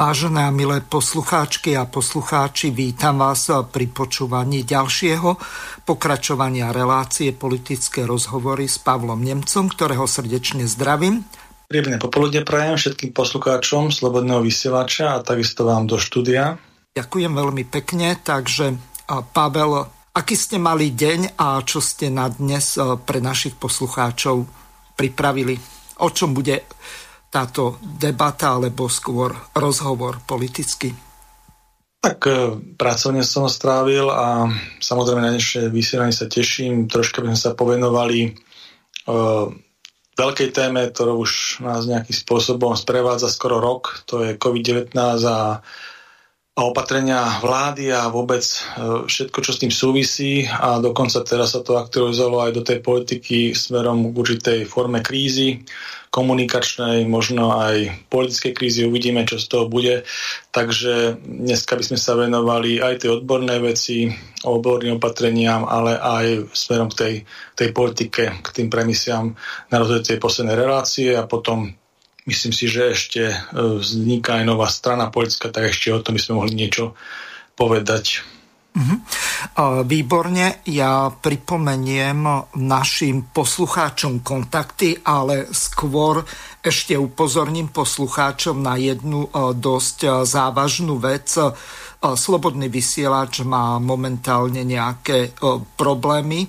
Vážené a milé poslucháčky a poslucháči, vítam vás pri počúvaní ďalšieho pokračovania relácie politické rozhovory s Pavlom Nemcom, ktorého srdečne zdravím. Príjemné popoludne prajem všetkým poslucháčom Slobodného vysielača a takisto vám do štúdia. Ďakujem veľmi pekne, takže Pavel, aký ste mali deň a čo ste na dnes pre našich poslucháčov pripravili? O čom bude táto debata alebo skôr rozhovor politicky? Tak e, pracovne som strávil a samozrejme na dnešné vysielanie sa teším. Troška by sme sa povenovali uh, veľkej téme, ktorá už nás nejakým spôsobom sprevádza skoro rok. To je COVID-19 a, a opatrenia vlády a vôbec uh, všetko, čo s tým súvisí. A dokonca teraz sa to aktualizovalo aj do tej politiky smerom k určitej forme krízy komunikačnej, možno aj politickej krízy. Uvidíme, čo z toho bude. Takže dneska by sme sa venovali aj tej odbornej veci, odborným opatreniam, ale aj smerom k tej, tej politike, k tým premisiám na rozhod tej poslednej relácie a potom myslím si, že ešte e, vzniká aj nová strana politická, tak ešte o tom by sme mohli niečo povedať. Uh-huh. Výborne, ja pripomeniem našim poslucháčom kontakty, ale skôr ešte upozorním poslucháčom na jednu dosť závažnú vec. Slobodný vysielač má momentálne nejaké problémy,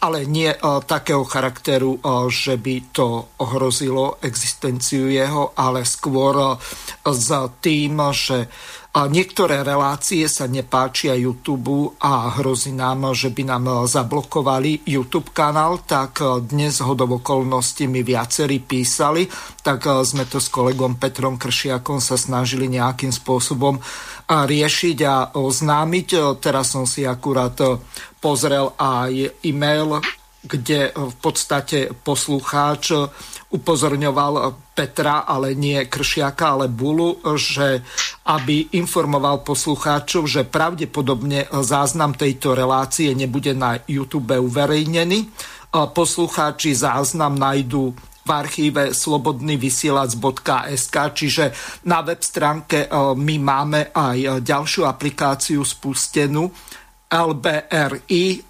ale nie takého charakteru, že by to ohrozilo existenciu jeho, ale skôr s tým, že niektoré relácie sa nepáčia YouTube a hrozí nám, že by nám zablokovali YouTube kanál, tak dnes hodov okolností mi viacerí písali, tak sme to s kolegom Petrom Kršiakom sa snažili nejakým spôsobom riešiť a oznámiť. Teraz som si akurát pozrel aj e-mail, kde v podstate poslucháč upozorňoval Petra, ale nie Kršiaka, ale Bulu, že aby informoval poslucháčov, že pravdepodobne záznam tejto relácie nebude na YouTube uverejnený. Poslucháči záznam nájdú v archíve slobodnyvysielac.sk, čiže na web stránke e, my máme aj ďalšiu aplikáciu spustenú LBRI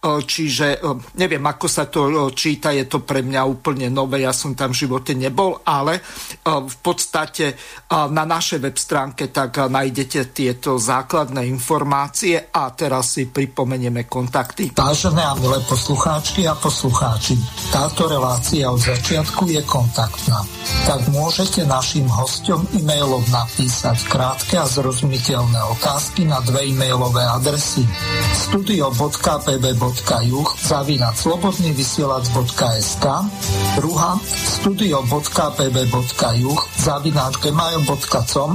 čiže neviem, ako sa to číta, je to pre mňa úplne nové, ja som tam v živote nebol, ale v podstate na našej web stránke tak nájdete tieto základné informácie a teraz si pripomenieme kontakty. Vážené a milé poslucháčky a poslucháči, táto relácia od začiatku je kontaktná. Tak môžete našim hostom e-mailom napísať krátke a zrozumiteľné otázky na dve e-mailové adresy studio.pb studio.juh zavinať slobodnyvysielac.sk druhá studio.pb.juh zavinať gmail.com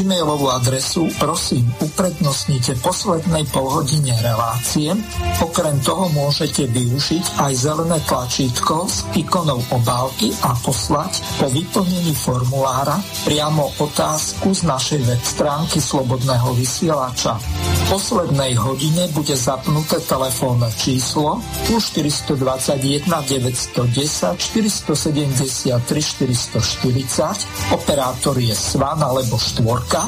e-mailovú adresu prosím uprednostnite poslednej polhodine relácie. Okrem toho môžete využiť aj zelené tlačítko s ikonou obálky a poslať po vyplnení formulára priamo otázku z našej web stránky Slobodného vysielača. V poslednej hodine bude zapnuté telefónne číslo plus 421 910 473 440, operátor je Svan alebo Štvorka,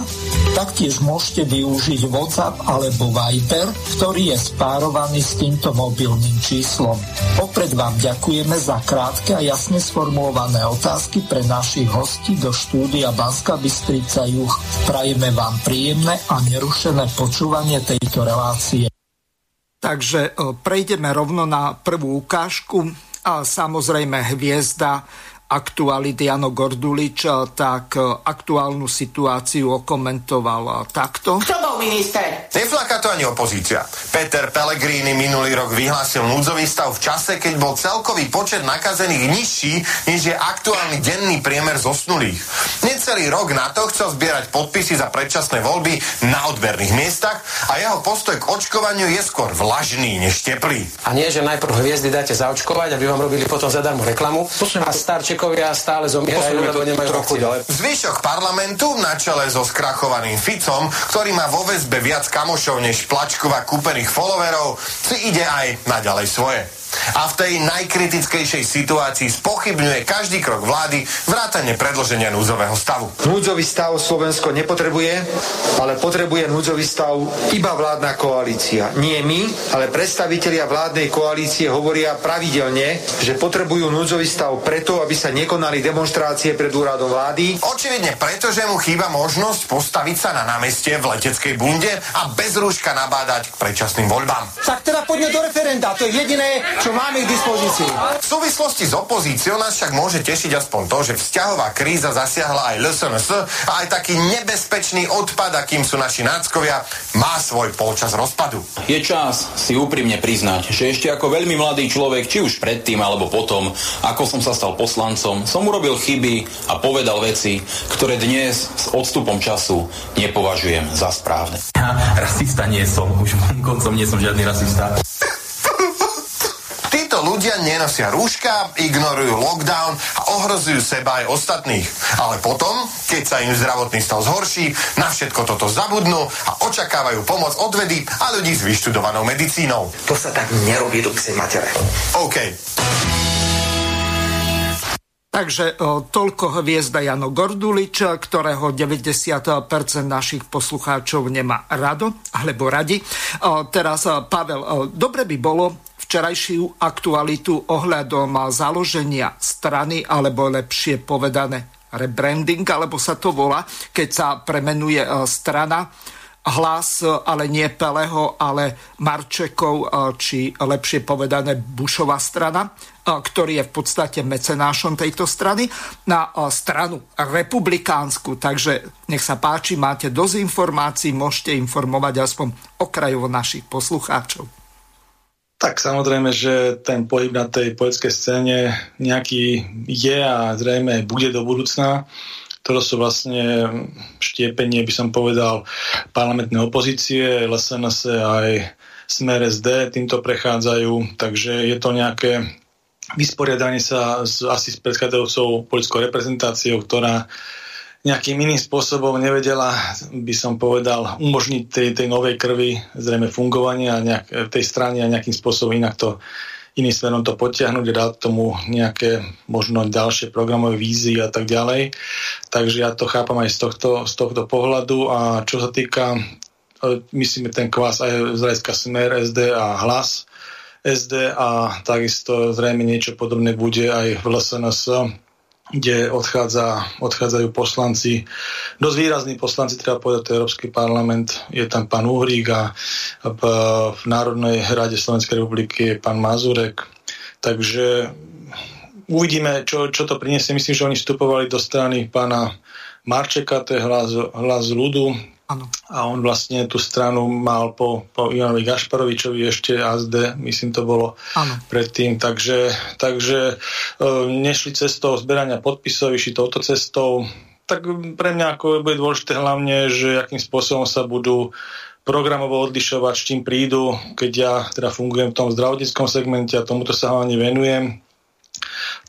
taktiež môžete využiť WhatsApp alebo Viber, ktorý je spárovaný s týmto mobilným číslom. Opred vám ďakujeme za krátke a jasne sformulované otázky pre našich hostí do štúdia Banska Bystrica Juch. Prajeme vám príjemné a nerušené počúvanie tejto relácie. Takže prejdeme rovno na prvú ukážku. A samozrejme hviezda aktuality Jano Gordulič, tak aktuálnu situáciu okomentoval takto. Kto bol minister? Neflaká to ani opozícia. Peter Pellegrini minulý rok vyhlásil núdzový stav v čase, keď bol celkový počet nakazených nižší, než je aktuálny denný priemer zosnulých. Necelý rok na to chcel zbierať podpisy za predčasné voľby na odberných miestach a jeho postoj k očkovaniu je skôr vlažný než teplý. A nie, že najprv hviezdy dáte zaočkovať, aby vám robili potom zadarmo reklamu. A starčekovia stále zomierajú, lebo nemajú trochu ďalej. Zvyšok parlamentu na čele so skrachovaným Ficom, ktorý má vo väzbe viac kamošov než plačkova kúpených followerov, si ide aj naďalej svoje a v tej najkritickejšej situácii spochybňuje každý krok vlády vrátane predloženia núdzového stavu. Núdzový stav Slovensko nepotrebuje, ale potrebuje núdzový stav iba vládna koalícia. Nie my, ale predstavitelia vládnej koalície hovoria pravidelne, že potrebujú núdzový stav preto, aby sa nekonali demonstrácie pred úradom vlády. Očividne preto, že mu chýba možnosť postaviť sa na námestie v leteckej bunde a bez rúška nabádať k predčasným voľbám. Tak teda poďme do referenda, to je jediné, čo máme k dispozícii. V súvislosti s opozíciou nás však môže tešiť aspoň to, že vzťahová kríza zasiahla aj LSNS a aj taký nebezpečný odpad, akým sú naši náckovia, má svoj polčas rozpadu. Je čas si úprimne priznať, že ešte ako veľmi mladý človek, či už predtým alebo potom, ako som sa stal poslancom, som urobil chyby a povedal veci, ktoré dnes s odstupom času nepovažujem za správne. Ja rasista nie som, už koncom nie som žiadny rasista ľudia nenosia rúška, ignorujú lockdown a ohrozujú seba aj ostatných. Ale potom, keď sa im zdravotný stav zhorší, na všetko toto zabudnú a očakávajú pomoc od vedy a ľudí s vyštudovanou medicínou. To sa tak nerobí do psej matere. OK. Takže toľko hviezda Jano Gordulič, ktorého 90% našich poslucháčov nemá rado, alebo radi. Teraz, Pavel, dobre by bolo, včerajšiu aktualitu ohľadom založenia strany, alebo lepšie povedané rebranding, alebo sa to volá, keď sa premenuje strana hlas, ale nie Peleho, ale Marčekov, e, či lepšie povedané Bušová strana, e, ktorý je v podstate mecenášom tejto strany, na stranu republikánsku. Takže nech sa páči, máte dosť informácií, môžete informovať aspoň okrajovo našich poslucháčov. Tak samozrejme, že ten pohyb na tej poetskej scéne nejaký je a zrejme bude do budúcna. To sú vlastne štiepenie, by som povedal, parlamentnej opozície, LSNS aj Smer SD týmto prechádzajú, takže je to nejaké vysporiadanie sa s, asi s predchádzajúcou politickou reprezentáciou, ktorá nejakým iným spôsobom nevedela, by som povedal, umožniť tej, tej novej krvi zrejme fungovanie a nejak, tej strany a nejakým spôsobom inak to iným smerom to potiahnuť dať tomu nejaké možno ďalšie programové vízy a tak ďalej. Takže ja to chápam aj z tohto, z tohto pohľadu a čo sa týka e, myslíme ten kvás aj z hľadiska Smer, SD a Hlas SD a takisto zrejme niečo podobné bude aj v LSNS kde odchádza, odchádzajú poslanci, dosť výrazní poslanci, treba povedať, to Európsky parlament, je tam pán Uhrík a v, v Národnej rade Slovenskej republiky je pán Mazurek. Takže uvidíme, čo, čo to priniesie. Myslím, že oni vstupovali do strany pána Marčeka, to je hlas, hlas ľudu, Ano. A on vlastne tú stranu mal po, po Ivanovi Gašparovičovi ešte ASD, myslím to bolo ano. predtým, takže, takže e, nešli cestou zberania podpisov, išli touto cestou. Tak pre mňa ako bude dôležité hlavne, že akým spôsobom sa budú programovo odlišovať, s čím prídu, keď ja teda fungujem v tom zdravotníckom segmente a tomuto sa hlavne venujem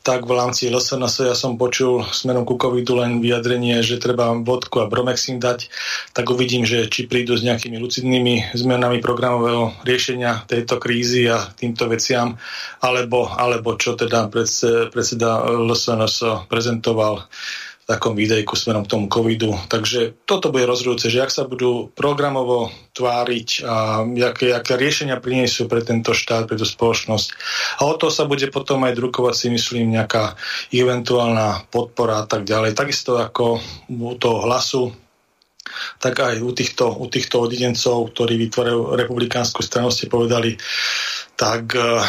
tak v rámci LSNS ja som počul smerom ku covidu len vyjadrenie, že treba vodku a bromexin dať, tak uvidím, že či prídu s nejakými lucidnými zmenami programového riešenia tejto krízy a týmto veciam, alebo, alebo čo teda predseda LSNS prezentoval takom videjku smerom k tomu covidu. Takže toto bude rozhodujúce, že ak sa budú programovo tváriť a aké, aké riešenia priniesú pre tento štát, pre tú spoločnosť. A o to sa bude potom aj drukovať si myslím nejaká eventuálna podpora a tak ďalej. Takisto ako u toho hlasu tak aj u týchto, u týchto odidencov, ktorí vytvárajú republikánsku stranu, ste povedali, tak uh,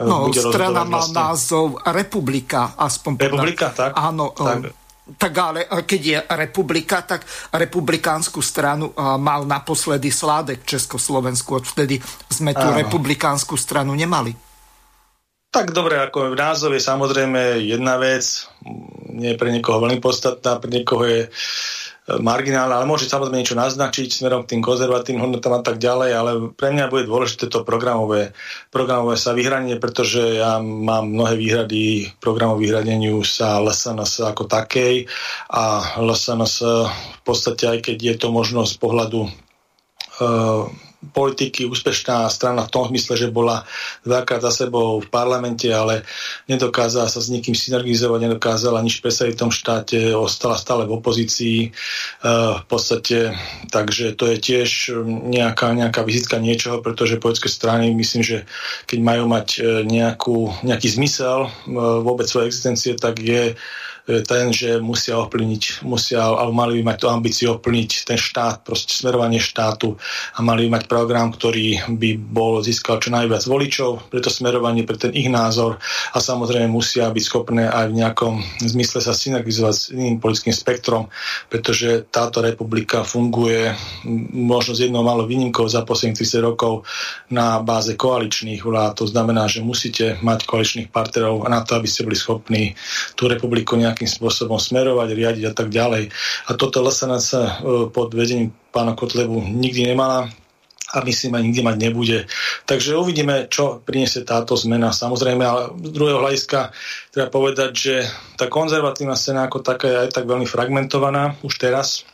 no, bude strana má vlastne... názov Republika, aspoň Republika, tak? Áno, tak. Tak ale keď je republika, tak republikánsku stranu mal naposledy Sládek Československu, odvtedy sme tú Áno. republikánsku stranu nemali. Tak dobre, ako názov je samozrejme jedna vec, nie je pre niekoho veľmi podstatná, pre niekoho je marginálna, ale môže samozrejme niečo naznačiť smerom k tým konzervatívnym hodnotám a tak ďalej, ale pre mňa bude dôležité to programové, programové sa vyhranie, pretože ja mám mnohé výhrady k programu vyhradeniu sa LSNS ako takej a LSNS v podstate aj keď je to možnosť z pohľadu uh, politiky úspešná strana v tom zmysle, že bola dvakrát za sebou v parlamente, ale nedokázala sa s nikým synergizovať, nedokázala nič presadiť v tom štáte, ostala stále v opozícii. E, v podstate, takže to je tiež nejaká, nejaká vizitka niečoho, pretože politické strany myslím, že keď majú mať e, nejakú, nejaký zmysel e, vôbec svojej existencie, tak je ten, že musia ovplyvniť, musia, alebo mali by mať tú ambíciu ovplyvniť ten štát, proste smerovanie štátu a mali by mať program, ktorý by bol získal čo najviac voličov pre to smerovanie, pre ten ich názor a samozrejme musia byť schopné aj v nejakom zmysle sa synergizovať s iným politickým spektrom, pretože táto republika funguje možno s jednou malou výnimkou za posledných 30 rokov na báze koaličných vlád. To znamená, že musíte mať koaličných partnerov na to, aby ste boli schopní tú republiku nejak nejakým spôsobom smerovať, riadiť a tak ďalej. A toto LSNS e, pod vedením pána Kotlebu nikdy nemala a myslím aj nikdy mať nebude. Takže uvidíme, čo priniesie táto zmena. Samozrejme, ale z druhého hľadiska treba povedať, že tá konzervatívna scéna ako taká je aj tak veľmi fragmentovaná už teraz.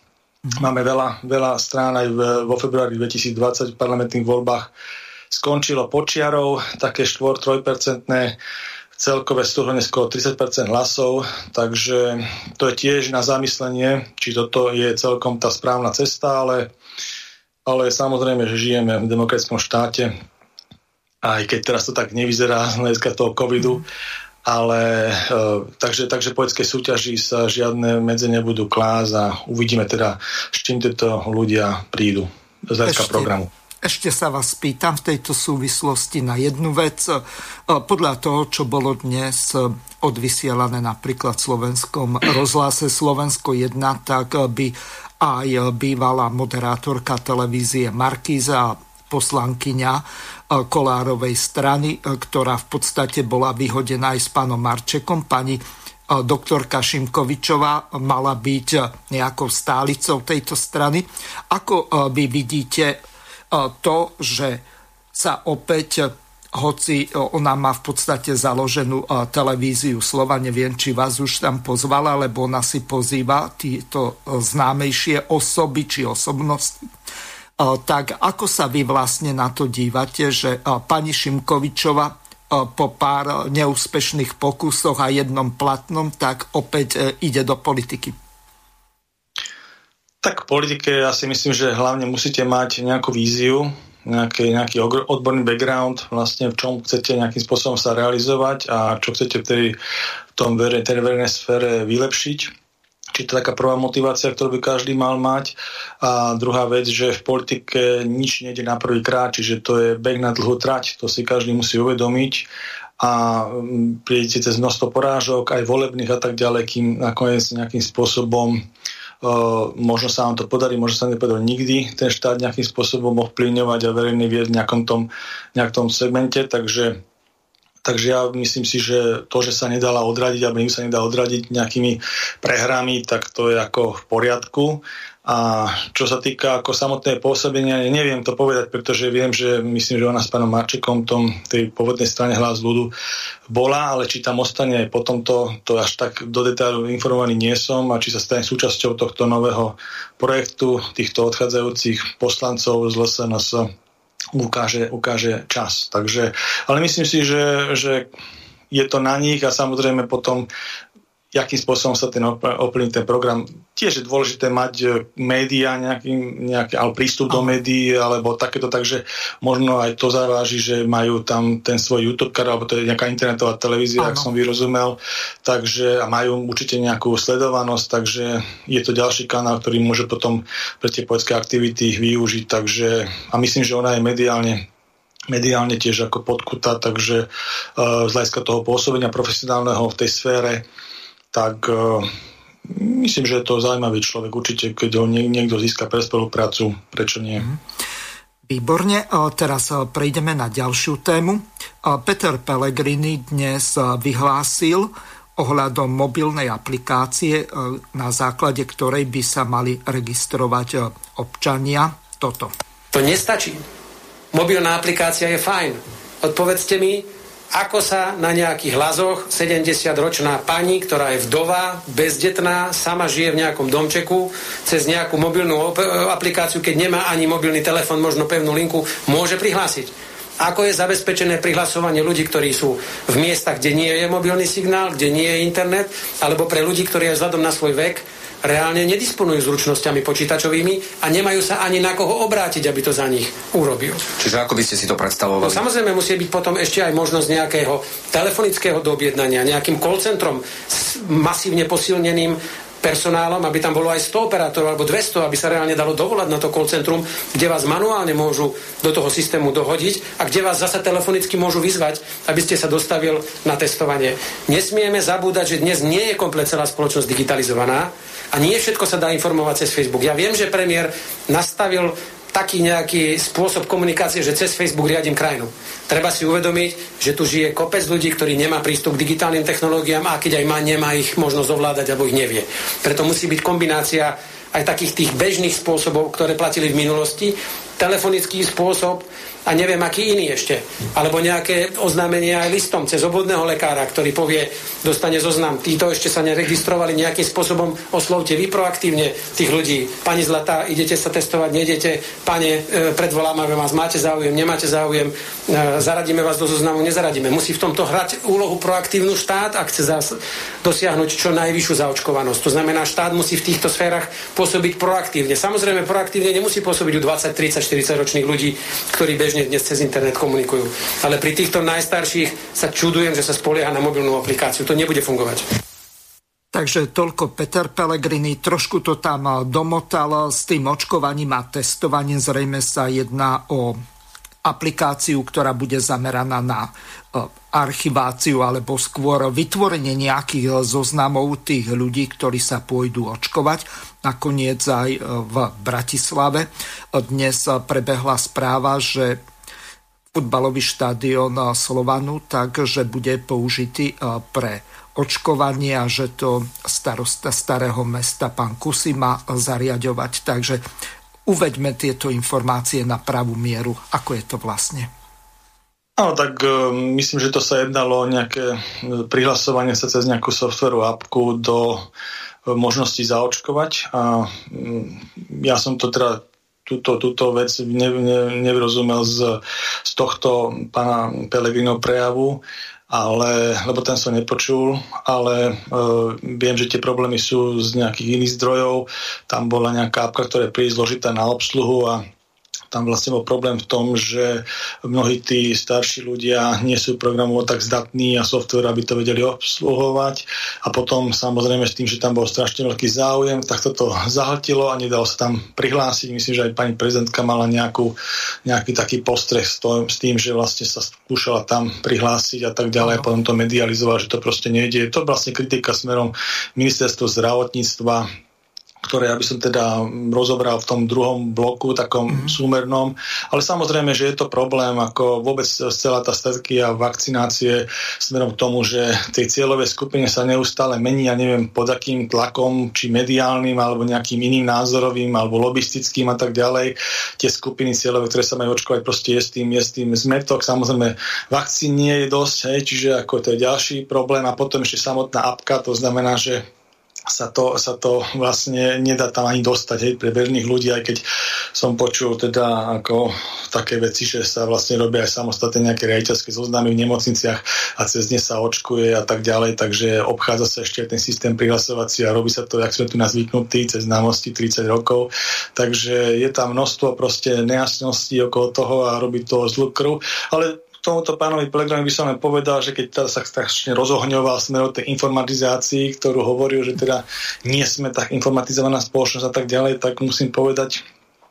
Mhm. Máme veľa, veľa strán aj vo februári 2020 v parlamentných voľbách skončilo počiarov, také 4-3% celkové súhrne skoro 30% hlasov, takže to je tiež na zamyslenie, či toto je celkom tá správna cesta, ale, ale samozrejme, že žijeme v demokratickom štáte, aj keď teraz to tak nevyzerá z hľadiska toho covidu, ale e, takže, takže poetskej súťaži sa žiadne medze nebudú klásť a uvidíme teda, s čím tieto ľudia prídu z hľadiska programu. Ešte sa vás pýtam v tejto súvislosti na jednu vec. E, podľa toho, čo bolo dnes odvysielané napríklad v slovenskom rozhlase Slovensko 1, tak by aj bývalá moderátorka televízie Markíza poslankyňa e, Kolárovej strany, e, ktorá v podstate bola vyhodená aj s pánom Marčekom, pani doktorka Šimkovičová mala byť nejakou stálicou tejto strany. Ako vy vidíte to, že sa opäť hoci ona má v podstate založenú televíziu slova, neviem, či vás už tam pozvala, lebo ona si pozýva títo známejšie osoby či osobnosti. Tak ako sa vy vlastne na to dívate, že pani Šimkovičova po pár neúspešných pokusoch a jednom platnom, tak opäť ide do politiky? Tak v politike ja si myslím, že hlavne musíte mať nejakú víziu, nejaký, nejaký odborný background, vlastne v čom chcete nejakým spôsobom sa realizovať a čo chcete v tej, v tom vere, tej verejnej sfére vylepšiť. Či to je taká prvá motivácia, ktorú by každý mal mať. A druhá vec, že v politike nič nejde na prvý krát, čiže to je beh na dlhú trať, to si každý musí uvedomiť a mm, prídete cez množstvo porážok, aj volebných a tak ďalej, kým nakoniec nejakým spôsobom možno sa vám to podarí, možno sa nepodarí nikdy ten štát nejakým spôsobom ovplyvňovať a verejný vied v nejakom tom, nejakom segmente, takže Takže ja myslím si, že to, že sa nedala odradiť, alebo sa nedá odradiť nejakými prehrami, tak to je ako v poriadku. A čo sa týka ako samotné pôsobenia, neviem to povedať, pretože viem, že myslím, že ona s pánom Marčekom tom tej pôvodnej strane hlas ľudu bola, ale či tam ostane aj potom to, to až tak do detailu informovaný nie som a či sa stane súčasťou tohto nového projektu týchto odchádzajúcich poslancov z LSNS ukáže, ukáže čas. Takže, ale myslím si, že, že je to na nich a samozrejme potom akým spôsobom sa ten ovplyvní ten program. Tiež je dôležité mať e, médiá, nejaký, nejaký ale prístup do médií, alebo takéto, takže možno aj to zaváži, že majú tam ten svoj YouTube kanál, alebo to je nejaká internetová televízia, ak som vyrozumel, takže a majú určite nejakú sledovanosť, takže je to ďalší kanál, ktorý môže potom pre tie poetské aktivity využiť, takže a myslím, že ona je mediálne mediálne tiež ako podkutá, takže uh, z hľadiska toho pôsobenia profesionálneho v tej sfére tak uh, myslím, že je to zaujímavý človek. Určite, keď ho niekto získa pre spoluprácu, prečo nie? Mhm. Výborne, teraz prejdeme na ďalšiu tému. Peter Pellegrini dnes vyhlásil ohľadom mobilnej aplikácie, na základe ktorej by sa mali registrovať občania. Toto. To nestačí. Mobilná aplikácia je fajn. Odpovedzte mi, ako sa na nejakých hlazoch 70-ročná pani, ktorá je vdová, bezdetná, sama žije v nejakom domčeku, cez nejakú mobilnú aplikáciu, keď nemá ani mobilný telefon, možno pevnú linku, môže prihlásiť. Ako je zabezpečené prihlasovanie ľudí, ktorí sú v miestach, kde nie je mobilný signál, kde nie je internet, alebo pre ľudí, ktorí aj vzhľadom na svoj vek reálne nedisponujú zručnosťami počítačovými a nemajú sa ani na koho obrátiť, aby to za nich urobil. Čiže ako by ste si to predstavovali? No samozrejme musí byť potom ešte aj možnosť nejakého telefonického doobjednania, nejakým call centrom s masívne posilneným personálom, aby tam bolo aj 100 operátorov alebo 200, aby sa reálne dalo dovolať na to call centrum, kde vás manuálne môžu do toho systému dohodiť a kde vás zase telefonicky môžu vyzvať, aby ste sa dostavil na testovanie. Nesmieme zabúdať, že dnes nie je komplet celá spoločnosť digitalizovaná a nie všetko sa dá informovať cez Facebook. Ja viem, že premiér nastavil taký nejaký spôsob komunikácie, že cez Facebook riadím krajinu. Treba si uvedomiť, že tu žije kopec ľudí, ktorí nemá prístup k digitálnym technológiám a keď aj má, nemá ich možnosť ovládať alebo ich nevie. Preto musí byť kombinácia aj takých tých bežných spôsobov, ktoré platili v minulosti, telefonický spôsob, a neviem aký iný ešte. Alebo nejaké oznámenie aj listom cez obvodného lekára, ktorý povie, dostane zoznam. Títo ešte sa neregistrovali nejakým spôsobom, oslovte vy proaktívne tých ľudí. Pani Zlatá, idete sa testovať, nejdete, pane, e, predvoláme vás, máte záujem, nemáte záujem, e, zaradíme vás do zoznamu, nezaradíme. Musí v tomto hrať úlohu proaktívnu štát, ak chce zás dosiahnuť čo najvyššiu zaočkovanosť. To znamená, štát musí v týchto sférach pôsobiť proaktívne. Samozrejme, proaktívne nemusí pôsobiť u 20, 30, 40 ročných ľudí, ktorí bežne bežne dnes cez internet komunikujú. Ale pri týchto najstarších sa čudujem, že sa spolieha na mobilnú aplikáciu. To nebude fungovať. Takže toľko Peter Pellegrini, trošku to tam domotal s tým očkovaním a testovaním. Zrejme sa jedná o aplikáciu, ktorá bude zameraná na e, archiváciu alebo skôr vytvorenie nejakých zoznamov tých ľudí, ktorí sa pôjdu očkovať. Nakoniec aj e, v Bratislave dnes prebehla správa, že futbalový štadión Slovanu, takže bude použitý e, pre očkovanie a že to starosta starého mesta pán Kusy má zariadovať. Takže uveďme tieto informácie na pravú mieru, ako je to vlastne. Áno, tak myslím, že to sa jednalo o nejaké e, prihlasovanie sa cez nejakú softveru apku do možnosti zaočkovať a um, ja som to teda túto, túto vec ne, ne, nevyrozumel z, z tohto pána Pelegrino prejavu ale, lebo ten som nepočul, ale e, viem, že tie problémy sú z nejakých iných zdrojov. Tam bola nejaká apka, ktorá je príliš zložitá na obsluhu a tam vlastne bol problém v tom, že mnohí tí starší ľudia nie sú programovo tak zdatní a software, aby to vedeli obsluhovať. A potom samozrejme s tým, že tam bol strašne veľký záujem, tak toto zahltilo a nedalo sa tam prihlásiť. Myslím, že aj pani prezidentka mala nejakú, nejaký taký postreh s, to, s tým, že vlastne sa skúšala tam prihlásiť a tak ďalej. A potom to medializovala, že to proste nejde. Je to vlastne kritika smerom ministerstva zdravotníctva, ktoré ja by som teda rozobral v tom druhom bloku, takom mm-hmm. súmernom. Ale samozrejme, že je to problém, ako vôbec celá tá strategia vakcinácie smerom k tomu, že tej cieľové skupine sa neustále mení, ja neviem pod akým tlakom, či mediálnym, alebo nejakým iným názorovým, alebo lobistickým a tak ďalej. Tie skupiny cieľové, ktoré sa majú očkovať, proste je s tým, je s tým zmetok. Samozrejme, vakcín nie je dosť, hej, čiže ako to je ďalší problém. A potom ešte samotná apka, to znamená, že sa to, sa to vlastne nedá tam ani dostať hej, pre bežných ľudí, aj keď som počul teda ako také veci, že sa vlastne robia aj samostatne nejaké riaditeľské zoznamy v nemocniciach a cez ne sa očkuje a tak ďalej, takže obchádza sa ešte ten systém prihlasovací a robí sa to, jak sme tu nás zvyknutí, cez známosti 30 rokov. Takže je tam množstvo proste nejasností okolo toho a robí to zlú krv. Ale tomuto pánovi Pelegrami by som len povedal, že keď teda sa strašne rozohňoval smer od tej informatizácii, ktorú hovoril, že teda nie sme tak informatizovaná spoločnosť a tak ďalej, tak musím povedať,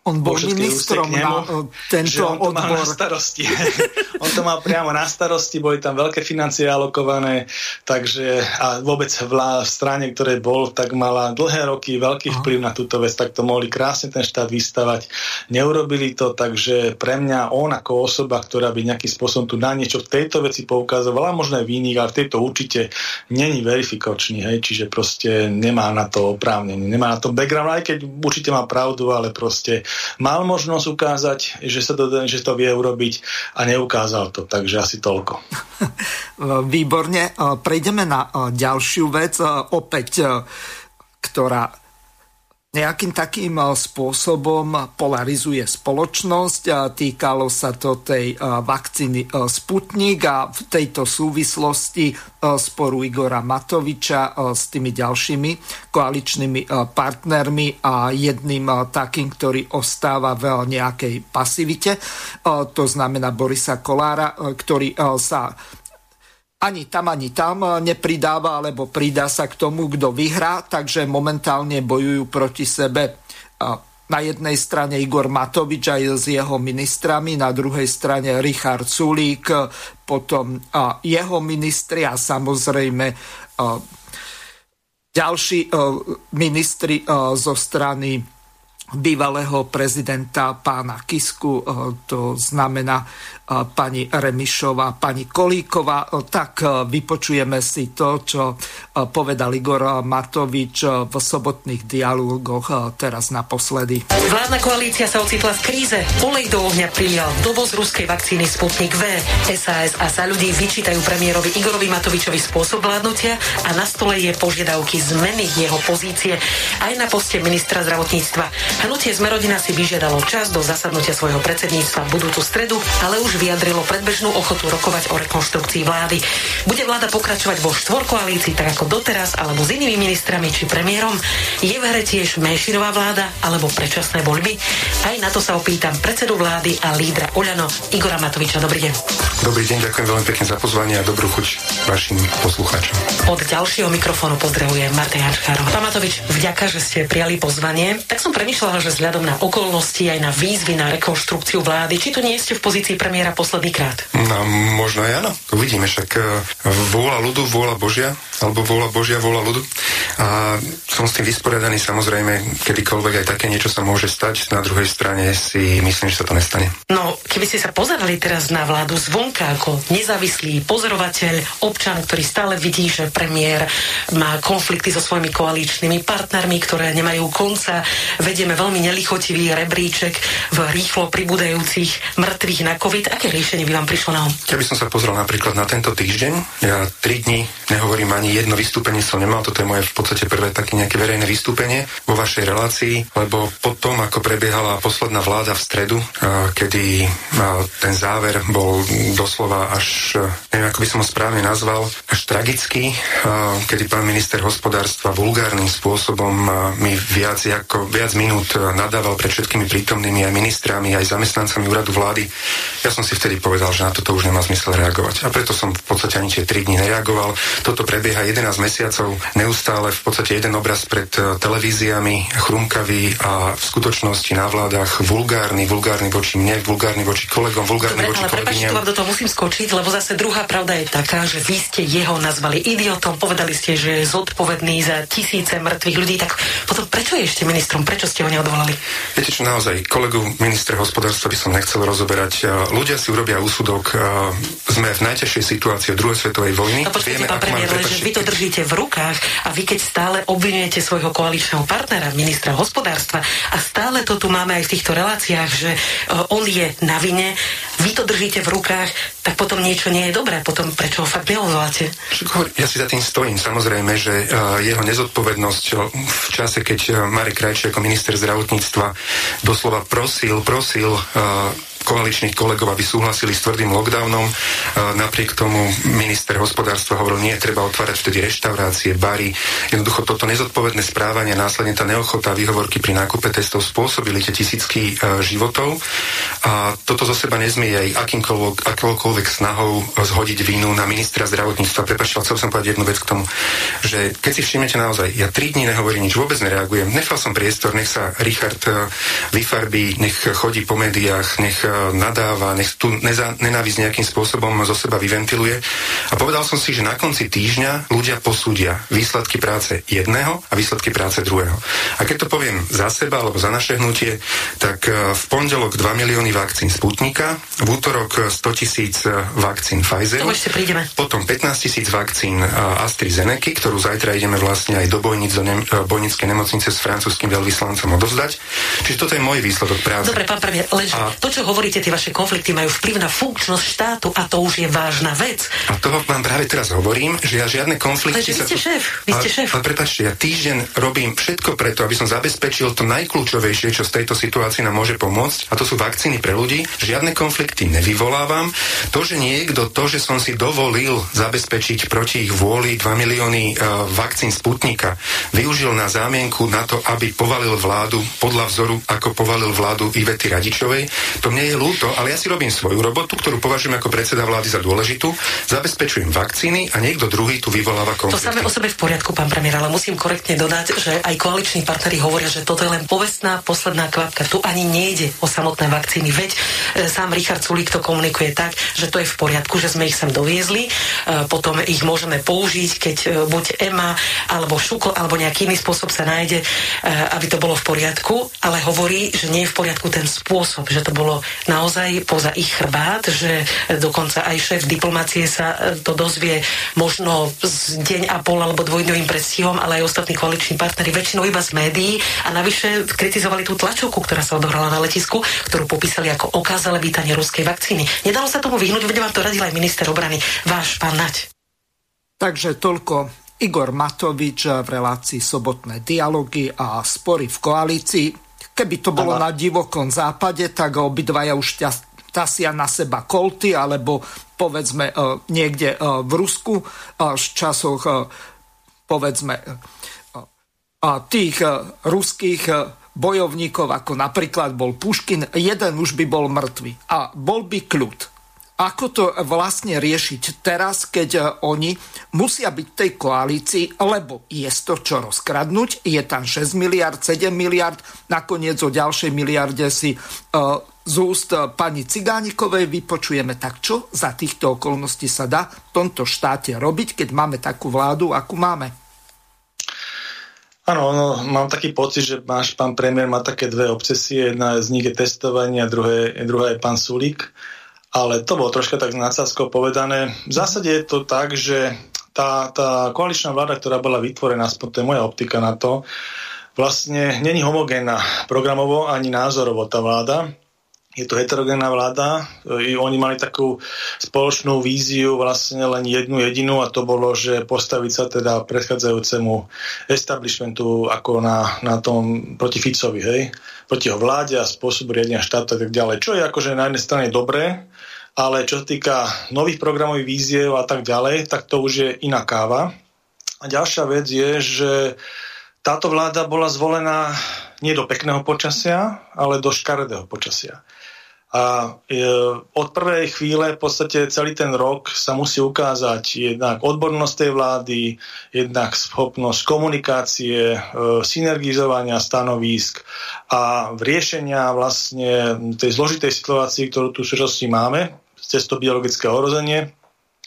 on bol ministrom na uh, tento on to odbor. na starosti. on to mal priamo na starosti, boli tam veľké financie alokované, takže a vôbec v, v strane, ktoré bol, tak mala dlhé roky veľký vplyv na túto vec, tak to mohli krásne ten štát vystavať. Neurobili to, takže pre mňa on ako osoba, ktorá by nejakým spôsobom tu na niečo v tejto veci poukazovala, možno aj v iných, ale v tejto určite není verifikačný, hej, čiže proste nemá na to oprávnenie, nemá na to background, aj keď určite má pravdu, ale proste mal možnosť ukázať, že sa to, že to vie urobiť a neukázal to. Takže asi toľko. Výborne. Prejdeme na ďalšiu vec, opäť, ktorá nejakým takým eh, spôsobom polarizuje spoločnosť. Týkalo sa to tej eh, vakcíny eh, Sputnik a v tejto súvislosti sporu Igora Matoviča s tými ďalšími koaličnými partnermi a jedným takým, ktorý ostáva v nejakej pasivite. To znamená Borisa Kolára, ktorý sa ani tam, ani tam nepridáva, alebo pridá sa k tomu, kto vyhrá, takže momentálne bojujú proti sebe. Na jednej strane Igor Matovič aj s jeho ministrami, na druhej strane Richard Sulík, potom jeho ministri a samozrejme ďalší ministri zo strany bývalého prezidenta pána Kisku, to znamená pani Remišová, pani Kolíková. Tak vypočujeme si to, čo povedal Igor Matovič v sobotných dialogoch teraz naposledy. Vládna koalícia sa ocitla v kríze. Olej do ohňa prilial dovoz ruskej vakcíny Sputnik V. SAS a sa ľudí vyčítajú premiérovi Igorovi Matovičovi spôsob vládnutia a na stole je požiadavky zmeny jeho pozície aj na poste ministra zdravotníctva. Hnutie Zmerodina si vyžiadalo čas do zasadnutia svojho predsedníctva budúcu stredu, ale už vyjadrilo predbežnú ochotu rokovať o rekonštrukcii vlády. Bude vláda pokračovať vo štvorkoalícii tak ako doteraz, alebo s inými ministrami či premiérom? Je v hre tiež menšinová vláda alebo predčasné voľby? Aj na to sa opýtam predsedu vlády a lídra Oľano Igora Matoviča. Dobrý deň. Dobrý deň, ďakujem veľmi pekne za pozvanie a dobrú chuť vašim poslucháčom. Od ďalšieho mikrofónu pozdravuje Marta Jančkárov. Pán Matovič, vďaka, že ste prijali pozvanie. Tak som premyšľala, že vzhľadom na okolnosti aj na výzvy na rekonštrukciu vlády, či tu nie ste v pozícii premiéra premiéra posledný krát? No, možno aj áno. Uvidíme, však e, vôľa ľudu, vôľa Božia, alebo vôľa Božia, vôľa ľudu. A som s tým vysporiadaný samozrejme, kedykoľvek aj také niečo sa môže stať. Na druhej strane si myslím, že sa to nestane. No, keby ste sa pozerali teraz na vládu zvonka ako nezávislý pozorovateľ, občan, ktorý stále vidí, že premiér má konflikty so svojimi koaličnými partnermi, ktoré nemajú konca, vedieme veľmi nelichotivý rebríček v rýchlo pribúdajúcich mŕtvych na COVID aké riešenie by vám prišlo na um? Ja by som sa pozrel napríklad na tento týždeň. Ja tri dni nehovorím ani jedno vystúpenie som nemal, toto je moje v podstate prvé také nejaké verejné vystúpenie vo vašej relácii, lebo potom, ako prebiehala posledná vláda v stredu, kedy ten záver bol doslova až, neviem ako by som ho správne nazval, až tragický, kedy pán minister hospodárstva vulgárnym spôsobom mi viac, ako, viac minút nadával pred všetkými prítomnými aj ministrami, aj zamestnancami úradu vlády. Ja som si vtedy povedal, že na toto už nemá zmysel reagovať. A preto som v podstate ani tie 3 dní nereagoval. Toto prebieha 11 mesiacov, neustále v podstate jeden obraz pred e, televíziami, chrumkavý a v skutočnosti na vládach vulgárny, vulgárny voči mne, vulgárny voči kolegom, vulgárny Dobre, voči ale kolegyňam. Ale do toho musím skočiť, lebo zase druhá pravda je taká, že vy ste jeho nazvali idiotom, povedali ste, že je zodpovedný za tisíce mŕtvych ľudí, tak potom prečo je ešte ministrom, prečo ste ho neodvolali? Viete čo, naozaj, kolegu ministra hospodárstva by som nechcel rozoberať. E, ľudia si urobia úsudok. Sme v najťažšej situácii od druhej svetovej vojny. No počkajte, pán premiér, že vy to držíte v rukách a vy keď stále obvinujete svojho koaličného partnera, ministra hospodárstva a stále to tu máme aj v týchto reláciách, že on je na vine. Vy to držíte v rukách, tak potom niečo nie je dobré. Potom prečo ho fakt neozváte? Ja si za tým stojím. Samozrejme, že jeho nezodpovednosť v čase, keď Marek Krajčí ako minister zdravotníctva doslova prosil, prosil koaličných kolegov, aby súhlasili s tvrdým lockdownom. Napriek tomu minister hospodárstva hovoril, nie, treba otvárať vtedy reštaurácie, bary. Jednoducho toto nezodpovedné správanie, následne tá neochota výhovorky pri nákupe testov spôsobili tie tisícky e, životov. A toto zo seba nezmie aj akýmkoľvek, akýmkoľvek snahou zhodiť vínu na ministra zdravotníctva. Prepačte, chcel som povedať jednu vec k tomu, že keď si všimnete naozaj, ja tri dní nehovorím nič, vôbec nereagujem, nechal som priestor, nech sa Richard e, vyfarbí, nech chodí po médiách, nech e, nadáva, nech tu neza, nenávisť nejakým spôsobom zo seba vyventiluje. A povedal som si, že na konci týždňa ľudia posúdia výsledky práce jedného a výsledky práce druhého. A keď to poviem za seba alebo za naše hnutie, tak e, v pondelok 2 milióny vakcín Sputnika, v útorok 100 tisíc e, vakcín Pfizer, potom 15 tisíc vakcín e, AstraZeneca, ktorú zajtra ideme vlastne aj do bojnic, do ne- bojnickej nemocnice s francúzským veľvyslancom odozdať. Čiže toto je môj výsledok práce. Dobre, pán premiér, a... to, čo hovorí hovoríte, tie vaše konflikty majú vplyv na funkčnosť štátu a to už je vážna vec. A toho vám práve teraz hovorím, že ja žiadne konflikty... Ale vy ste šéf, vy ste šéf. Ale, prepáčte, ja týždeň robím všetko preto, aby som zabezpečil to najkľúčovejšie, čo z tejto situácii nám môže pomôcť, a to sú vakcíny pre ľudí. Žiadne konflikty nevyvolávam. To, že niekto, to, že som si dovolil zabezpečiť proti ich vôli 2 milióny uh, vakcín Sputnika, využil na zámienku na to, aby povalil vládu podľa vzoru, ako povalil vládu Ivety Radičovej, to mne je ľúto, ale ja si robím svoju robotu, ktorú považujem ako predseda vlády za dôležitú, zabezpečujem vakcíny a niekto druhý tu vyvoláva konflikty. To samé o sebe v poriadku, pán premiér, ale musím korektne dodať, že aj koaliční partneri hovoria, že toto je len povestná posledná kvapka. Tu ani nejde o samotné vakcíny. Veď e, sám Richard Sulík to komunikuje tak, že to je v poriadku, že sme ich sem doviezli, e, potom ich môžeme použiť, keď e, buď EMA alebo šukl alebo nejaký iný spôsob sa nájde, e, aby to bolo v poriadku, ale hovorí, že nie je v poriadku ten spôsob, že to bolo naozaj poza ich chrbát, že dokonca aj šéf diplomácie sa e, to dozvie možno z deň a pol alebo dvojdňovým predstihom, ale aj ostatní koaliční partnery väčšinou iba z médií a navyše kritizovali tú tlačovku, ktorá sa odohrala na letisku, ktorú popísali ako okázale vítanie ruskej vakcíny. Nedalo sa tomu vyhnúť, veď vám to radil aj minister obrany, váš pán Nať. Takže toľko Igor Matovič v relácii Sobotné dialógy a spory v koalícii. Keby to bolo na divokom západe, tak obidvaja už tasia na seba kolty, alebo povedzme e, niekde e, v Rusku v e, časoch povedzme tých ruských bojovníkov, ako napríklad bol Puškin, jeden už by bol mŕtvy a bol by kľud. Ako to vlastne riešiť teraz, keď e, oni musia byť v tej koalícii, lebo je to čo rozkradnúť, je tam 6 miliard, 7 miliard, nakoniec o ďalšej miliarde si uh, z úst pani Cigánikovej vypočujeme. Tak čo za týchto okolností sa dá v tomto štáte robiť, keď máme takú vládu, akú máme? Áno, no, mám taký pocit, že náš pán premiér má také dve obsesie. Jedna z nich je testovanie a druhé, druhá je pán Sulík ale to bolo troška tak nadsázkou povedané. V zásade je to tak, že tá, tá koaličná vláda, ktorá bola vytvorená, aspoň to je moja optika na to, vlastne není homogénna programovo ani názorovo tá vláda. Je to heterogénna vláda. I oni mali takú spoločnú víziu, vlastne len jednu jedinú a to bolo, že postaviť sa teda predchádzajúcemu establishmentu ako na, na tom proti Ficovi, hej? proti jeho vláde a spôsobu riadenia štátu a tak ďalej. Čo je akože na jednej strane dobré, ale čo sa týka nových programových víziev a tak ďalej, tak to už je iná káva. A ďalšia vec je, že táto vláda bola zvolená nie do pekného počasia, ale do škaredého počasia. A e, od prvej chvíle v podstate celý ten rok sa musí ukázať jednak odbornosť tej vlády, jednak schopnosť komunikácie, e, synergizovania stanovísk a riešenia vlastne tej zložitej situácii, ktorú tu v súčasnosti máme, cez to biologické ohrozenie,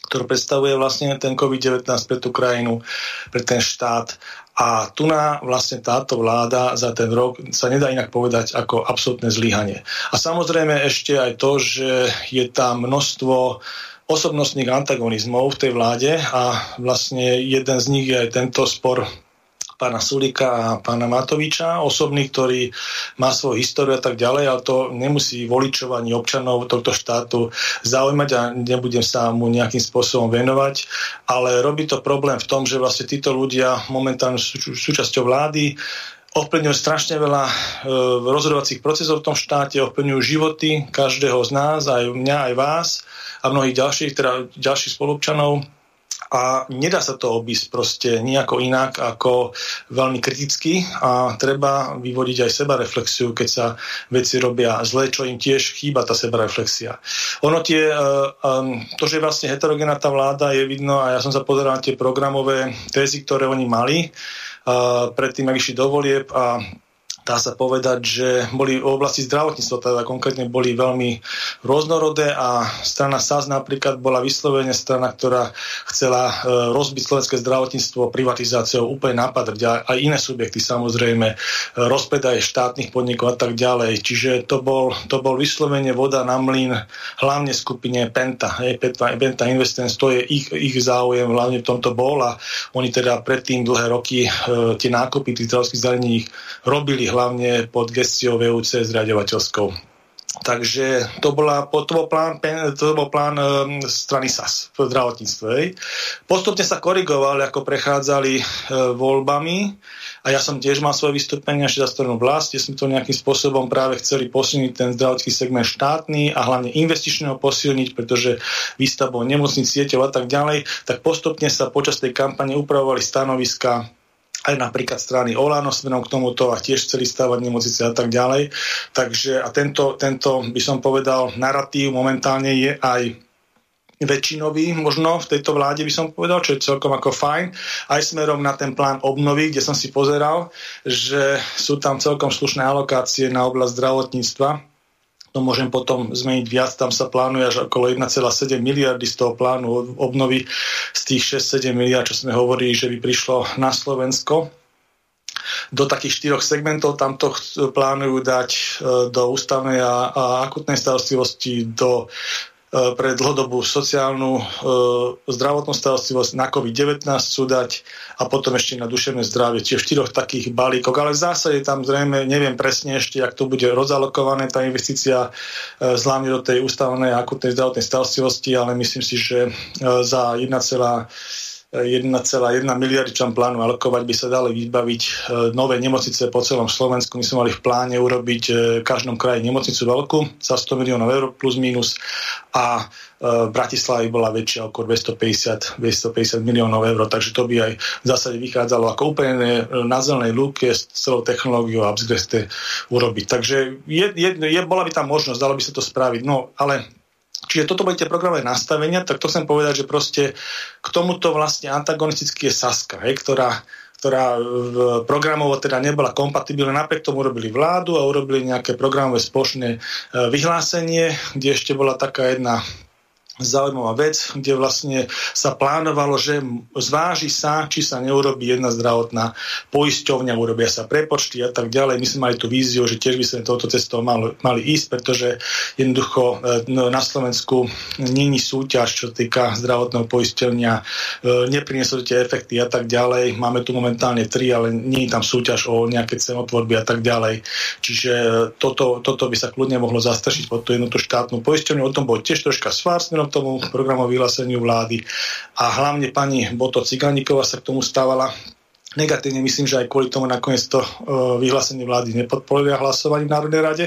ktoré predstavuje vlastne ten COVID-19 pre tú krajinu, pre ten štát. A tu na vlastne táto vláda za ten rok sa nedá inak povedať ako absolútne zlyhanie. A samozrejme ešte aj to, že je tam množstvo osobnostných antagonizmov v tej vláde a vlastne jeden z nich je aj tento spor pána Sulika a pána Matoviča, osobný, ktorý má svoju históriu a tak ďalej, ale to nemusí voličov ani občanov tohto štátu zaujímať a nebudem sa mu nejakým spôsobom venovať, ale robí to problém v tom, že vlastne títo ľudia momentálne sú súčasťou vlády, ovplyvňujú strašne veľa e, rozhodovacích procesov v tom štáte, ovplyvňujú životy každého z nás, aj mňa, aj vás a mnohých ďalších, teda ďalších spolupčanov a nedá sa to obísť proste nejako inak ako veľmi kriticky a treba vyvodiť aj seba reflexiu, keď sa veci robia zle, čo im tiež chýba tá seba reflexia. Ono tie, e, to, že je vlastne heterogénna tá vláda, je vidno a ja som sa pozeral na tie programové tézy, ktoré oni mali predtým, ak išli do volieb a dá sa povedať, že boli v oblasti zdravotníctva, teda konkrétne boli veľmi rôznorodé a strana SAS napríklad bola vyslovene strana, ktorá chcela e, rozbiť slovenské zdravotníctvo privatizáciou úplne napadrť a aj iné subjekty samozrejme, e, rozpredaj štátnych podnikov a tak ďalej. Čiže to bol, to bol vyslovene voda na mlyn hlavne skupine Penta. Hej, Penta, Penta Investments, to je ich, ich záujem, hlavne v tomto bol a oni teda predtým dlhé roky e, tie nákupy tých zdravotných zariadení robili hlavne pod gestiou VUC zriadovateľskou. Takže to, bola, to bol plán, to bol plán um, strany SAS v zdravotníctve. Postupne sa korigovali, ako prechádzali uh, voľbami a ja som tiež mal svoje vystúpenie ešte za stranu vlast, kde sme to nejakým spôsobom práve chceli posilniť ten zdravotný segment štátny a hlavne investičného posilniť, pretože výstavbou nemocnic, sieťov a tak ďalej, tak postupne sa počas tej kampane upravovali stanoviska aj napríklad strany Olano smerom k tomuto a tiež chceli stavať nemocnice a tak ďalej. Takže a tento, tento by som povedal, narratív momentálne je aj väčšinový možno v tejto vláde by som povedal, čo je celkom ako fajn. Aj smerom na ten plán obnovy, kde som si pozeral, že sú tam celkom slušné alokácie na oblasť zdravotníctva to môžem potom zmeniť viac, tam sa plánuje až okolo 1,7 miliardy z toho plánu obnovy, z tých 6-7 miliard, čo sme hovorili, že by prišlo na Slovensko. Do takých štyroch segmentov tamto plánujú dať e, do ústavnej a, a akutnej starostlivosti, do pre dlhodobú sociálnu e, zdravotnú starostlivosť na COVID-19 sú dať a potom ešte na duševné zdravie, čiže štyroch takých balíkov, ale v zásade tam zrejme, neviem presne ešte, ak to bude rozalokované, tá investícia e, zlámne do tej ústavnej akutnej zdravotnej starostlivosti, ale myslím si, že za 1, 1,1 miliardy čom plánu alokovať by sa dali vybaviť e, nové nemocnice po celom Slovensku. My sme mali v pláne urobiť e, v každom kraji nemocnicu veľkú za 100 miliónov eur plus minus a e, v Bratislavi bola väčšia okolo 250, 250 miliónov eur, takže to by aj v zásade vychádzalo ako úplne na zelenej lúke s celou technológiou a urobiť. Takže je, je, je, bola by tam možnosť, dalo by sa to spraviť. No, ale Čiže toto tie programové nastavenia, tak to chcem povedať, že proste k tomuto vlastne antagonisticky je Saska, hej, ktorá, ktorá programovo teda nebola kompatibilná, napriek tomu urobili vládu a urobili nejaké programové spoločné e, vyhlásenie, kde ešte bola taká jedna zaujímavá vec, kde vlastne sa plánovalo, že zváži sa, či sa neurobí jedna zdravotná poisťovňa, urobia sa prepočty a tak ďalej. My sme mali tú víziu, že tiež by sme touto cestou mali, mali ísť, pretože jednoducho e, no, na Slovensku není súťaž, čo týka zdravotného poisťovňa, e, neprinesú tie efekty a tak ďalej. Máme tu momentálne tri, ale je tam súťaž o nejaké cenotvorby a tak ďalej. Čiže e, toto, toto by sa kľudne mohlo zastršiť pod tú jednotú štátnu poisťovňu. O tom bol tiež troška svár tomu programu vyhláseniu vlády. A hlavne pani Boto Ciganíková sa k tomu stávala negatívne. Myslím, že aj kvôli tomu nakoniec to uh, vyhlásenie vlády nepodporili hlasovanie v Národnej rade,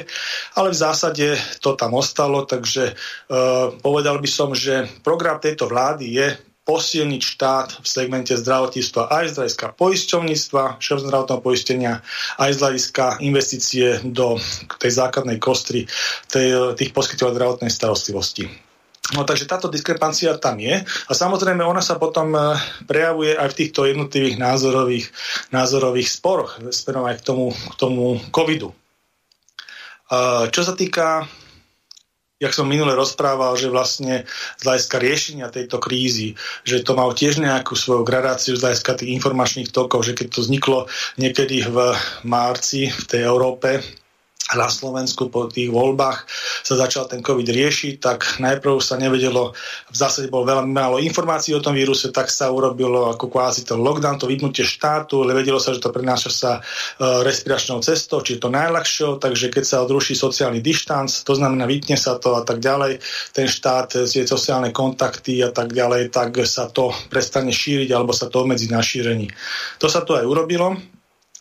ale v zásade to tam ostalo, takže uh, povedal by som, že program tejto vlády je posilniť štát v segmente zdravotníctva aj z hľadiska poisťovníctva, všeobecného poistenia, aj z hľadiska investície do tej základnej kostry tej, tých poskytov zdravotnej starostlivosti. No takže táto diskrepancia tam je a samozrejme ona sa potom e, prejavuje aj v týchto jednotlivých názorových, názorových sporoch smerom aj k tomu, k tomu covidu. Čo sa týka jak som minule rozprával, že vlastne z hľadiska riešenia tejto krízy, že to malo tiež nejakú svoju gradáciu z hľadiska tých informačných tokov, že keď to vzniklo niekedy v marci v tej Európe, na Slovensku po tých voľbách, sa začal ten COVID riešiť, tak najprv sa nevedelo, v zásade bolo veľmi málo informácií o tom víruse, tak sa urobilo ako kvázi ten lockdown, to vypnutie štátu, ale vedelo sa, že to prenáša sa uh, respiračnou cestou, či je to najľahšou, takže keď sa odruší sociálny dištanc, to znamená vypne sa to a tak ďalej, ten štát, tie sociálne kontakty a tak ďalej, tak sa to prestane šíriť alebo sa to obmedzí na šírení. To sa tu aj urobilo.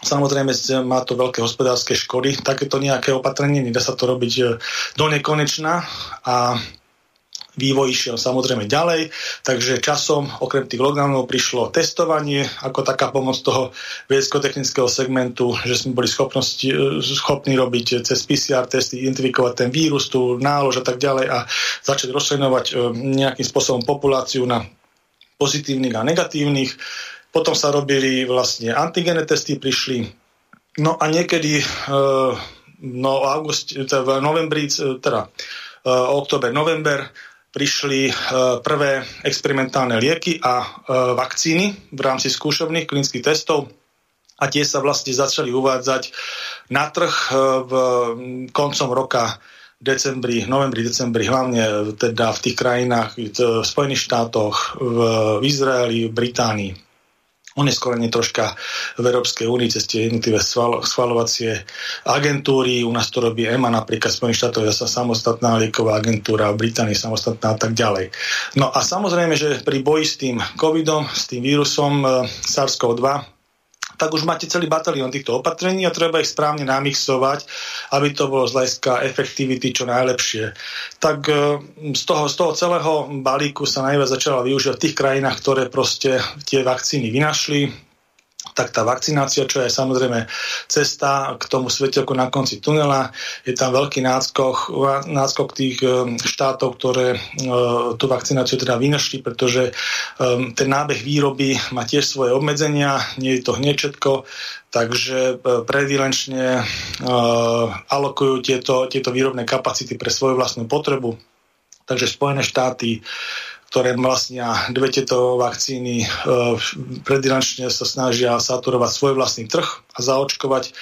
Samozrejme má to veľké hospodárske škody. Takéto nejaké opatrenie, nedá sa to robiť e, do nekonečna a vývoj išiel samozrejme ďalej, takže časom okrem tých lockdownov prišlo testovanie ako taká pomoc toho vedecko-technického segmentu, že sme boli schopnosti, e, schopní robiť cez PCR testy, identifikovať ten vírus, tú nálož a tak ďalej a začať rozšlenovať e, nejakým spôsobom populáciu na pozitívnych a negatívnych. Potom sa robili vlastne antigene testy, prišli. No a niekedy uh, no, august, teda v novembri, teda uh, oktober, november, prišli uh, prvé experimentálne lieky a uh, vakcíny v rámci skúšovných klinických testov a tie sa vlastne začali uvádzať na trh uh, v koncom roka decembri, novembri, decembri, hlavne teda v tých krajinách, v Spojených štátoch, v Izraeli, v Británii oneskorenie troška v Európskej únii cez tie jednotlivé schvalovacie agentúry. U nás to robí EMA, napríklad Spojených štátoch je samostatná lieková agentúra, v Británii samostatná a tak ďalej. No a samozrejme, že pri boji s tým covidom, s tým vírusom eh, SARS-CoV-2 tak už máte celý batalión týchto opatrení a treba ich správne namixovať, aby to bolo z hľadiska efektivity čo najlepšie. Tak e, z toho, z toho celého balíku sa najviac začala využívať v tých krajinách, ktoré proste tie vakcíny vynašli, tak tá vakcinácia, čo je samozrejme cesta k tomu svetelku na konci tunela, je tam veľký náskok, náskok tých štátov, ktoré tú vakcináciu teda vynašli, pretože ten nábeh výroby má tiež svoje obmedzenia, nie je to hneď všetko, takže predvýlenčne alokujú tieto, tieto výrobné kapacity pre svoju vlastnú potrebu. Takže Spojené štáty ktoré vlastnia dve tieto vakcíny, e, predinačne sa snažia saturovať svoj vlastný trh a zaočkovať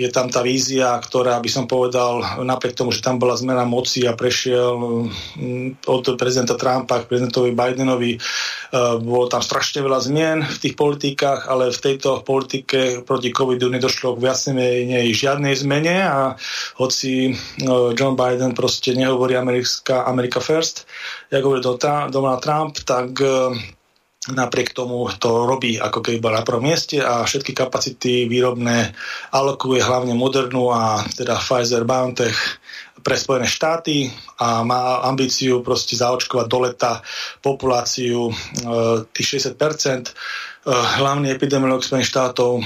je tam tá vízia, ktorá by som povedal, napriek tomu, že tam bola zmena moci a prešiel mm, od prezidenta Trumpa k prezidentovi Bidenovi, e, bolo tam strašne veľa zmien v tých politikách, ale v tejto politike proti covidu nedošlo k viac žiadnej zmene a hoci e, John Biden proste nehovorí Amerika, America first, ako hovorí Donald Trump, tak e, napriek tomu to robí ako keby bol na prvom mieste a všetky kapacity výrobné alokuje hlavne Modernu a teda Pfizer BioNTech pre Spojené štáty a má ambíciu proste zaočkovať do leta populáciu e, tých 60%. E, hlavný epidemiolog Spojených štátov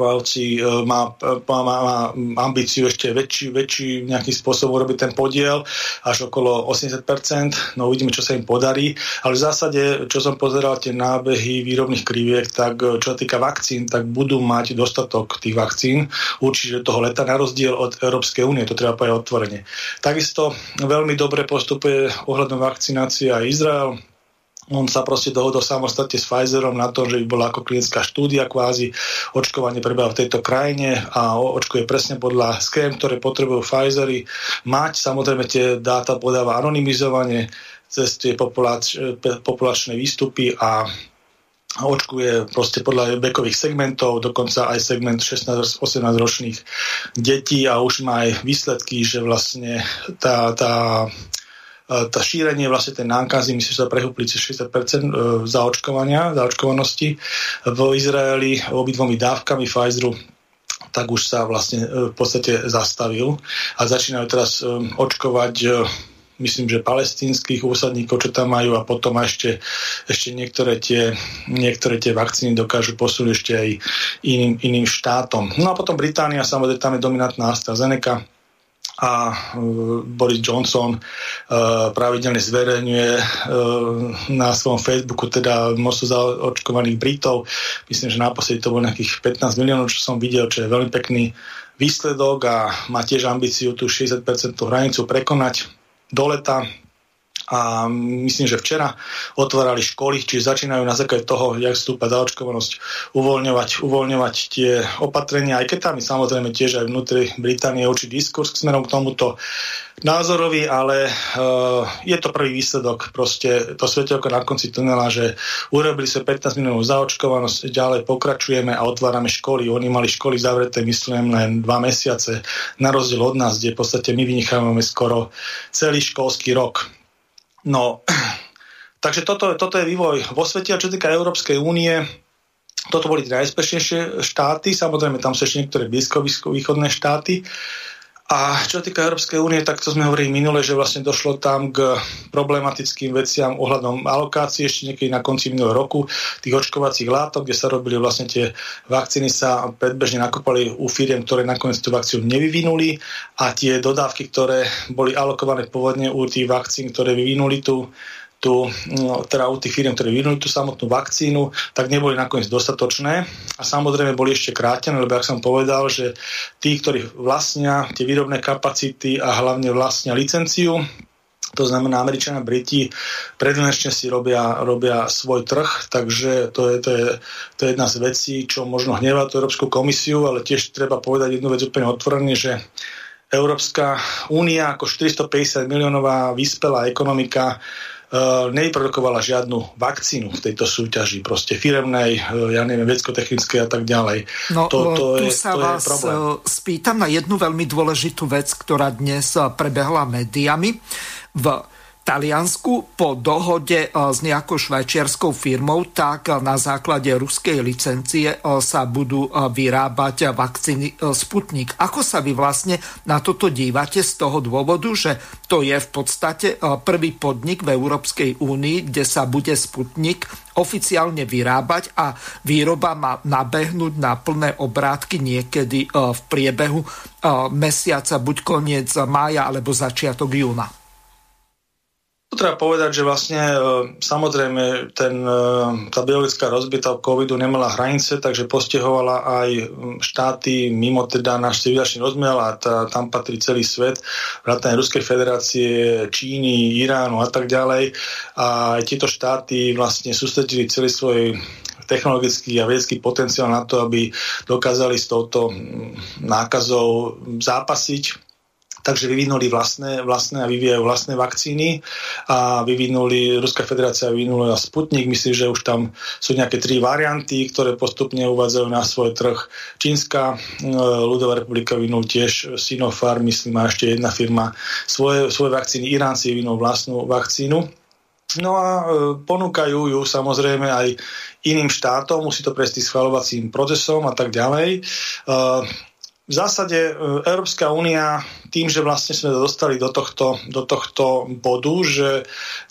Fauci e, má, má, má ambíciu ešte väčší, väčší nejakým spôsobom robiť ten podiel, až okolo 80%, no uvidíme, čo sa im podarí, ale v zásade, čo som pozeral tie nábehy výrobných kriviek, tak e, čo sa týka vakcín, tak budú mať dostatok tých vakcín, určite toho leta, na rozdiel od Európskej únie, to treba povedať otvorene. Takisto veľmi dobre postupuje ohľadom vakcinácie aj Izrael, on sa proste dohodol samostatne s Pfizerom na to, že by bola ako klinická štúdia kvázi. Očkovanie prebieha v tejto krajine a očkuje presne podľa schém, ktoré potrebujú Pfizery mať. Samozrejme tie dáta podáva anonymizovane cez tie populač, populačné výstupy a očkuje proste podľa vekových segmentov, dokonca aj segment 16-18 ročných detí a už má aj výsledky, že vlastne tá, tá tá šírenie vlastne tej nákazy, myslím, že sa prehúpli cez 60% e, zaočkovania, zaočkovanosti. V Izraeli obidvomi dávkami Pfizeru tak už sa vlastne e, v podstate zastavil. A začínajú teraz e, očkovať myslím, že palestínskych úsadníkov, čo tam majú a potom ešte, ešte niektoré, tie, niektoré tie vakcíny dokážu posunúť ešte aj iným, iným štátom. No a potom Británia, samozrejme, tam je dominantná AstraZeneca, a uh, Boris Johnson uh, pravidelne zverejňuje uh, na svojom Facebooku teda množstvo zaočkovaných Britov. Myslím, že naposledy to bolo nejakých 15 miliónov, čo som videl, čo je veľmi pekný výsledok a má tiež ambíciu tú 60% hranicu prekonať do leta a myslím, že včera otvárali školy, čiže začínajú na základe toho, jak stúpa zaočkovanosť, uvoľňovať, uvoľňovať tie opatrenia, aj keď tam je samozrejme tiež aj vnútri Británie určitý diskurs smerom k tomuto názorový, ale uh, je to prvý výsledok, proste to svetelko na konci tunela, že urobili sa 15 minút zaočkovanosť, ďalej pokračujeme a otvárame školy. Oni mali školy zavreté, myslím, len dva mesiace, na rozdiel od nás, kde v podstate my vynichávame skoro celý školský rok. No, takže toto, toto je vývoj vo svete. A čo týka Európskej únie, toto boli tie najspešnejšie štáty, samozrejme tam sú ešte niektoré blízko-východné štáty. A čo týka Európskej únie, tak to sme hovorili minule, že vlastne došlo tam k problematickým veciam ohľadom alokácie ešte niekedy na konci minulého roku tých očkovacích látok, kde sa robili vlastne tie vakcíny sa predbežne nakopali u firiem, ktoré nakoniec tú vakcínu nevyvinuli. A tie dodávky, ktoré boli alokované pôvodne u tých vakcín, ktoré vyvinuli tú tú, no, teda u tých firm, ktoré vyvinuli tú samotnú vakcínu, tak neboli nakoniec dostatočné. A samozrejme boli ešte krátené, lebo ak som povedal, že tí, ktorí vlastnia tie výrobné kapacity a hlavne vlastnia licenciu, to znamená, Američania a Briti predvenečne si robia, robia svoj trh, takže to je, to, je, to je jedna z vecí, čo možno hnevá tú Európsku komisiu, ale tiež treba povedať jednu vec úplne otvorene, že Európska únia ako 450 miliónová vyspelá ekonomika nevyprodukovala žiadnu vakcínu v tejto súťaži, proste firemnej, uh, ja neviem, vedsko-technickej a tak ďalej. No, to, to tu je, sa to vás je problém. E, spýtam na jednu veľmi dôležitú vec, ktorá dnes prebehla médiami. V Taliansku po dohode e, s nejakou švajčiarskou firmou, tak na základe ruskej licencie e, sa budú vyrábať vakcíny Sputnik. Ako sa vy vlastne na toto dívate z toho dôvodu, že to je v podstate prvý podnik v Európskej únii, kde sa bude Sputnik oficiálne vyrábať a výroba má nabehnúť na plné obrátky niekedy v priebehu mesiaca, buď koniec mája alebo začiatok júna. Tu treba povedať, že vlastne e, samozrejme ten, e, tá biologická rozbita covidu nemala hranice, takže postihovala aj štáty mimo teda náš civilizačný rozmer a tá, tam patrí celý svet, vrátane Ruskej federácie, Číny, Iránu a tak ďalej. A tieto štáty vlastne sústredili celý svoj technologický a vedecký potenciál na to, aby dokázali s touto nákazou zápasiť takže vyvinuli vlastné, vlastné a vyvíjajú vlastné vakcíny a vyvinuli, Ruská federácia vyvinula Sputnik, myslím, že už tam sú nejaké tri varianty, ktoré postupne uvádzajú na svoj trh. Čínska e, ľudová republika vyvinul tiež Sinopharm, myslím, a ešte jedna firma svoje, svoje vakcíny, Iránci vyvinul vlastnú vakcínu. No a e, ponúkajú ju samozrejme aj iným štátom, musí to prejsť schvalovacím procesom a tak ďalej. E, v zásade Európska únia tým, že vlastne sme dostali do tohto, do tohto bodu, že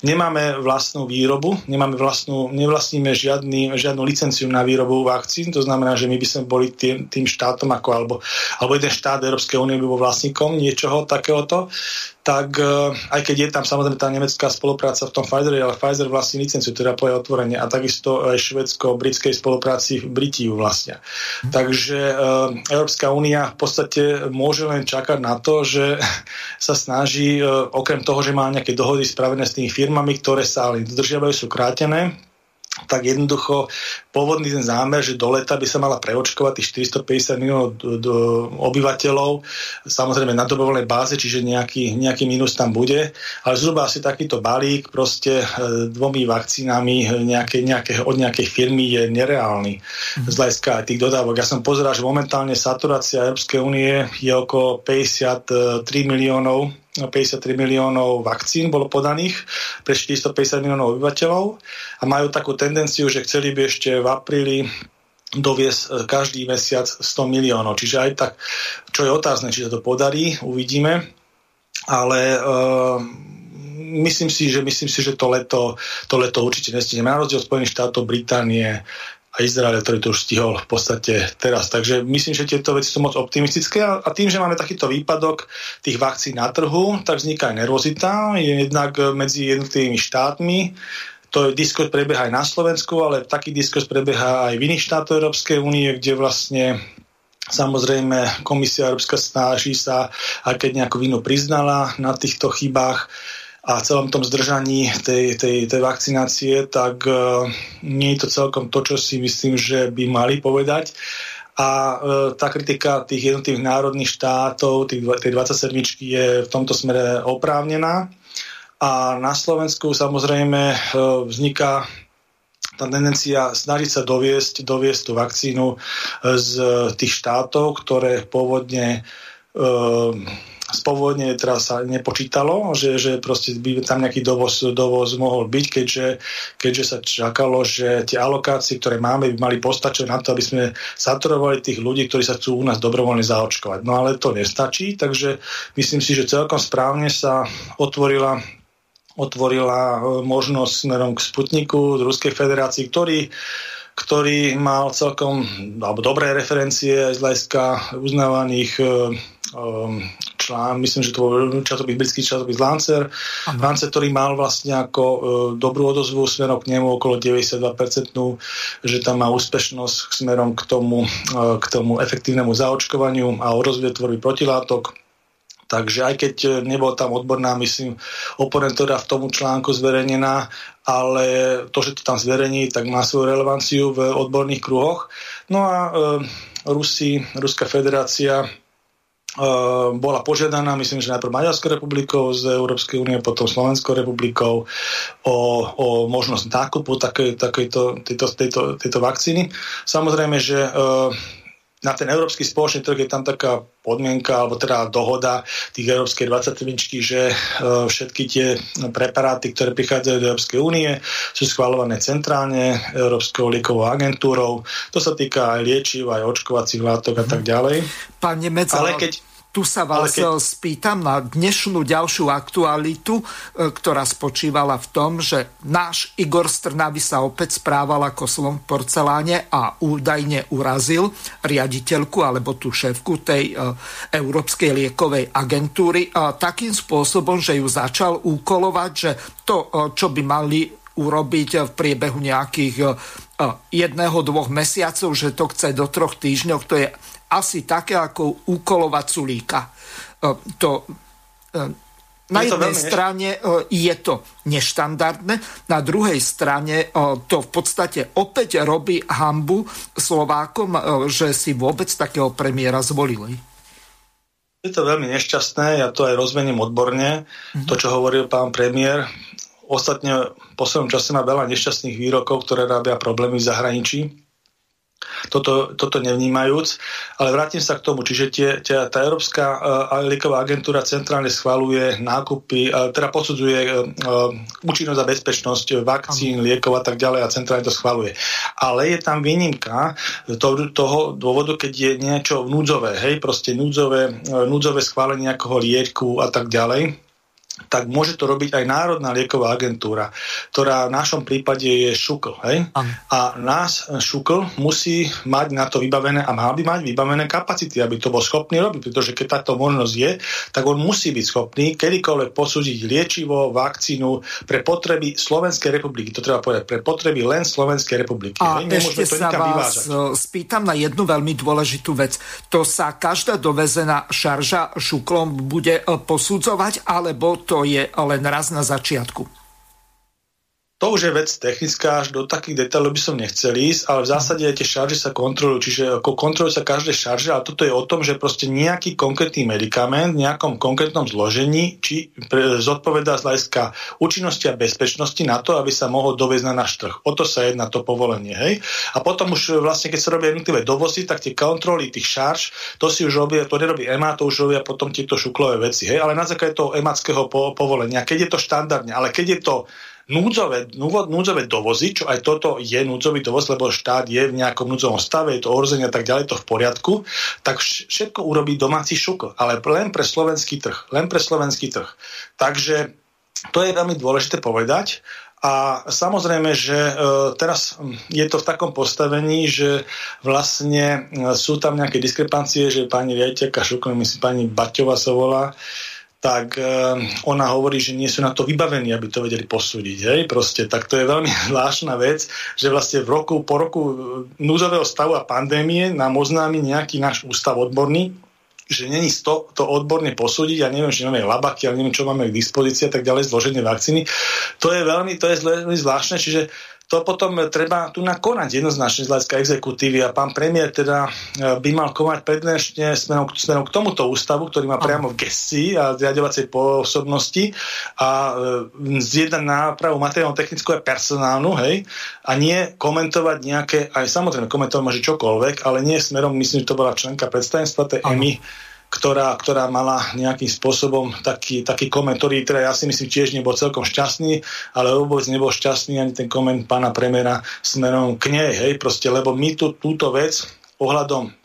nemáme vlastnú výrobu, nemáme vlastnú, nevlastníme žiadny, žiadnu licenciu na výrobu vakcín, to znamená, že my by sme boli tým, tým štátom ako, alebo, alebo jeden štát Európskej únie by bol vlastníkom niečoho takéhoto, tak e, aj keď je tam samozrejme tá nemecká spolupráca v tom Pfizeri, ale Pfizer vlastní licenciu, teda povie otvorenie a takisto aj švedsko-britskej spolupráci v Britiu vlastne. Takže e, Európska únia v podstate môže len čakať na to, že sa snaží, e, okrem toho, že má nejaké dohody spravené s tými firmami, ktoré sa ale dodržiavajú, sú krátené, tak jednoducho pôvodný ten zámer, že do leta by sa mala preočkovať tých 450 miliónov obyvateľov, samozrejme na dobrovoľnej báze, čiže nejaký, nejaký mínus tam bude, ale zhruba asi takýto balík proste e, dvomi vakcínami nejaké, nejaké, od nejakej firmy je nereálny mm. z hľadiska tých dodávok. Ja som pozeral, že momentálne saturácia Európskej únie je okolo 53 miliónov 53 miliónov vakcín bolo podaných pre 450 miliónov obyvateľov a majú takú tendenciu, že chceli by ešte v apríli doviesť e, každý mesiac 100 miliónov. Čiže aj tak, čo je otázne, či sa to podarí, uvidíme. Ale uh, myslím si, že myslím si, že to leto, to leto určite nestihneme. Na rozdiel od Spojených štátov, Británie, a Izrael, ktorý to už stihol v podstate teraz. Takže myslím, že tieto veci sú moc optimistické a, tým, že máme takýto výpadok tých vakcín na trhu, tak vzniká aj nervozita, je jednak medzi jednotlivými štátmi, to je diskurs prebieha aj na Slovensku, ale taký diskurs prebieha aj v iných štátoch Európskej únie, kde vlastne Samozrejme, Komisia Európska snaží sa, aj keď nejakú vinu priznala na týchto chybách, a celom tom zdržaní tej, tej, tej vakcinácie, tak uh, nie je to celkom to, čo si myslím, že by mali povedať. A uh, tá kritika tých jednotlivých národných štátov, tých, tej 27 je v tomto smere oprávnená. A na Slovensku samozrejme uh, vzniká tá tendencia snažiť sa doviesť, doviesť tú vakcínu z tých štátov, ktoré pôvodne spôvodne teraz sa nepočítalo, že, že proste by tam nejaký dovoz, dovoz mohol byť, keďže, keďže sa čakalo, že tie alokácie, ktoré máme, by mali postačiť na to, aby sme saturovali tých ľudí, ktorí sa chcú u nás dobrovoľne zaočkovať. No ale to nestačí, takže myslím si, že celkom správne sa otvorila otvorila e, možnosť smerom k Sputniku z Ruskej federácii, ktorý ktorý mal celkom alebo dobré referencie z hľadiska uznávaných e, Um, člán, myslím, že to bol časopis, britský časopis Lancer, Aha. Lancer, ktorý mal vlastne ako uh, dobrú odozvu smerom k nemu okolo 92%, že tam má úspešnosť smerom k tomu, uh, k tomu efektívnemu zaočkovaniu a o rozvie tvorby protilátok. Takže aj keď nebol tam odborná, myslím, oponentora v tomu článku zverejnená, ale to, že to tam zverejní, tak má svoju relevanciu v odborných kruhoch. No a e, Rusi, Ruská federácia bola požiadaná, myslím, že najprv Maďarskou republikou z Európskej únie, potom Slovenskou republikou o, o možnosť nákupu takej, takejto, tejto, tejto, tejto vakcíny. Samozrejme, že uh, na ten európsky spoločný trh je tam taká podmienka, alebo teda dohoda tých európskej 23, že uh, všetky tie preparáty, ktoré prichádzajú do Európskej únie, sú schvalované centrálne Európskou liekovou agentúrou. To sa týka aj liečiv, aj očkovacích látok a tak ďalej. Pán Nemec, ale keď tu sa vás keď... spýtam na dnešnú ďalšiu aktualitu, e, ktorá spočívala v tom, že náš Igor Strnavy sa opäť správal ako slon v porceláne a údajne urazil riaditeľku alebo tú šéfku tej e, Európskej liekovej agentúry takým spôsobom, že ju začal úkolovať, že to, e, čo by mali urobiť v priebehu nejakých jedného, dvoch mesiacov, že to chce do troch týždňov, to je asi také ako úkolovať Sulíka. E, to, e, na jednej strane e, je to neštandardné, na druhej strane to v podstate opäť robí hambu Slovákom, že si vôbec takého premiéra zvolili. Je to veľmi nešťastné, ja to aj rozmením odborne, mm-hmm. to, čo hovoril pán premiér. Ostatne v poslednom čase má veľa nešťastných výrokov, ktoré robia problémy v zahraničí toto, toto nevnímajúc. Ale vrátim sa k tomu, čiže tie, tie, tá Európska uh, lieková agentúra centrálne schvaluje nákupy, uh, teda posudzuje uh, účinnosť a bezpečnosť vakcín, liekov a tak ďalej a centrálne to schvaluje. Ale je tam výnimka to, toho dôvodu, keď je niečo núdzové, hej, proste núdzové, núdzové schválenie nejakého lieku a tak ďalej tak môže to robiť aj Národná lieková agentúra, ktorá v našom prípade je ŠUKL. Hej? A nás ŠUKL musí mať na to vybavené a mal by mať vybavené kapacity, aby to bol schopný robiť, pretože keď táto možnosť je, tak on musí byť schopný kedykoľvek posúdiť liečivo, vakcínu pre potreby Slovenskej republiky. To treba povedať, pre potreby len Slovenskej republiky. A hej? ešte to sa vás vyvážať. E, spýtam na jednu veľmi dôležitú vec. To sa každá dovezená šarža šuklom bude e, posudzovať, alebo to je len raz na začiatku. To už je vec technická, až do takých detailov by som nechcel ísť, ale v zásade tie šarže sa kontrolujú, čiže ako kontrolujú sa každé šarže a toto je o tom, že proste nejaký konkrétny medikament v nejakom konkrétnom zložení, či zodpovedá z hľadiska účinnosti a bezpečnosti na to, aby sa mohol doviezť na náš trh. O to sa jedná to povolenie. Hej? A potom už vlastne, keď sa robia jednotlivé dovozy, tak tie kontroly tých šarž, to si už robia, to nerobí EMA, to už robia potom tieto šuklové veci. Hej? Ale na základe toho emackého po- povolenia, keď je to štandardne, ale keď je to núdzové, núdzové dovozy, čo aj toto je núdzový dovoz, lebo štát je v nejakom núdzovom stave, je to ohrozenie a tak ďalej, to v poriadku, tak všetko urobí domáci šukl, ale len pre slovenský trh. Len pre slovenský trh. Takže to je veľmi dôležité povedať. A samozrejme, že e, teraz je to v takom postavení, že vlastne e, sú tam nejaké diskrepancie, že pani riaditeľka Šukl, myslím pani Baťova sa volá, tak uh, ona hovorí, že nie sú na to vybavení, aby to vedeli posúdiť. Hej? Proste, tak to je veľmi zvláštna vec, že vlastne v roku, po roku núzového stavu a pandémie nám oznámi nejaký náš ústav odborný, že není to, to odborne posúdiť, ja neviem, že máme labaky, ale neviem, čo máme k dispozícii a tak ďalej, zloženie vakcíny. To je veľmi, to je veľmi zvláštne, čiže to potom treba tu nakonať jednoznačne z hľadiska exekutívy a pán premiér teda e, by mal konať prednešne smerom, smerom k tomuto ústavu, ktorý má priamo v gestii a zriadovacej pôsobnosti a e, zjednať nápravu materiálnu, technickú a personálnu, hej, a nie komentovať nejaké, aj samozrejme komentovať môže čokoľvek, ale nie smerom, myslím, že to bola členka predstavenstva tej EMI, ktorá, ktorá mala nejakým spôsobom taký, taký koment, ktorý teda ja si myslím tiež nebol celkom šťastný, ale vôbec nebol šťastný ani ten koment pána premiéra smerom k nej, hej, proste, lebo my tu, túto vec ohľadom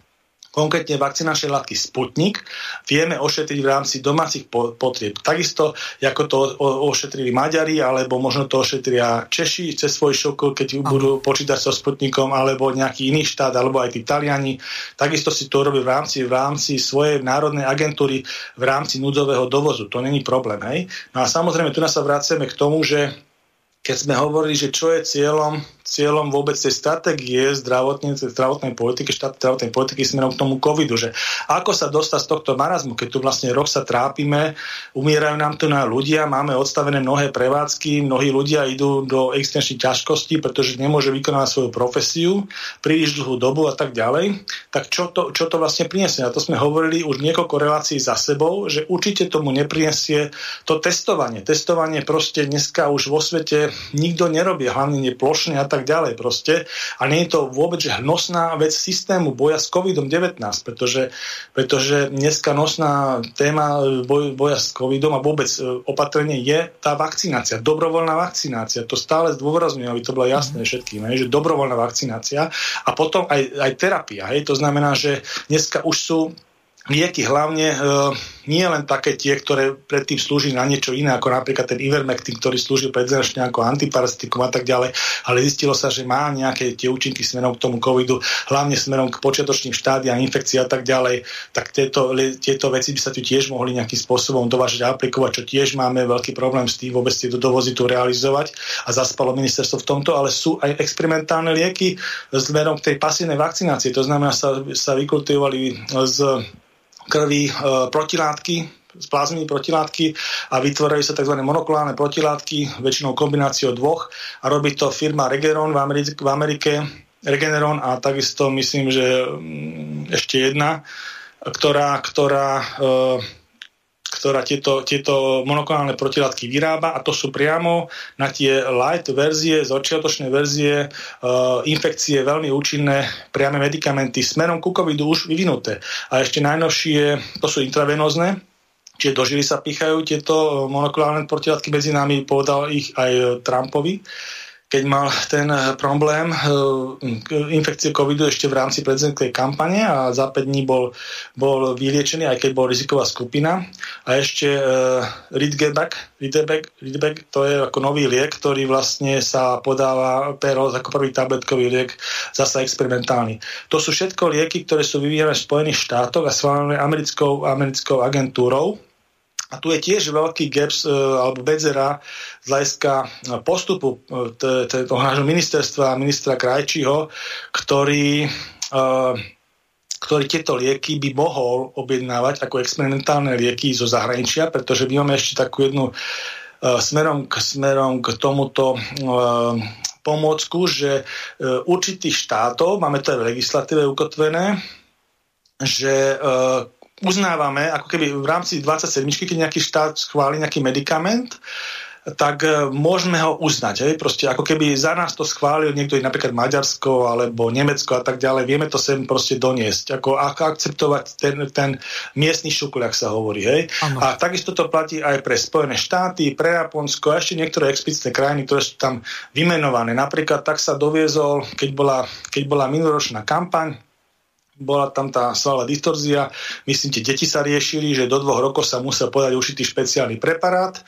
konkrétne vakcinačné látky Sputnik, vieme ošetriť v rámci domácich potrieb. Takisto, ako to ošetrili Maďari, alebo možno to ošetria Češi cez svoj šokol, keď Aha. budú počítať so Sputnikom, alebo nejaký iný štát, alebo aj tí Taliani. Takisto si to robí v rámci, v rámci svojej národnej agentúry, v rámci núdzového dovozu. To není problém. Hej? No a samozrejme, tu nás sa vraceme k tomu, že keď sme hovorili, že čo je cieľom cieľom vôbec tej stratégie zdravotnej, zdravotnej politiky, štát zdravotnej politiky smerom k tomu covidu, že ako sa dostať z tohto marazmu, keď tu vlastne rok sa trápime, umierajú nám tu na ľudia, máme odstavené mnohé prevádzky, mnohí ľudia idú do existenčných ťažkostí, pretože nemôže vykonávať svoju profesiu príliš dlhú dobu a tak ďalej, tak čo to, čo to vlastne prinesie? A to sme hovorili už niekoľko relácií za sebou, že určite tomu neprinesie to testovanie. Testovanie proste dneska už vo svete nikto nerobí, hlavne neplošne a tak ďalej proste. A nie je to vôbec že nosná vec systému boja s COVID-19, pretože, pretože dneska nosná téma boj, boja s COVIDom a vôbec e, opatrenie je tá vakcinácia, dobrovoľná vakcinácia. To stále zdôrazňujem, aby to bolo jasné mhm. všetkým, že dobrovoľná vakcinácia a potom aj, aj terapia. Hej? To znamená, že dneska už sú lieky hlavne e, nie len také tie, ktoré predtým slúži na niečo iné, ako napríklad ten Ivermectin, ktorý slúžil predznačne ako antiparasitikum a tak ďalej, ale zistilo sa, že má nejaké tie účinky smerom k tomu covidu, hlavne smerom k počiatočným štádiám infekcií a tak ďalej, tak tieto, tieto veci by sa tu tiež mohli nejakým spôsobom dovážať a aplikovať, čo tiež máme veľký problém s tým vôbec tieto dovozy tu realizovať a zaspalo ministerstvo v tomto, ale sú aj experimentálne lieky smerom k tej pasívnej vakcinácii, to znamená, sa, sa vykultivovali z krvi e, protilátky, z protilátky a vytvárajú sa tzv. monoklonálne protilátky, väčšinou kombináciou dvoch a robí to firma Regeneron v Amerike, v Amerike Regeneron a takisto myslím, že mm, ešte jedna, ktorá, ktorá e, ktorá tieto, tieto monoklonálne protilátky vyrába a to sú priamo na tie light verzie, začiatočné verzie uh, infekcie veľmi účinné priame medikamenty smerom ku covidu už vyvinuté. A ešte najnovšie, to sú intravenózne, Čiže dožili sa pichajú tieto monoklonálne protilátky medzi nami, povedal ich aj Trumpovi. Uh, keď mal ten eh, problém eh, infekcie covidu ešte v rámci prezidentskej kampane a za 5 dní bol, bol vyliečený, aj keď bol riziková skupina. A ešte uh, Ridgebag, Ridgebag, to je ako nový liek, ktorý vlastne sa podáva Peros ako prvý tabletkový liek, zasa experimentálny. To sú všetko lieky, ktoré sú vyvíjane v Spojených štátoch a schválené americkou, americkou agentúrou a tu je tiež veľký gaps e, alebo bedzera z hľadiska postupu e, toho nášho ministerstva, ministra Krajčího, ktorý, e, ktorý tieto lieky by mohol objednávať ako experimentálne lieky zo zahraničia, pretože my máme ešte takú jednu smerom k, smerom k tomuto pomôcku, že určitých štátov, máme to aj v legislatíve ukotvené, že uznávame, ako keby v rámci 27, keď nejaký štát schváli nejaký medikament, tak e, môžeme ho uznať. Hej? Proste ako keby za nás to schválil niekto, napríklad Maďarsko alebo Nemecko a tak ďalej, vieme to sem proste doniesť. Ako, ako akceptovať ten, ten miestny šukul, ak sa hovorí. Hej? A takisto to platí aj pre Spojené štáty, pre Japonsko a ešte niektoré explicitné krajiny, ktoré sú tam vymenované. Napríklad tak sa doviezol, keď bola, keď bola minuloročná kampaň, bola tam tá svalová distorzia. Myslím, tie deti sa riešili, že do dvoch rokov sa musel podať určitý špeciálny preparát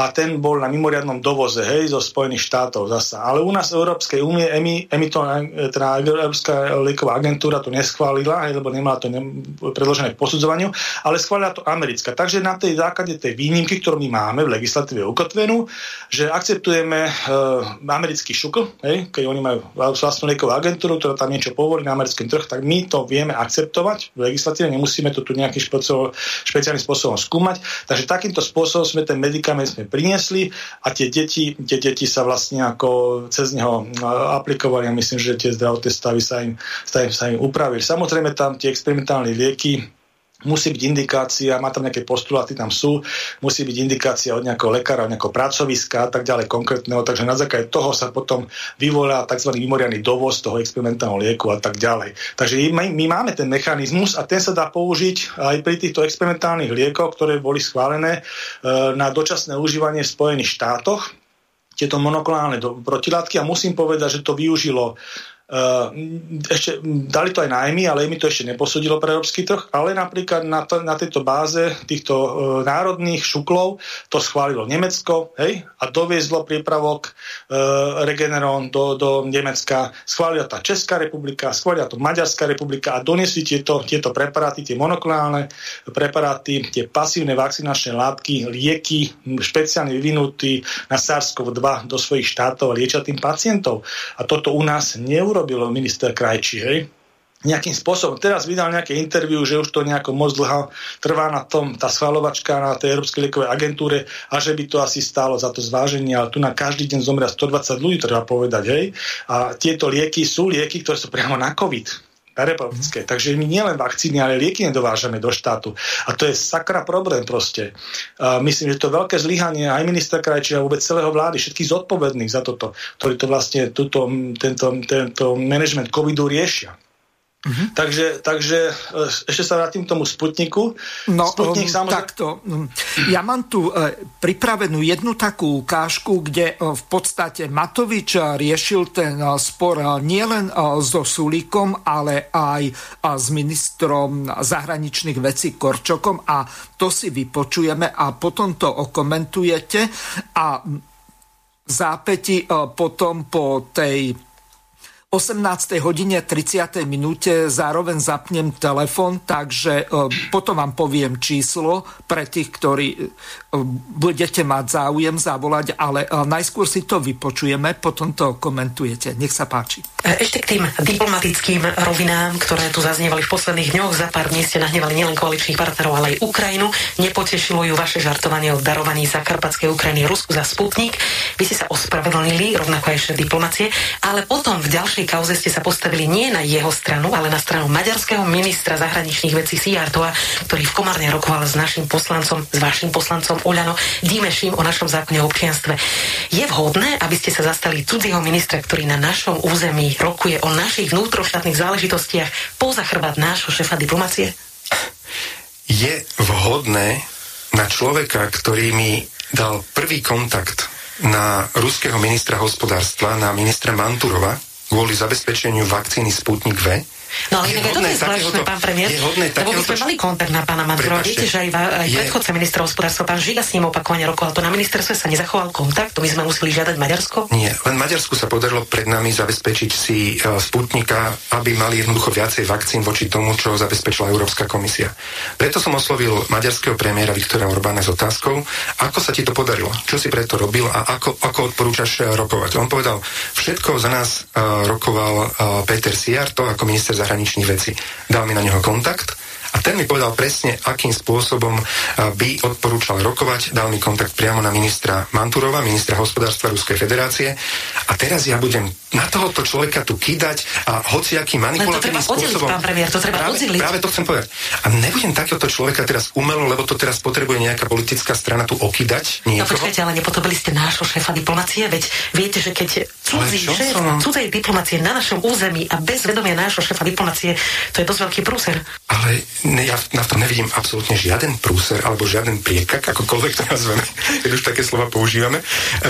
a ten bol na mimoriadnom dovoze, hej, zo Spojených štátov zasa. Ale u nás v Európskej únie EMI, EMI to, teda Európska lieková agentúra to neschválila, hej, lebo nemala to ne, predložené k posudzovaniu, ale schválila to americká. Takže na tej základe tej výnimky, ktorú my máme v legislatíve ukotvenú, že akceptujeme e, americký šukl, hej, keď oni majú vlastnú liekovú agentúru, ktorá tam niečo povolí na americký trh, tak my to vieme akceptovať v legislatíve, nemusíme to tu nejakým špeciálnym spôsobom skúmať. Takže takýmto spôsobom sme ten medikament sme priniesli a tie deti, tie deti sa vlastne ako cez neho aplikovali a myslím, že tie zdravotné stavy sa im, sa im, sa im upravili. Samozrejme tam tie experimentálne lieky, musí byť indikácia, má tam nejaké postuláty, tam sú, musí byť indikácia od nejakého lekára, od nejakého pracoviska a tak ďalej konkrétneho, takže na základe toho sa potom vyvolá tzv. mimoriadný dovoz toho experimentálneho lieku a tak ďalej. Takže my, my máme ten mechanizmus a ten sa dá použiť aj pri týchto experimentálnych liekoch, ktoré boli schválené e, na dočasné užívanie v Spojených štátoch tieto monoklonálne protilátky a musím povedať, že to využilo ešte dali to aj EMI, ale EMI to ešte neposudilo pre európsky trh, ale napríklad na, to, na tejto báze týchto uh, národných šuklov to schválilo Nemecko hej, a doviezlo prípravok uh, Regeneron do, do Nemecka, schválila tá Česká republika, schválila to Maďarská republika a doniesli tieto, tieto preparáty, tie monoklonálne preparáty, tie pasívne vakcinačné látky, lieky, špeciálne vyvinutí na SARS-CoV-2 do svojich štátov a liečia tým pacientov. A toto u nás neuro urobil minister Krajčí, hej? nejakým spôsobom. Teraz vydal nejaké interviu, že už to nejako moc dlho trvá na tom, tá schvalovačka na tej Európskej liekovej agentúre a že by to asi stálo za to zváženie, ale tu na každý deň zomria 120 ľudí, treba povedať, hej. A tieto lieky sú lieky, ktoré sú priamo na COVID terapeutické. Takže my nielen vakcíny, ale lieky nedovážame do štátu. A to je sakra problém proste. A myslím, že to je veľké zlyhanie aj ministra Krajčí a vôbec celého vlády, všetkých zodpovedných za toto, ktorí to vlastne tuto, tento, tento management covidu riešia. Uh-huh. Takže, takže e, ešte sa vrátim k tomu Sputniku. No, Sputnik, um, samozrejme... takto. Um, ja mám tu uh, pripravenú jednu takú ukážku, kde uh, v podstate Matovič riešil ten uh, spor uh, nielen uh, so Sulíkom, ale aj s ministrom zahraničných vecí Korčokom a to si vypočujeme a potom to okomentujete a zápäti potom po tej 18. hodine 30. minúte zároveň zapnem telefon, takže e, potom vám poviem číslo pre tých, ktorí e, budete mať záujem zavolať, ale e, najskôr si to vypočujeme, potom to komentujete. Nech sa páči. Ešte k tým diplomatickým rovinám, ktoré tu zaznievali v posledných dňoch. Za pár dní ste nahnevali nielen koaličných partnerov, ale aj Ukrajinu. Nepotešilo ju vaše žartovanie o darovaní Zakarpatskej Ukrajiny Rusku za Sputnik. Vy ste sa ospravedlnili, rovnako aj diplomacie, ale potom v ďalšej vašej kauze ste sa postavili nie na jeho stranu, ale na stranu maďarského ministra zahraničných vecí Sijartova, ktorý v Komárne rokoval s našim poslancom, s vašim poslancom Uľano Dímeším o našom zákone o občianstve. Je vhodné, aby ste sa zastali cudzieho ministra, ktorý na našom území rokuje o našich vnútroštátnych záležitostiach poza nášho šefa diplomacie? Je vhodné na človeka, ktorý mi dal prvý kontakt na ruského ministra hospodárstva, na ministra Manturova, kvôli zabezpečeniu vakcíny Sputnik V, No ale inak aj toto je zvláštne, pán premiér, lebo my sme mali kontakt na pána Manzura. Viete, že aj, aj je... predchodca ministra hospodárstva, pán Žiga s ním opakovane rokoval. To na ministerstve sa nezachoval kontakt, to my sme museli žiadať Maďarsko? Nie, len Maďarsku sa podarilo pred nami zabezpečiť si uh, Sputnika, aby mali jednoducho viacej vakcín voči tomu, čo zabezpečila Európska komisia. Preto som oslovil maďarského premiéra Viktora Orbána s otázkou, ako sa ti to podarilo, čo si preto robil a ako, ako odporúčaš rokovať. On povedal, všetko za nás uh, rokoval uh, Peter Siarto ako minister zahraničných vecí. Dal mi na neho kontakt a ten mi povedal presne, akým spôsobom by odporúčal rokovať. Dal mi kontakt priamo na ministra Manturova, ministra hospodárstva Ruskej federácie. A teraz ja budem na tohoto človeka tu kýdať a hociaký manipulatívnym spôsobom... pán premiér, to treba práve, práve to chcem povedať. A nebudem takéhoto človeka teraz umelo, lebo to teraz potrebuje nejaká politická strana tu okýdať niekoho. No počkajte, ale nepotobili ste nášho šéfa diplomacie, veď viete, že keď cudzí šéf som... cudzej diplomacie na našom území a bez vedomia nášho šéfa diplomacie, to je dosť veľký prúser. Ale ja na to nevidím absolútne žiaden prúser alebo žiaden priekak, akokoľvek to nazveme, keď už také slova používame,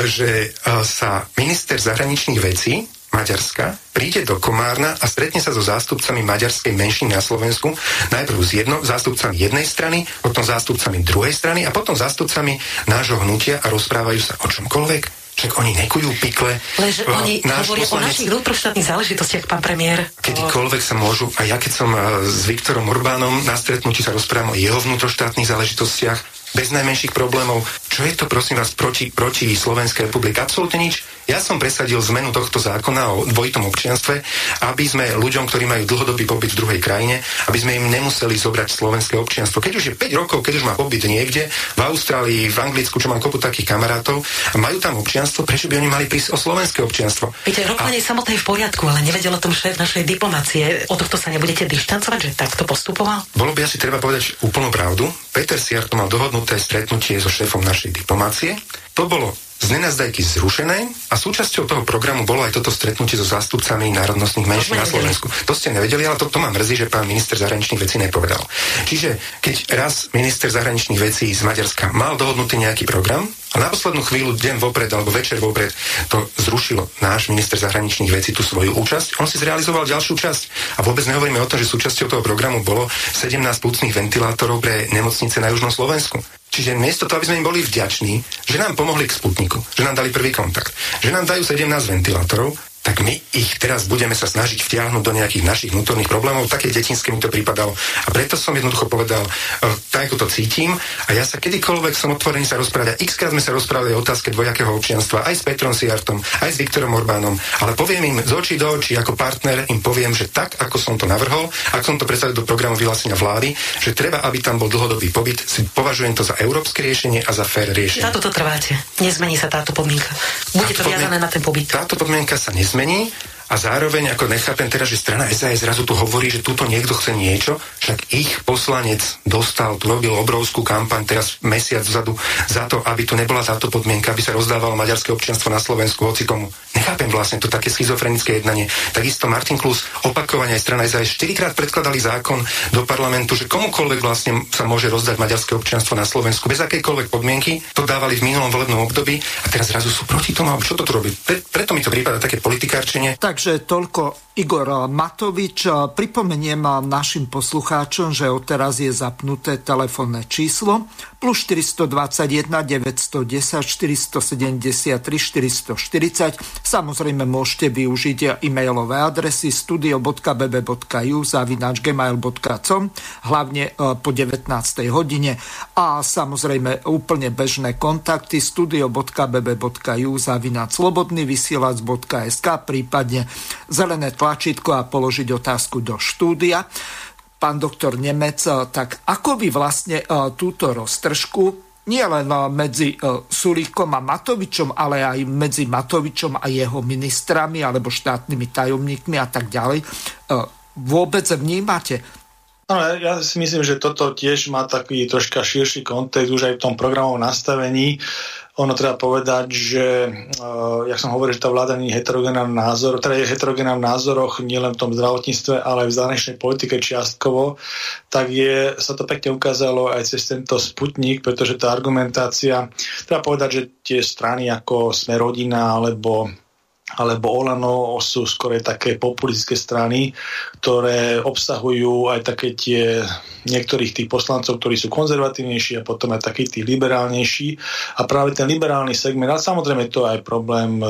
že sa minister zahraničných vecí Maďarska, príde do Komárna a stretne sa so zástupcami maďarskej menšiny na Slovensku, najprv s jedno, zástupcami jednej strany, potom zástupcami druhej strany a potom zástupcami nášho hnutia a rozprávajú sa o čomkoľvek, však oni nekujú pikle. Leže oni hovoria poslanec, o našich vnútroštátnych záležitostiach, pán premiér. Kedykoľvek sa môžu, a ja keď som s Viktorom Orbánom na stretnutí sa rozprávam o jeho vnútroštátnych záležitostiach, bez najmenších problémov. Čo je to, prosím vás, proti, proti Slovenskej republike? Absolútne nič. Ja som presadil zmenu tohto zákona o dvojitom občianstve, aby sme ľuďom, ktorí majú dlhodobý pobyt v druhej krajine, aby sme im nemuseli zobrať slovenské občianstvo. Keď už je 5 rokov, keď už má pobyt niekde, v Austrálii, v Anglicku, čo mám kopu takých kamarátov, majú tam občianstvo, prečo by oni mali prísť o slovenské občianstvo? Viete, rokovanie a... samotné je v poriadku, ale nevedel o tom šéf našej diplomácie. O tohto sa nebudete dištancovať, že takto postupoval? Bolo by asi treba povedať úplnú pravdu. Peter Siar to mal dohodnuté stretnutie so šéfom našej diplomácie. To bolo z nenazdajky zrušené a súčasťou toho programu bolo aj toto stretnutie so zástupcami národnostných menšín na Slovensku. To ste nevedeli, ale to, to ma mrzí, že pán minister zahraničných vecí nepovedal. Čiže keď raz minister zahraničných vecí z Maďarska mal dohodnutý nejaký program a na poslednú chvíľu, deň vopred alebo večer vopred, to zrušilo náš minister zahraničných vecí tú svoju účasť, on si zrealizoval ďalšiu časť. A vôbec nehovoríme o tom, že súčasťou toho programu bolo 17 plúcnych ventilátorov pre nemocnice na južnom Slovensku. Čiže miesto toho, aby sme im boli vďační, že nám pomohli k Sputniku, že nám dali prvý kontakt, že nám dajú 17 ventilátorov, tak my ich teraz budeme sa snažiť vtiahnuť do nejakých našich vnútorných problémov. Také detinské mi to pripadalo. A preto som jednoducho povedal, uh, tak ako to cítim. A ja sa kedykoľvek som otvorený sa rozprávať. X krát sme sa rozprávali o otázke dvojakého občianstva aj s Petrom Siartom, aj s Viktorom Orbánom. Ale poviem im z očí do očí ako partner, im poviem, že tak, ako som to navrhol, ako som to predstavil do programu vyhlásenia vlády, že treba, aby tam bol dlhodobý pobyt, si považujem to za európske riešenie a za fér riešenie. Na toto trváte. Nezmení sa táto podmienka. Bude táto to viazané na ten pobyt. Táto podmienka sa nezmení zmení a zároveň ako nechápem teraz, že strana SAS zrazu tu hovorí, že túto niekto chce niečo, však ich poslanec dostal, tu robil obrovskú kampaň teraz mesiac vzadu za to, aby tu nebola táto podmienka, aby sa rozdávalo maďarské občianstvo na Slovensku hoci komu. Nechápem vlastne to také schizofrenické jednanie. Takisto Martin Klus opakovane aj strana SAS štyrikrát predkladali zákon do parlamentu, že komukoľvek vlastne sa môže rozdať maďarské občianstvo na Slovensku bez akejkoľvek podmienky. To dávali v minulom volebnom období a teraz zrazu sú proti tomu. Čo to tu robí? Pre, preto mi to prípada také politikárčenie. Tak Takže toľko Igor Matovič. Pripomeniem našim poslucháčom, že odteraz je zapnuté telefónne číslo plus 421 910 473 440. Samozrejme môžete využiť e-mailové adresy studio.bb.ju zavináč gmail.com hlavne e, po 19. hodine a samozrejme úplne bežné kontakty studio.bb.ju zavináč slobodný vysielač.sk prípadne zelené tlačítko a položiť otázku do štúdia. Pán doktor Nemec, tak ako by vlastne e, túto roztržku nie len e, medzi Sulíkom a Matovičom, ale aj medzi Matovičom a jeho ministrami alebo štátnymi tajomníkmi a tak ďalej, vôbec vnímate? No, ja si myslím, že toto tiež má taký troška širší kontext už aj v tom programovom nastavení. Ono treba povedať, že, uh, jak som hovoril, že tá vláda nie je heterogénna v názor, teda je heterogénna v názoroch nielen v tom zdravotníctve, ale aj v zahraničnej politike čiastkovo, tak je, sa to pekne ukázalo aj cez tento sputnik, pretože tá argumentácia, treba povedať, že tie strany ako Sme rodina alebo alebo Olano sú skôr také populistické strany, ktoré obsahujú aj také tie niektorých tých poslancov, ktorí sú konzervatívnejší a potom aj takí tí liberálnejší. A práve ten liberálny segment, a samozrejme to aj problém, e,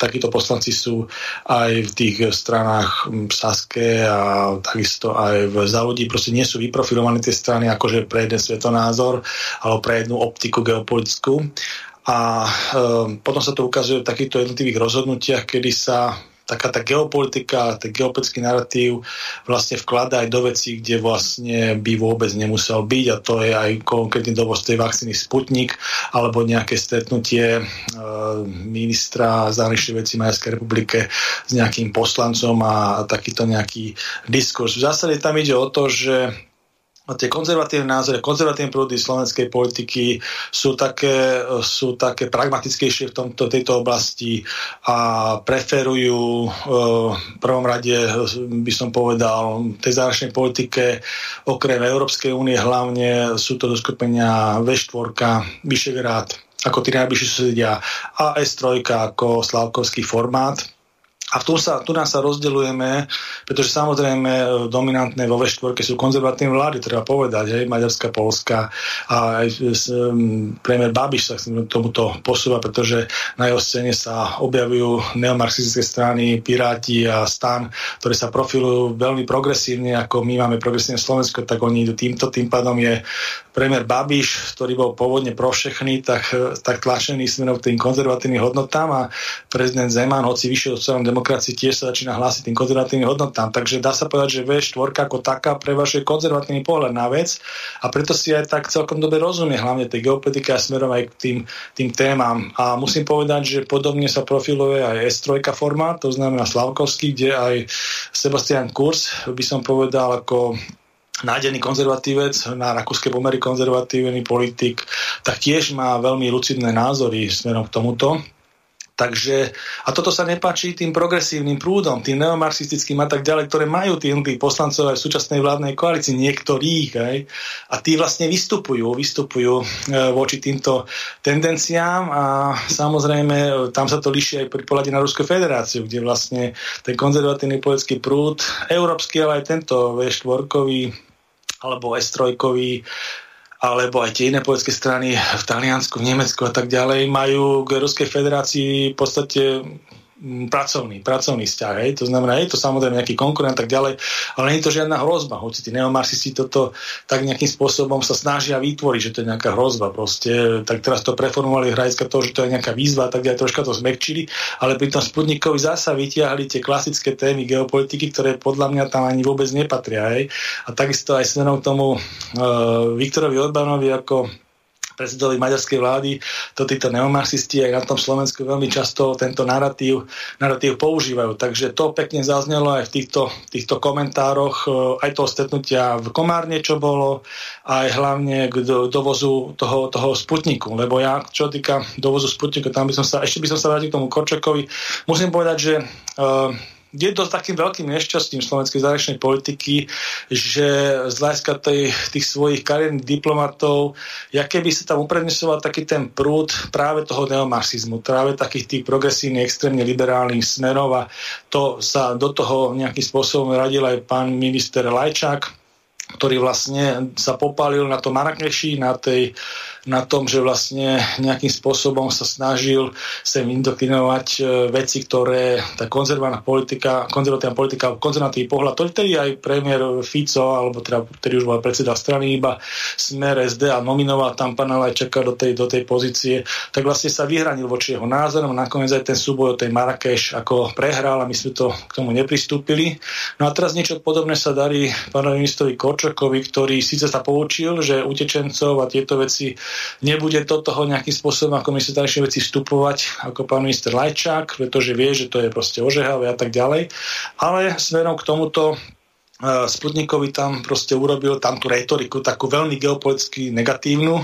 takíto poslanci sú aj v tých stranách Saske a takisto aj v Zaludí, proste nie sú vyprofilované tie strany akože pre jeden svetonázor alebo pre jednu optiku geopolitickú. A e, potom sa to ukazuje v takýchto jednotlivých rozhodnutiach, kedy sa taká tá geopolitika, ten geopolitický narratív vlastne vklada aj do vecí, kde vlastne by vôbec nemusel byť a to je aj konkrétny dovoz tej vakcíny Sputnik alebo nejaké stretnutie e, ministra zahraničných vecí Majerskej republike s nejakým poslancom a takýto nejaký diskurs. V zásade tam ide o to, že tie konzervatívne názory, konzervatívne prúdy slovenskej politiky sú také, sú také pragmatickejšie v tomto, tejto oblasti a preferujú e, v prvom rade, by som povedal, tej zahraničnej politike okrem Európskej únie hlavne sú to do skupenia V4, Vyšegrad, ako tí najbližší susedia a S3 ako slavkovský formát A tu, sa, tu nás sa rozdeľujeme, pretože samozrejme dominantné vo V4 sú konzervatívne vlády, treba povedať, hej, Maďarská, Polska a aj um, premiér Babiš sa k tomuto posúva, pretože na jeho scéne sa objavujú neomarxistické strany, Piráti a Stan, ktoré sa profilujú veľmi progresívne, ako my máme progresívne Slovensko, tak oni idú týmto, tým pádom je premiér Babiš, ktorý bol pôvodne pro všechny, tak, tak tlačený smerom k tým konzervatívnym hodnotám a prezident Zeman, hoci vyšiel od demokracii tiež sa začína hlásiť tým konzervatívnym hodnotám. Takže dá sa povedať, že V4 ako taká prevažuje konzervatívny pohľad na vec a preto si aj tak celkom dobre rozumie, hlavne tej geopolitike a smerom aj k tým, tým témam. A musím povedať, že podobne sa profiluje aj S3 forma, to znamená Slavkovský, kde aj Sebastian Kurz, by som povedal, ako nájdený konzervatívec, na rakúske pomery konzervatívny politik, tak tiež má veľmi lucidné názory smerom k tomuto. Takže, a toto sa nepáči tým progresívnym prúdom, tým neomarxistickým a tak ďalej, ktoré majú tí, tí poslancov aj v súčasnej vládnej koalícii, niektorých, aj, a tí vlastne vystupujú, vystupujú e, voči týmto tendenciám a samozrejme e, tam sa to líši aj pri pohľade na Ruskú federáciu, kde vlastne ten konzervatívny politický prúd, európsky, ale aj tento V4 alebo S3 alebo aj tie iné politické strany v Taliansku, v Nemecku a tak ďalej majú k Ruskej federácii v podstate pracovný, pracovný vzťah. Hej. To znamená, je to samozrejme nejaký konkurent tak ďalej, ale nie je to žiadna hrozba. Hoci tí neomarxisti toto tak nejakým spôsobom sa snažia vytvoriť, že to je nejaká hrozba. Proste, tak teraz to preformovali hrajiska toho, že to je nejaká výzva, tak ďalej troška to zmekčili, ale pri tom Sputnikovi zasa vytiahli tie klasické témy geopolitiky, ktoré podľa mňa tam ani vôbec nepatria. Hej. A takisto aj smerom tomu uh, Viktorovi Orbánovi ako predsedovi maďarskej vlády, to títo neomarxisti aj na tom Slovensku veľmi často tento narratív, narratív používajú. Takže to pekne zaznelo aj v týchto, týchto komentároch, e, aj toho stretnutia v Komárne, čo bolo, aj hlavne k dovozu toho, toho Sputniku. Lebo ja, čo týka dovozu Sputniku, tam by som sa, ešte by som sa vrátil k tomu Korčakovi, musím povedať, že uh, je to takým veľkým nešťastím slovenskej zahraničnej politiky, že z hľadiska tých svojich kariérnych diplomatov, jaké by sa tam uprednesoval taký ten prúd práve toho neomarxizmu, práve takých tých progresívnych, extrémne liberálnych smerov a to sa do toho nejakým spôsobom radil aj pán minister Lajčák, ktorý vlastne sa popálil na to Marrakeši, na tej uh, na tom, že vlastne nejakým spôsobom sa snažil sem indokrinovať e, veci, ktoré tá konzervatívna politika, konzervatívna politika, konzervatívny pohľad, to vtedy aj premiér Fico, alebo teda, ktorý už bol predseda strany iba Smer SD a nominoval tam pana Lajčaka do tej, do tej pozície, tak vlastne sa vyhranil voči jeho názorom. Nakoniec aj ten súboj o tej Marrakeš ako prehral a my sme to k tomu nepristúpili. No a teraz niečo podobné sa darí pánovi ministrovi Korčokovi, ktorý síce sa poučil, že utečencov a tieto veci nebude do toho nejakým spôsobom ako minister zahraničných veci vstupovať ako pán minister Lajčák, pretože vie, že to je proste ožehavé a tak ďalej. Ale smerom k tomuto e, Sputnikovi tam proste urobil tam tú retoriku takú veľmi geopoliticky negatívnu,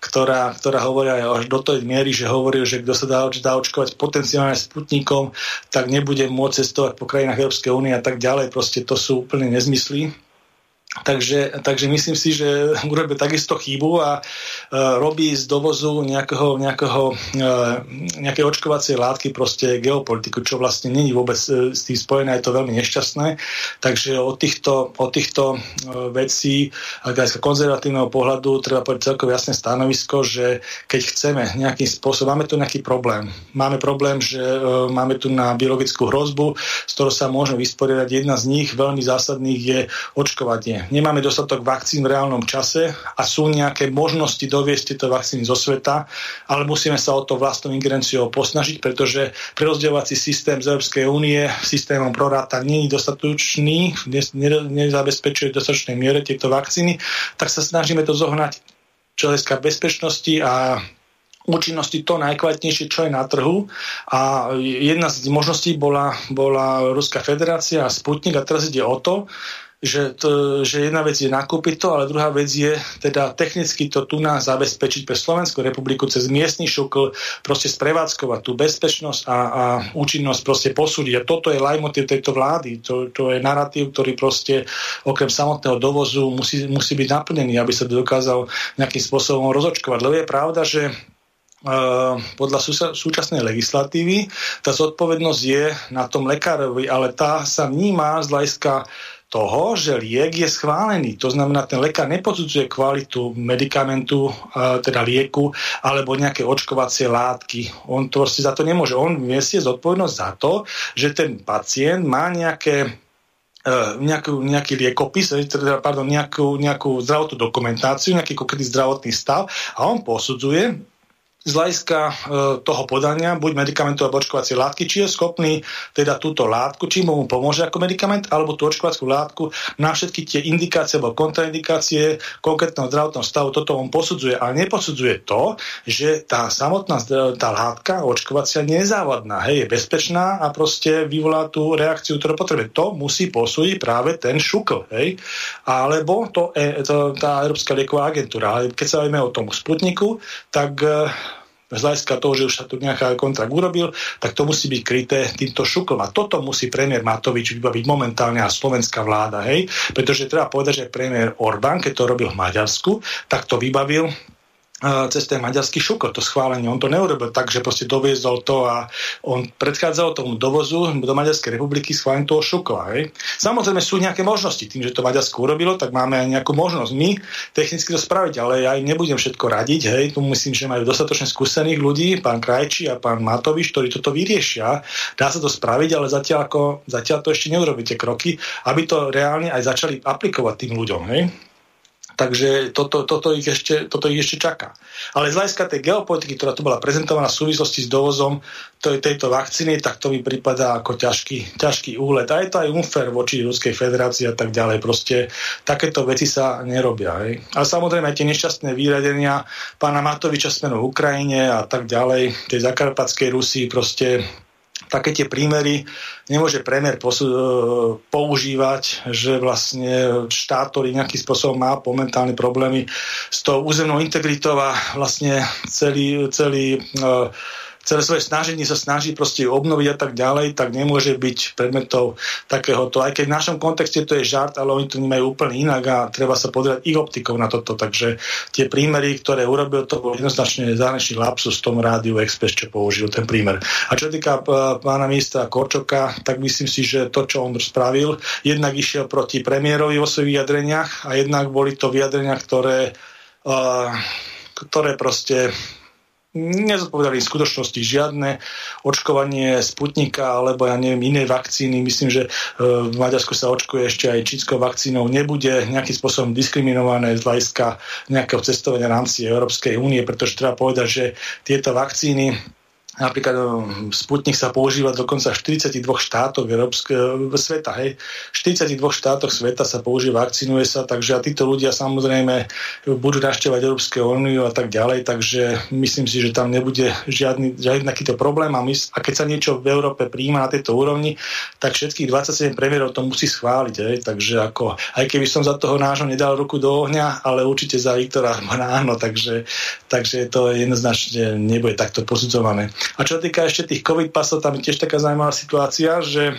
ktorá, ktorá hovorí aj až do tej miery, že hovoril, že kto sa dá, dá očkovať potenciálne Sputnikom, tak nebude môcť cestovať po krajinách Európskej únie a tak ďalej. Proste to sú úplne nezmysly. Takže, takže myslím si, že urobil takisto chybu a e, robí z dovozu nejakého, nejakého, e, nejaké očkovacie látky proste geopolitiku, čo vlastne není vôbec e, s tým spojené, je to veľmi nešťastné. Takže od týchto, od týchto e, vecí, aj z konzervatívneho pohľadu, treba povedať celkom jasné stanovisko, že keď chceme nejakým spôsobom, máme tu nejaký problém. Máme problém, že e, máme tu na biologickú hrozbu, s ktorou sa môžeme vysporiadať. Jedna z nich, veľmi zásadných, je očkovanie nemáme dostatok vakcín v reálnom čase a sú nejaké možnosti doviesť tieto vakcíny zo sveta, ale musíme sa o to vlastnou ingerenciou posnažiť, pretože prerozdeľovací systém z Európskej únie systémom proráta nie je dostatočný, nezabezpečuje v dostatočnej miere tieto vakcíny, tak sa snažíme to zohnať čo bezpečnosti a účinnosti to najkvalitnejšie, čo je na trhu. A jedna z možností bola, bola Ruská federácia a Sputnik a teraz ide o to, že, to, že jedna vec je nakúpiť to, ale druhá vec je teda technicky to tu nás zabezpečiť pre Slovenskú republiku cez miestny šukl, proste sprevádzkovať tú bezpečnosť a, a účinnosť proste posúdiť. A toto je lajmotiv tejto vlády. To, to je narratív, ktorý proste okrem samotného dovozu musí, musí byť naplnený, aby sa dokázal nejakým spôsobom rozočkovať. Lebo je pravda, že podľa súčasnej legislatívy tá zodpovednosť je na tom lekárovi, ale tá sa vníma z hľadiska toho, že liek je schválený. To znamená, ten lekár neposudzuje kvalitu medikamentu, teda lieku, alebo nejaké očkovacie látky. On to proste za to nemôže. On nesie zodpovednosť za to, že ten pacient má nejaké E, nejakú, nejaký liekopis, e, teda, pardon, nejakú, nejakú zdravotnú dokumentáciu, nejaký konkrétny zdravotný stav a on posudzuje, z hľadiska e, toho podania, buď medikamentu alebo očkovacie látky, či je schopný teda túto látku, či mu pomôže ako medikament, alebo tú očkovaciu látku na všetky tie indikácie alebo kontraindikácie konkrétneho zdravotného stavu, toto on posudzuje, ale neposudzuje to, že tá samotná tá látka očkovacia nie je závadná, hej, je bezpečná a proste vyvolá tú reakciu, ktorú potrebuje. To musí posúdiť práve ten šukl, hej, alebo to, e, to, tá Európska lieková agentúra. Ale keď sa bavíme o tom Sputniku, tak e, z hľadiska toho, že už sa tu nejaká kontrakt urobil, tak to musí byť kryté týmto šukom. A toto musí premiér Matovič vybaviť momentálne a slovenská vláda, hej? Pretože treba povedať, že premiér Orbán, keď to robil v Maďarsku, tak to vybavil cez ten maďarský šukor, to schválenie. On to neurobil tak, že proste doviezol to a on predchádzal tomu dovozu do Maďarskej republiky schválenie toho šukla. Hej. Samozrejme sú nejaké možnosti. Tým, že to Maďarsko urobilo, tak máme aj nejakú možnosť my technicky to spraviť, ale ja im nebudem všetko radiť. Hej. Tu myslím, že majú dostatočne skúsených ľudí, pán Krajči a pán Matovič, ktorí toto vyriešia. Dá sa to spraviť, ale zatiaľ, ako, zatiaľ to ešte neurobíte kroky, aby to reálne aj začali aplikovať tým ľuďom. Hej. Takže toto, toto, ich ešte, toto ich ešte čaká. Ale z hľadiska tej geopolitiky, ktorá tu bola prezentovaná v súvislosti s dovozom tejto vakcíny, tak to mi prípada ako ťažký, ťažký úlet. A je to aj unfair voči Ruskej federácii a tak ďalej. Proste takéto veci sa nerobia. Hej. A samozrejme tie nešťastné výradenia pána Matoviča smerom Ukrajine a tak ďalej, tej zakarpatskej Rusii, proste také tie prímery nemôže premiér e, používať, že vlastne štát, ktorý nejakým spôsobom má momentálne problémy s tou územnou integritou a vlastne celý, celý uh, celé svoje snaženie sa snaží proste obnoviť a tak ďalej, tak nemôže byť predmetov takéhoto. Aj keď v našom kontexte to je žart, ale oni to nemajú úplne inak a treba sa pozrieť ich optikou na toto. Takže tie prímery, ktoré urobil, to bol jednoznačne zahraničný lapsus v tom rádiu Express, čo použil ten prímer. A čo týka e, pána ministra Korčoka, tak myslím si, že to, čo on spravil, jednak išiel proti premiérovi vo svojich vyjadreniach a jednak boli to vyjadrenia, ktoré, uh, ktoré proste nezodpovedali v skutočnosti žiadne očkovanie Sputnika alebo ja neviem inej vakcíny. Myslím, že e, v Maďarsku sa očkuje ešte aj čínskou vakcínou. Nebude nejakým spôsobom diskriminované z hľadiska nejakého cestovania v rámci Európskej únie, pretože treba povedať, že tieto vakcíny Napríklad um, Sputnik sa používa dokonca v 42 štátoch Európske, sveta. Hej. V 42 štátoch sveta sa používa, vakcinuje sa, takže a títo ľudia samozrejme budú našťovať Európske úniu a tak ďalej, takže myslím si, že tam nebude žiadny, žiadny takýto problém a, my, a keď sa niečo v Európe príjma na tejto úrovni, tak všetkých 27 premiérov to musí schváliť. Hej. Takže ako, aj keby som za toho nášho nedal ruku do ohňa, ale určite za Viktora áno, takže, takže to jednoznačne nebude takto posudzované. A čo týka ešte tých COVID pasov, tam je tiež taká zaujímavá situácia, že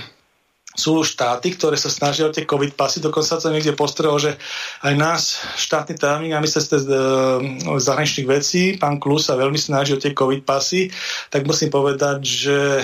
sú štáty, ktoré sa snažia o tie COVID pasy, dokonca sa niekde postrelo, že aj nás, štátny tajomník a ministerstvo z, e, zahraničných vecí, pán Klus sa veľmi snaží o tie COVID pasy, tak musím povedať, že e,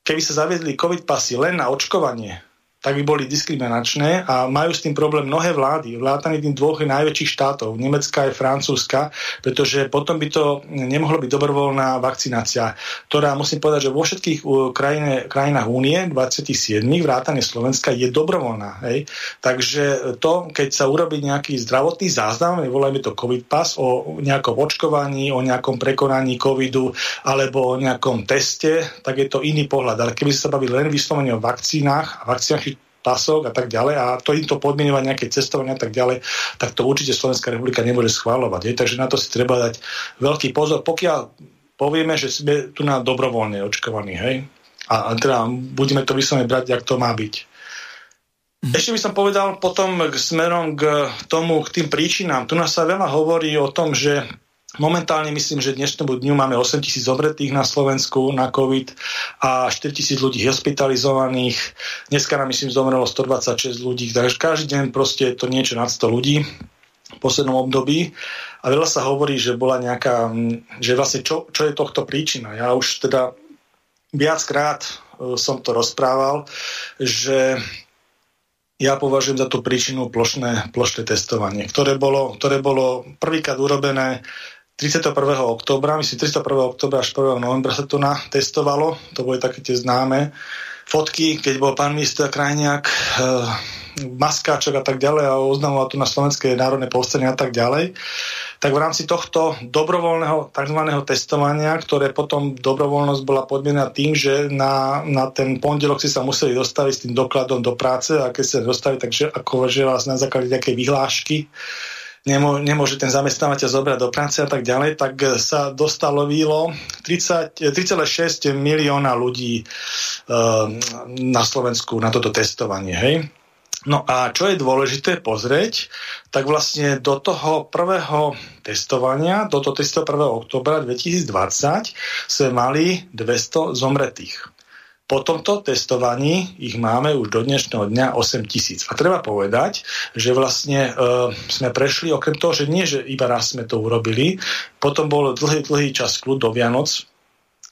keby sa zaviedli COVID pasy len na očkovanie, tak by boli diskriminačné a majú s tým problém mnohé vlády, vládanie tým dvoch najväčších štátov, Nemecka a Francúzska, pretože potom by to nemohlo byť dobrovoľná vakcinácia, ktorá musím povedať, že vo všetkých krajine, krajinách únie, 27, vrátane Slovenska, je dobrovoľná. Hej? Takže to, keď sa urobí nejaký zdravotný záznam, volajme to COVID pas, o nejakom očkovaní, o nejakom prekonaní covidu alebo o nejakom teste, tak je to iný pohľad. Ale keby sa bavili len vyslovene o vakcínach a vakcínach pasok a tak ďalej a to im to podmienovať nejaké cestovania a tak ďalej, tak to určite Slovenská republika nemôže schváľovať. Je? Takže na to si treba dať veľký pozor. Pokiaľ povieme, že sme tu na dobrovoľne očkovaní, hej? A, a teda budeme to vyslovene brať, jak to má byť. Mhm. Ešte by som povedal potom k smerom k tomu, k tým príčinám. Tu nás sa veľa hovorí o tom, že Momentálne myslím, že dnešnému dňu máme 8 tisíc zomretých na Slovensku na COVID a 4 tisíc ľudí hospitalizovaných. Dneska nám myslím zomrelo 126 ľudí, takže každý deň proste je to niečo nad 100 ľudí. v poslednom období a veľa sa hovorí, že bola nejaká, že vlastne čo, čo je tohto príčina. Ja už teda viackrát e, som to rozprával, že ja považujem za tú príčinu plošné, plošné testovanie, ktoré bolo, ktoré bolo prvýkrát urobené 31. oktobra, myslím 31. oktobra až 1. novembra sa to testovalo, to boli také tie známe fotky, keď bol pán minister Krajniak, e, maskáčok a tak ďalej a oznamoval tu na Slovenskej národné povstanie a tak ďalej tak v rámci tohto dobrovoľného tzv. testovania, ktoré potom dobrovoľnosť bola podmienená tým, že na, na ten pondelok si sa museli dostaviť s tým dokladom do práce a keď sa dostali, takže ako že vás na základe nejakej vyhlášky nemôže ten zamestnávateľ zobrať do práce a tak ďalej, tak sa dostalo výlo 3,6 milióna ľudí e, na Slovensku na toto testovanie. Hej? No a čo je dôležité pozrieť, tak vlastne do toho prvého testovania, do toho 1. oktobra 2020 sme mali 200 zomretých. Po tomto testovaní ich máme už do dnešného dňa 8 tisíc. A treba povedať, že vlastne e, sme prešli, okrem toho, že nie, že iba raz sme to urobili, potom bol dlhý, dlhý čas kľud do Vianoc,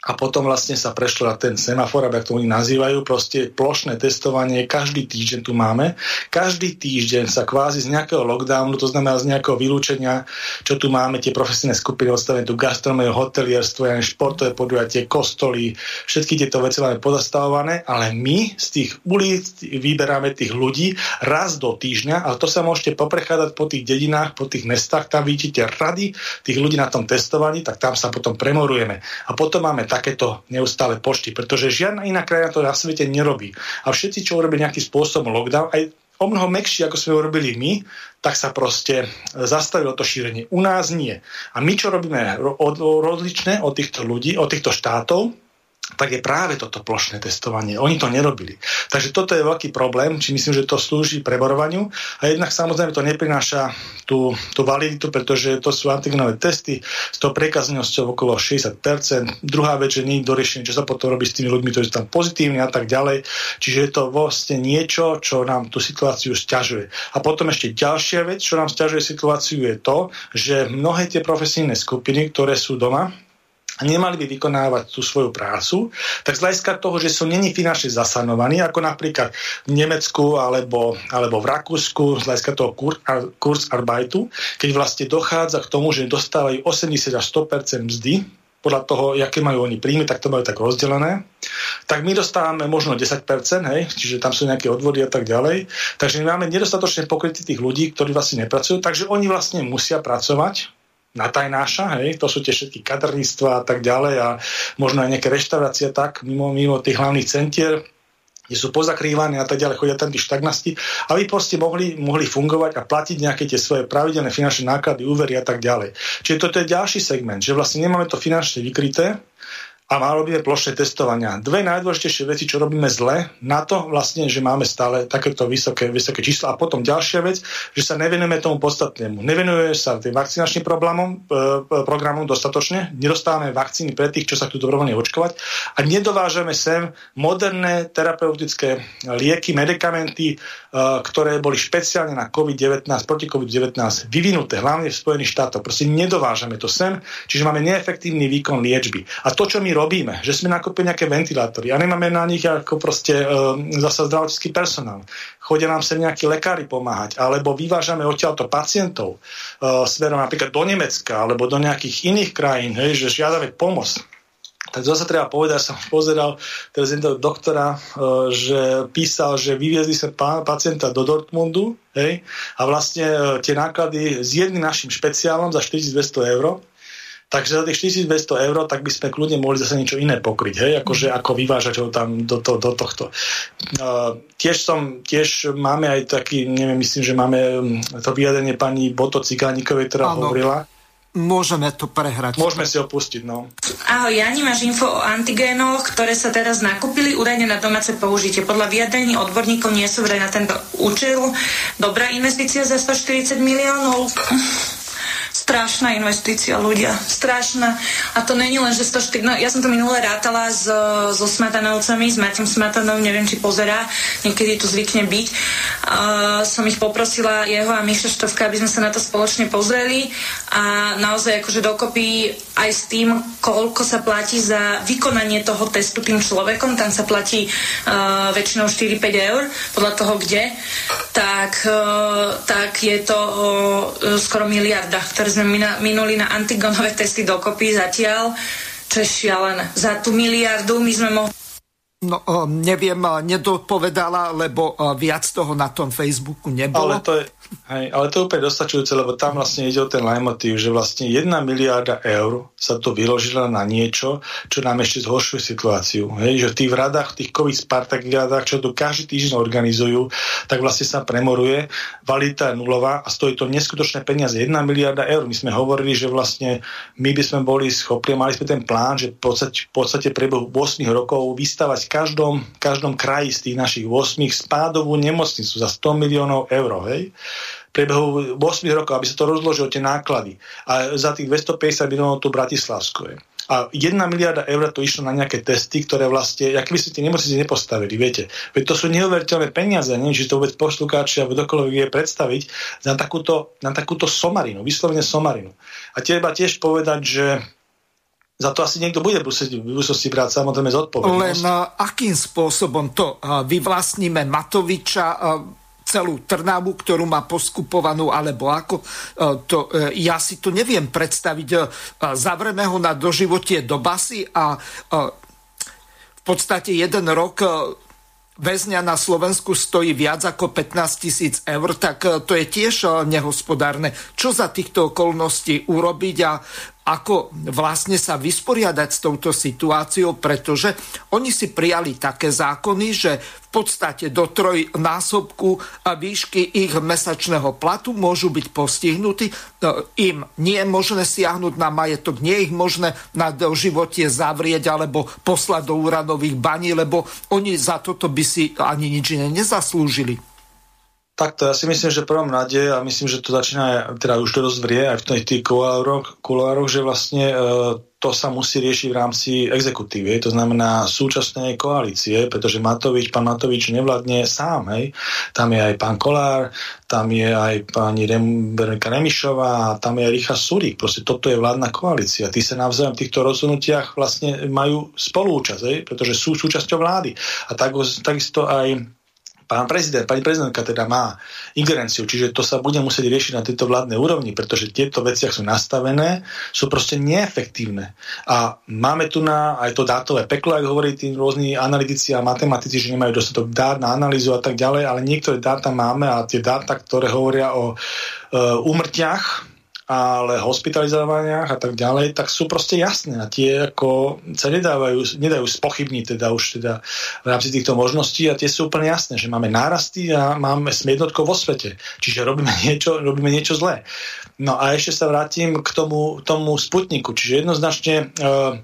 a potom vlastne sa prešlo na ten semafor, ako to oni nazývajú, proste plošné testovanie, každý týždeň tu máme. Každý týždeň sa kvázi z nejakého lockdownu, to znamená z nejakého vylúčenia, čo tu máme, tie profesijné skupiny odstavené, tu gastronomie, hotelierstvo, športové podujatie, kostoly, všetky tieto veci máme pozastavované, ale my z tých ulic vyberáme tých ľudí raz do týždňa, ale to sa môžete poprechádzať po tých dedinách, po tých mestách, tam vidíte rady tých ľudí na tom testovaní, tak tam sa potom premorujeme. A potom máme takéto neustále pošty, pretože žiadna iná krajina to na svete nerobí. A všetci, čo urobili nejaký spôsob lockdown, aj o mnoho mekší, ako sme urobili my, tak sa proste zastavilo to šírenie. U nás nie. A my, čo robíme rozličné od týchto ľudí, od týchto štátov, tak je práve toto plošné testovanie. Oni to nerobili. Takže toto je veľký problém, či myslím, že to slúži preborovaniu a jednak samozrejme to neprináša tú, tú validitu, pretože to sú antigenové testy s tou prekaznosťou okolo 60%. Druhá vec, že nie je doriešenie, čo sa potom robí s tými ľuďmi, ktorí sú tam pozitívni a tak ďalej. Čiže je to vlastne niečo, čo nám tú situáciu stiažuje. A potom ešte ďalšia vec, čo nám stiažuje situáciu, je to, že mnohé tie profesijné skupiny, ktoré sú doma, a nemali by vykonávať tú svoju prácu, tak z hľadiska toho, že sú není finančne zasanovaní, ako napríklad v Nemecku alebo, alebo v Rakúsku, z hľadiska toho kurz arbeitu, keď vlastne dochádza k tomu, že dostávajú 80 až 100% mzdy, podľa toho, aké majú oni príjmy, tak to majú tak rozdelené, tak my dostávame možno 10%, hej, čiže tam sú nejaké odvody a tak ďalej. Takže my máme nedostatočne pokrytí tých ľudí, ktorí vlastne nepracujú, takže oni vlastne musia pracovať, na tajnáša, hej, to sú tie všetky kaderníctva a tak ďalej a možno aj nejaké reštaurácie tak mimo, mimo tých hlavných centier, kde sú pozakrývané a tak ďalej, chodia tam tí štagnasti, aby proste mohli, mohli fungovať a platiť nejaké tie svoje pravidelné finančné náklady, úvery a tak ďalej. Čiže toto je ďalší segment, že vlastne nemáme to finančne vykryté, a má robíme plošné testovania. Dve najdôležitejšie veci, čo robíme zle, na to vlastne, že máme stále takéto vysoké, vysoké čísla. A potom ďalšia vec, že sa nevenujeme tomu podstatnému. Nevenujeme sa tým vakcinačným problémom, e, programom dostatočne, nedostávame vakcíny pre tých, čo sa tu dobrovoľne očkovať a nedovážame sem moderné terapeutické lieky, medikamenty, e, ktoré boli špeciálne na COVID-19, proti COVID-19 vyvinuté, hlavne v Spojených štátoch. Proste nedovážame to sem, čiže máme neefektívny výkon liečby. A to, čo my robíme, že sme nakúpili nejaké ventilátory. A nemáme na nich ako proste e, zasa zdravotnícky personál. Chodia nám sem nejakí lekári pomáhať, alebo vyvážame odtiaľto pacientov e, smerom napríklad do Nemecka alebo do nejakých iných krajín, hej, že žiadame pomoc. Tak zase treba povedať, som pozeral teraz jedného doktora, e, že písal, že vyviezli sa pacienta do Dortmundu hej, a vlastne tie náklady s jedným našim špeciálom za 4200 eur Takže za tých 4200 eur, tak by sme kľudne mohli zase niečo iné pokryť, hej? Akože, ako vyvážať ho tam do, to, do tohto. Uh, tiež, som, tiež máme aj taký, neviem, myslím, že máme um, to vyjadrenie pani Boto Cigánikovej, ktorá ano. hovorila, Môžeme to prehrať. Môžeme si opustiť, no. Ahoj, Jani, máš info o antigénoch, ktoré sa teraz nakúpili údajne na domáce použitie. Podľa vyjadrení odborníkov nie sú vraj na tento účel. Dobrá investícia za 140 miliónov strašná investícia ľudia. Strašná. A to není len, že 104... No, ja som to minule rátala s, so Smatanovcami, s Matom Smatanov, neviem, či pozerá, niekedy tu zvykne byť. Uh, som ich poprosila, jeho a Miša Štovka, aby sme sa na to spoločne pozreli a naozaj akože dokopy aj s tým, koľko sa platí za vykonanie toho testu tým človekom, tam sa platí uh, väčšinou 4-5 eur, podľa toho kde, tak, uh, tak je to uh, skoro miliarda, ktoré sme minuli na antigonové testy dokopy zatiaľ, čo je šialené. Za tú miliardu my sme mohli No, neviem, nedopovedala, lebo viac toho na tom Facebooku nebolo. Ale to je, Hej, ale to je úplne dostačujúce, lebo tam vlastne ide o ten leitmotiv, že vlastne jedna miliarda eur sa to vyložila na niečo, čo nám ešte zhoršuje situáciu. Hej, že v tých radách, v tých COVID Spartakiádach, čo tu každý týždeň organizujú, tak vlastne sa premoruje, valita je nulová a stojí to neskutočné peniaze, jedna miliarda eur. My sme hovorili, že vlastne my by sme boli schopní, mali sme ten plán, že v podstate, v podstate priebehu 8 rokov vystavať každom, každom kraji z tých našich 8 spádovú nemocnicu za 100 miliónov eur. Hej? priebehu 8 rokov, aby sa to rozložilo tie náklady. A za tých 250 miliónov to Bratislavsko je. A 1 miliarda eur to išlo na nejaké testy, ktoré vlastne, ak by ste tie nemocnice nepostavili, viete. Veď to sú neuveriteľné peniaze, neviem, či to vôbec poslucháči alebo dokoľvek vie predstaviť na takúto, na takúto somarinu, vyslovene somarinu. A treba tiež povedať, že za to asi niekto bude v budúcnosti brať samozrejme zodpovednosť. Len akým spôsobom to vyvlastníme Matoviča, celú Trnavu, ktorú má poskupovanú, alebo ako. To, ja si to neviem predstaviť. Zavreme ho na doživotie do basy a v podstate jeden rok väzňa na Slovensku stojí viac ako 15 tisíc eur, tak to je tiež nehospodárne. Čo za týchto okolností urobiť a ako vlastne sa vysporiadať s touto situáciou, pretože oni si prijali také zákony, že v podstate do trojnásobku výšky ich mesačného platu môžu byť postihnutí. No, Im nie je možné siahnuť na majetok, nie je ich možné na životie zavrieť alebo poslať do úradových baní, lebo oni za toto by si ani nič iné nezaslúžili. Takto, ja si myslím, že prvom rade, a myslím, že to začína, teda už to dosť vrie aj v tých kulároch, kulároch že vlastne e, to sa musí riešiť v rámci exekutívy, to znamená súčasnej koalície, pretože Matovič, pán Matovič nevládne sám, hej. Tam je aj pán Kolár, tam je aj pani Rem, Veronika Remišová, tam je aj Richard Surík, proste toto je vládna koalícia. Tí sa navzájom v týchto rozhodnutiach vlastne majú spolúčasť, hej, pretože sú súčasťou vlády. A tak, takisto aj pán prezident, pani prezidentka teda má ingerenciu, čiže to sa bude musieť riešiť na tejto vládnej úrovni, pretože tieto veci, ak sú nastavené, sú proste neefektívne. A máme tu na aj to dátové peklo, ako hovorí tí rôzni analytici a matematici, že nemajú dostatok dát na analýzu a tak ďalej, ale niektoré dáta máme a tie dáta, ktoré hovoria o e, úmrtiach, ale hospitalizovaniach a tak ďalej, tak sú proste jasné a tie ako sa nedávajú, nedajú spochybniť teda už teda v rámci týchto možností a tie sú úplne jasné, že máme nárasty a máme sme jednotko vo svete. Čiže robíme niečo, robíme niečo zlé. No a ešte sa vrátim k tomu, tomu Sputniku. Čiže jednoznačne uh,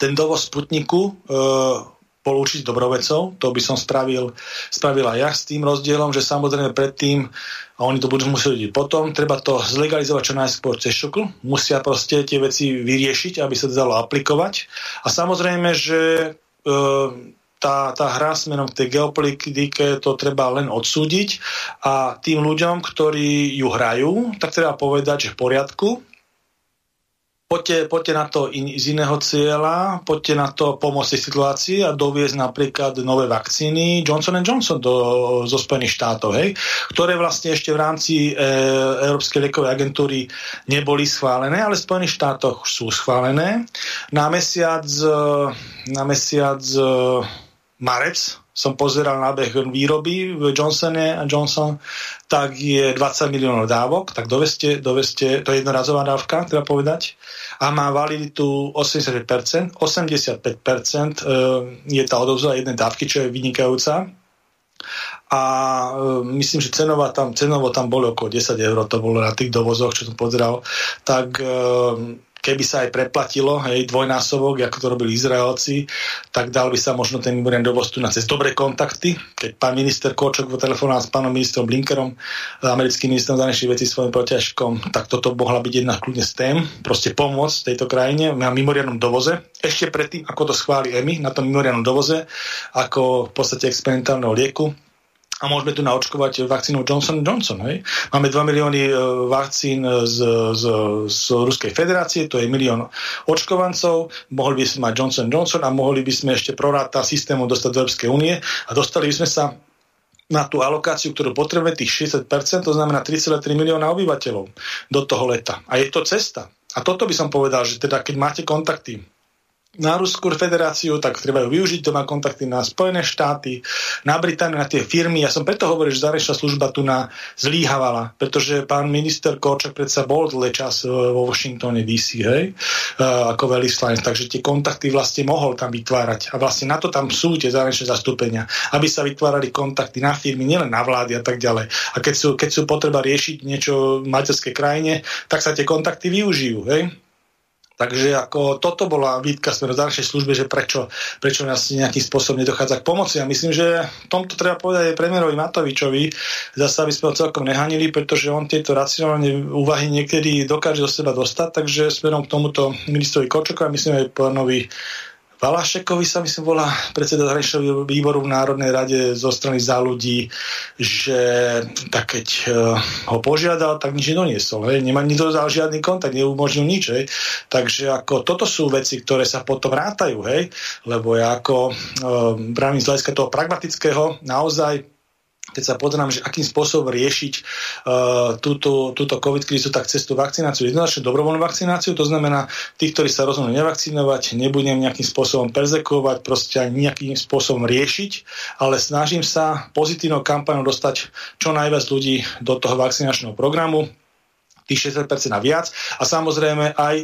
ten dovoz Sputniku uh, bol dobrovecov, to by som spravil, spravil aj ja s tým rozdielom, že samozrejme predtým a oni to budú musieť vidieť potom. Treba to zlegalizovať čo najskôr cez šokl. Musia proste tie veci vyriešiť, aby sa to dalo aplikovať. A samozrejme, že e, tá, tá hra smerom k tej geopolitike to treba len odsúdiť a tým ľuďom, ktorí ju hrajú, tak treba povedať, že v poriadku, poďte, poďte na to in, z iného cieľa, poďte na to pomôcť situácii a doviezť napríklad nové vakcíny Johnson Johnson do, zo Spojených štátov, hej, ktoré vlastne ešte v rámci e, Európskej liekovej agentúry neboli schválené, ale v Spojených štátoch sú schválené. Na mesiac, e, na mesiac e, marec som pozeral nábeh výroby v Johnsone Johnson, tak je 20 miliónov dávok, tak doveste, doveste, to je jednorazová dávka, treba povedať, a má validitu 85%, 85% je tá odovzda jednej dávky, čo je vynikajúca. A e, myslím, že cenová tam, cenovo tam bolo okolo 10 eur, to bolo na tých dovozoch, čo som pozeral, tak e, keby sa aj preplatilo, hej, dvojnásobok, ako to robili Izraelci, tak dal by sa možno ten mimoriadný dovoz tu na cez dobré kontakty. Keď pán minister Kočok telefonoval s pánom ministrom Blinkerom, americkým ministrom zahraničných vecí svojim protiažkom, tak toto mohla byť jedna kľudne z tém, proste pomôcť tejto krajine na mimoriadnom dovoze. Ešte predtým, ako to schváli EMI na tom mimoriadnom dovoze, ako v podstate experimentálneho lieku, a môžeme tu naočkovať vakcínou Johnson Johnson. Hej? Máme 2 milióny e, vakcín z, z, z Ruskej federácie, to je milión očkovancov, mohli by sme mať Johnson Johnson a mohli by sme ešte proráta systému dostať do Európskej únie a dostali by sme sa na tú alokáciu, ktorú potrebujeme, tých 60%, to znamená 3,3 milióna obyvateľov do toho leta. A je to cesta. A toto by som povedal, že teda keď máte kontakty na Ruskú federáciu, tak treba ju využiť, to má kontakty na Spojené štáty, na Britániu, na tie firmy. Ja som preto hovoril, že zahraničná služba tu na zlíhavala, pretože pán minister Korčak predsa bol dlhé čas e, vo Washingtone DC, hej, e, ako veľvyslanec, takže tie kontakty vlastne mohol tam vytvárať. A vlastne na to tam sú tie zahraničné zastúpenia, aby sa vytvárali kontakty na firmy, nielen na vlády a tak ďalej. A keď sú, keď sú potreba riešiť niečo v materskej krajine, tak sa tie kontakty využijú. Hej? Takže ako toto bola výtka smerom ďalšej službe, že prečo, prečo nás nejakým spôsobom nedochádza k pomoci. A myslím, že tomto treba povedať aj premiérovi Matovičovi, zase aby sme ho celkom nehanili, pretože on tieto racionálne úvahy niekedy dokáže do seba dostať, takže smerom k tomuto ministrovi Kočokovi, myslím aj pánovi Valašekovi sa myslím volá predseda zahraničného výboru v Národnej rade zo strany za ľudí, že tak keď uh, ho požiadal, tak nič nedoniesol. Hej. Nemá nedodal žiadny kontakt, neumožnil nič. Hej. Takže ako toto sú veci, ktoré sa potom rátajú. Hej. Lebo ja ako uh, z hľadiska toho pragmatického naozaj keď sa pozerám, že akým spôsobom riešiť uh, túto, túto COVID krízu, tak cez tú vakcináciu, jednoznačne dobrovoľnú vakcináciu, to znamená, tí, ktorí sa rozhodnú nevakcinovať, nebudem nejakým spôsobom perzekovať, proste nejakým spôsobom riešiť, ale snažím sa pozitívnou kampanou dostať čo najviac ľudí do toho vakcinačného programu, tých 60% a viac a samozrejme aj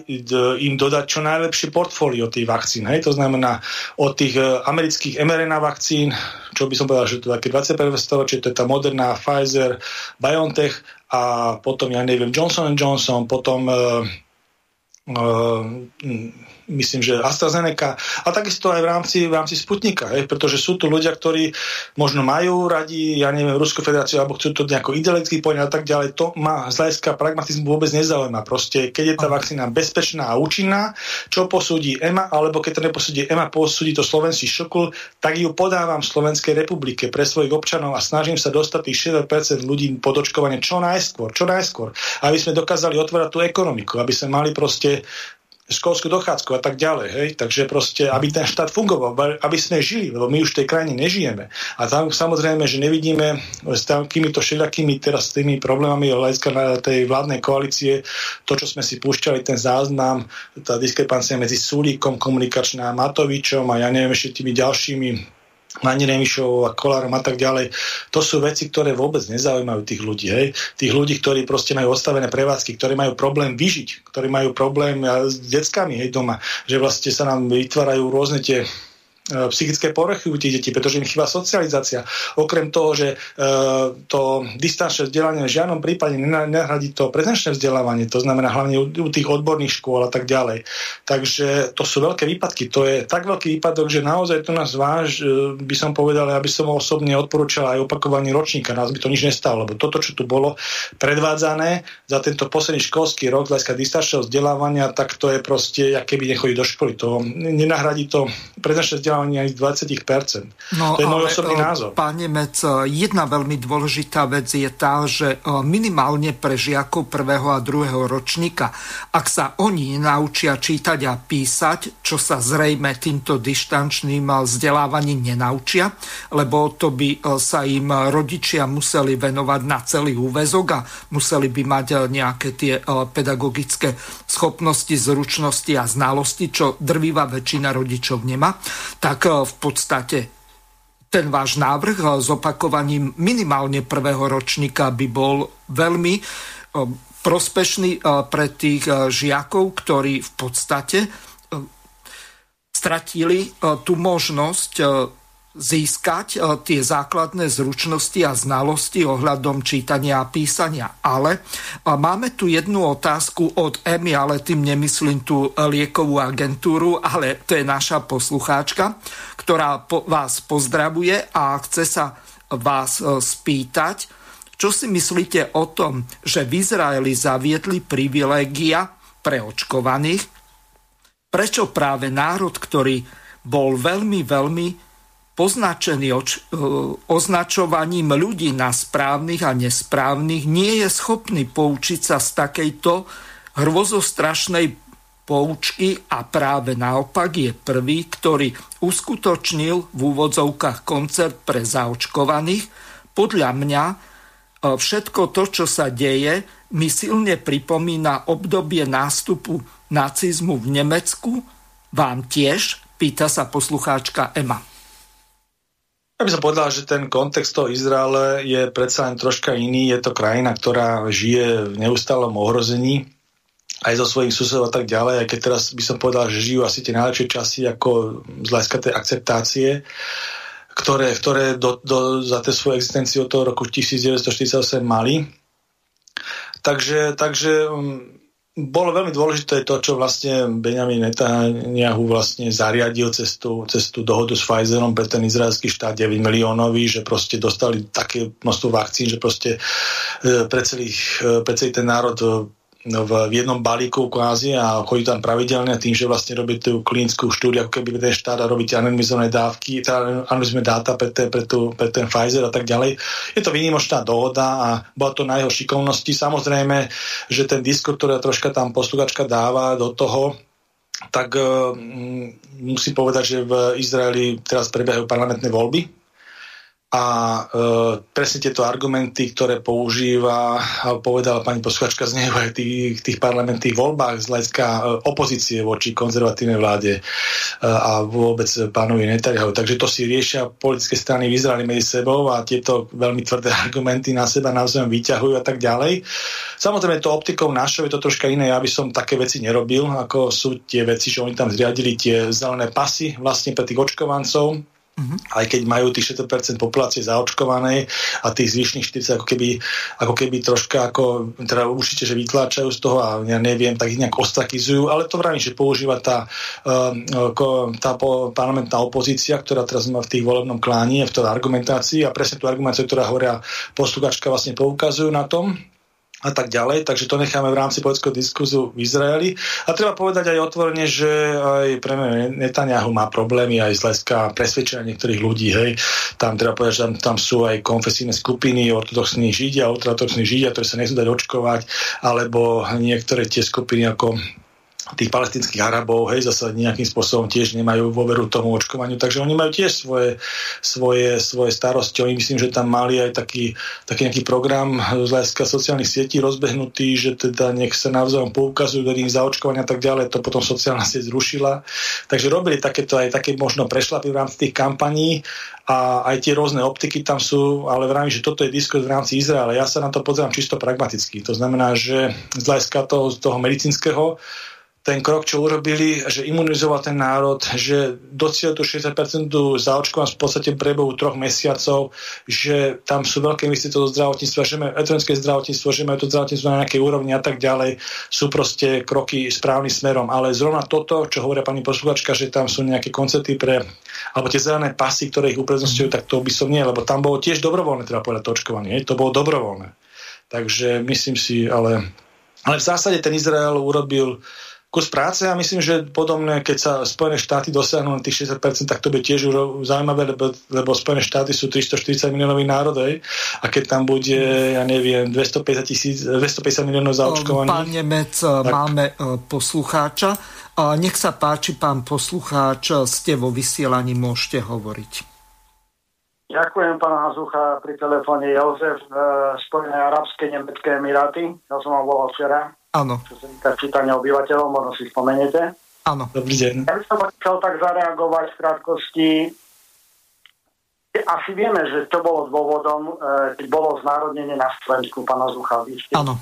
im dodať čo najlepšie portfólio tých vakcín. Hej? To znamená od tých e, amerických mRNA vakcín, čo by som povedal, že to je také 21. storočie, to je tá moderná Pfizer, BioNTech a potom, ja neviem, Johnson Johnson, potom uh, uh, myslím, že AstraZeneca a takisto aj v rámci, v rámci Sputnika, hej, pretože sú tu ľudia, ktorí možno majú radi, ja neviem, Ruskú federáciu alebo chcú to nejako ideologicky poňať a tak ďalej. To má z hľadiska pragmatizmu vôbec nezaujíma. Proste, keď je tá vakcína bezpečná a účinná, čo posúdi EMA, alebo keď to neposúdi EMA, posúdi to slovenský šokul, tak ju podávam Slovenskej republike pre svojich občanov a snažím sa dostať tých 60% ľudí pod očkovanie čo najskôr, čo najskôr, aby sme dokázali otvárať tú ekonomiku, aby sme mali proste školskú dochádzku a tak ďalej. Hej? Takže proste, aby ten štát fungoval, aby sme žili, lebo my už v tej krajine nežijeme. A tam samozrejme, že nevidíme s takýmito všelijakými teraz tými problémami hľadiska tej vládnej koalície, to, čo sme si púšťali, ten záznam, tá diskrepancia medzi Sulíkom, komunikačná Matovičom a ja neviem ešte tými ďalšími Mani Remišovou a Kolárom a tak ďalej. To sú veci, ktoré vôbec nezaujímajú tých ľudí. Hej. Tých ľudí, ktorí proste majú ostavené prevádzky, ktorí majú problém vyžiť, ktorí majú problém s deckami hej, doma, že vlastne sa nám vytvárajú rôzne tie psychické porechy u tých detí, pretože im chýba socializácia. Okrem toho, že e, to distančné vzdelanie v žiadnom prípade nenahradí to prezenčné vzdelávanie, to znamená hlavne u, u tých odborných škôl a tak ďalej. Takže to sú veľké výpadky. To je tak veľký výpadok, že naozaj to nás váž, e, by som povedal, aby som osobne odporúčal aj opakovanie ročníka. Nás by to nič nestalo, lebo toto, čo tu bolo predvádzané za tento posledný školský rok z hľadiska distančného vzdelávania, tak to je proste, aké by nechodí do školy. To nenahradí to prezenčné vzdelávanie minimálne aj z 20%. No, to je môj osobný e, názor. Pán Nemec, e, jedna veľmi dôležitá vec je tá, že e, minimálne pre žiakov prvého a druhého ročníka, ak sa oni naučia čítať a písať, čo sa zrejme týmto dištančným vzdelávaním nenaučia, lebo to by sa im rodičia museli venovať na celý úvezok a museli by mať nejaké tie pedagogické schopnosti, zručnosti a znalosti, čo drvivá väčšina rodičov nemá. Tak tak eh, v podstate ten váš návrh eh, s opakovaním minimálne prvého ročníka by bol veľmi eh, prospešný pre tých žiakov, ktorí v podstate stratili tú možnosť získať tie základné zručnosti a znalosti ohľadom čítania a písania. Ale máme tu jednu otázku od Emy, ale tým nemyslím tú liekovú agentúru, ale to je naša poslucháčka, ktorá vás pozdravuje a chce sa vás spýtať, čo si myslíte o tom, že v Izraeli zaviedli privilégia pre očkovaných? Prečo práve národ, ktorý bol veľmi, veľmi poznačený oč- e, označovaním ľudí na správnych a nesprávnych, nie je schopný poučiť sa z takejto hrozostrašnej poučky a práve naopak je prvý, ktorý uskutočnil v úvodzovkách koncert pre zaočkovaných. Podľa mňa e, všetko to, čo sa deje, mi silne pripomína obdobie nástupu nacizmu v Nemecku. Vám tiež? Pýta sa poslucháčka Ema. Ja by som povedal, že ten kontext toho Izraele je predsa len troška iný. Je to krajina, ktorá žije v neustálom ohrození aj zo svojich susedov a tak ďalej, aj keď teraz by som povedal, že žijú asi tie najlepšie časy ako z hľadiska tej akceptácie, ktoré, ktoré do, do, za tie svoje existenciu od toho roku 1948 mali. Takže, takže um, bolo veľmi dôležité to, čo vlastne Benjamin Netanyahu vlastne zariadil cez tú, dohodu s Pfizerom pre ten izraelský štát 9 miliónový, že proste dostali také množstvo vakcín, že proste e, pre celý, e, pre celý ten národ No, v, v jednom balíku kvázi a chodí tam pravidelne tým, že vlastne robí tú klinickú štúdiu, ako keby ten štát a robíte anonymizované dávky, teda anonymizované dáta pre, te, pre, tú, pre ten Pfizer a tak ďalej. Je to výnimočná dohoda a bola to na jeho šikovnosti. Samozrejme, že ten diskur, ktorý troška tam posluchačka dáva do toho, tak uh, musím povedať, že v Izraeli teraz prebiehajú parlamentné voľby a e, presne tieto argumenty, ktoré používa, povedala pani posluchačka z neho aj tých, tých parlamentných voľbách z hľadiska e, opozície voči konzervatívnej vláde e, a vôbec pánovi Netanyahu. Takže to si riešia politické strany v Izraeli medzi sebou a tieto veľmi tvrdé argumenty na seba navzájom vyťahujú a tak ďalej. Samozrejme, to optikou našou je to troška iné. Ja by som také veci nerobil, ako sú tie veci, že oni tam zriadili tie zelené pasy vlastne pre tých očkovancov, Uh-huh. Aj keď majú tých 60% populácie zaočkovanej a tých zvyšných 40 ako keby, ako keby troška ako, teda určite, že vytláčajú z toho a ja neviem, tak ich nejak ostrakizujú, ale to vravím, že používa tá, uh, tá parlamentná opozícia, ktorá teraz má v tých volebnom kláni, v tej argumentácii a presne tú argumentáciu, ktorá hovoria posluchačka vlastne poukazujú na tom, a tak ďalej, takže to necháme v rámci politického diskuzu v Izraeli. A treba povedať aj otvorene, že aj pre Netanyahu má problémy aj z hľadiska presvedčenia niektorých ľudí. Hej. Tam treba povedať, že tam, tam sú aj konfesijné skupiny, ortodoxní židia, ultraortodoxní židia, ktorí sa nechcú dať očkovať, alebo niektoré tie skupiny ako tých palestinských Arabov, hej, zase nejakým spôsobom tiež nemajú dôveru tomu očkovaniu, takže oni majú tiež svoje, svoje, svoje starosti. Oni myslím, že tam mali aj taký, taký nejaký program z hľadiska sociálnych sietí rozbehnutý, že teda nech sa navzájom poukazujú do nich zaočkovania a tak ďalej, to potom sociálna sieť zrušila. Takže robili takéto aj také možno prešlapy v rámci tých kampaní a aj tie rôzne optiky tam sú, ale vravím, že toto je diskurs v rámci Izraela. Ja sa na to pozerám čisto pragmaticky. To znamená, že z hľadiska toho, toho medicínskeho ten krok, čo urobili, že imunizoval ten národ, že dociel tú 60% zaočkovanosť v podstate prebehu troch mesiacov, že tam sú veľké investície do zdravotníctva, že majú elektronické zdravotníctvo, že majú to zdravotníctvo na nejakej úrovni a tak ďalej, sú proste kroky správnym smerom. Ale zrovna toto, čo hovoria pani posluchačka, že tam sú nejaké koncerty pre, alebo tie zelené pasy, ktoré ich uprednostňujú, tak to by som nie, lebo tam bolo tiež dobrovoľné, teda povedať to očkovanie, to bolo dobrovoľné. Takže myslím si, ale, ale v zásade ten Izrael urobil kus práce a myslím, že podobne, keď sa Spojené štáty dosiahnu na tých 60%, tak to bude tiež zaujímavé, lebo, lebo Spojené štáty sú 340 miliónový národ a keď tam bude, ja neviem, 250, tisíc, 250 miliónov zaočkovaných. Pán Nemec, tak... máme e, poslucháča. Nech sa páči, pán poslucháč, ste vo vysielaní, môžete hovoriť. Ďakujem, pán Hazucha, pri telefóne Jozef, Spojené arabské, nemecké emiráty. Ja som vám volal včera. Áno. Čo sa týka čítania obyvateľov, možno si spomeniete. Áno. Dobrý deň. Ja by som chcel tak zareagovať v krátkosti. Asi vieme, že to bolo dôvodom, e, keď bolo znárodnenie na Slovensku pána Zucha. Áno.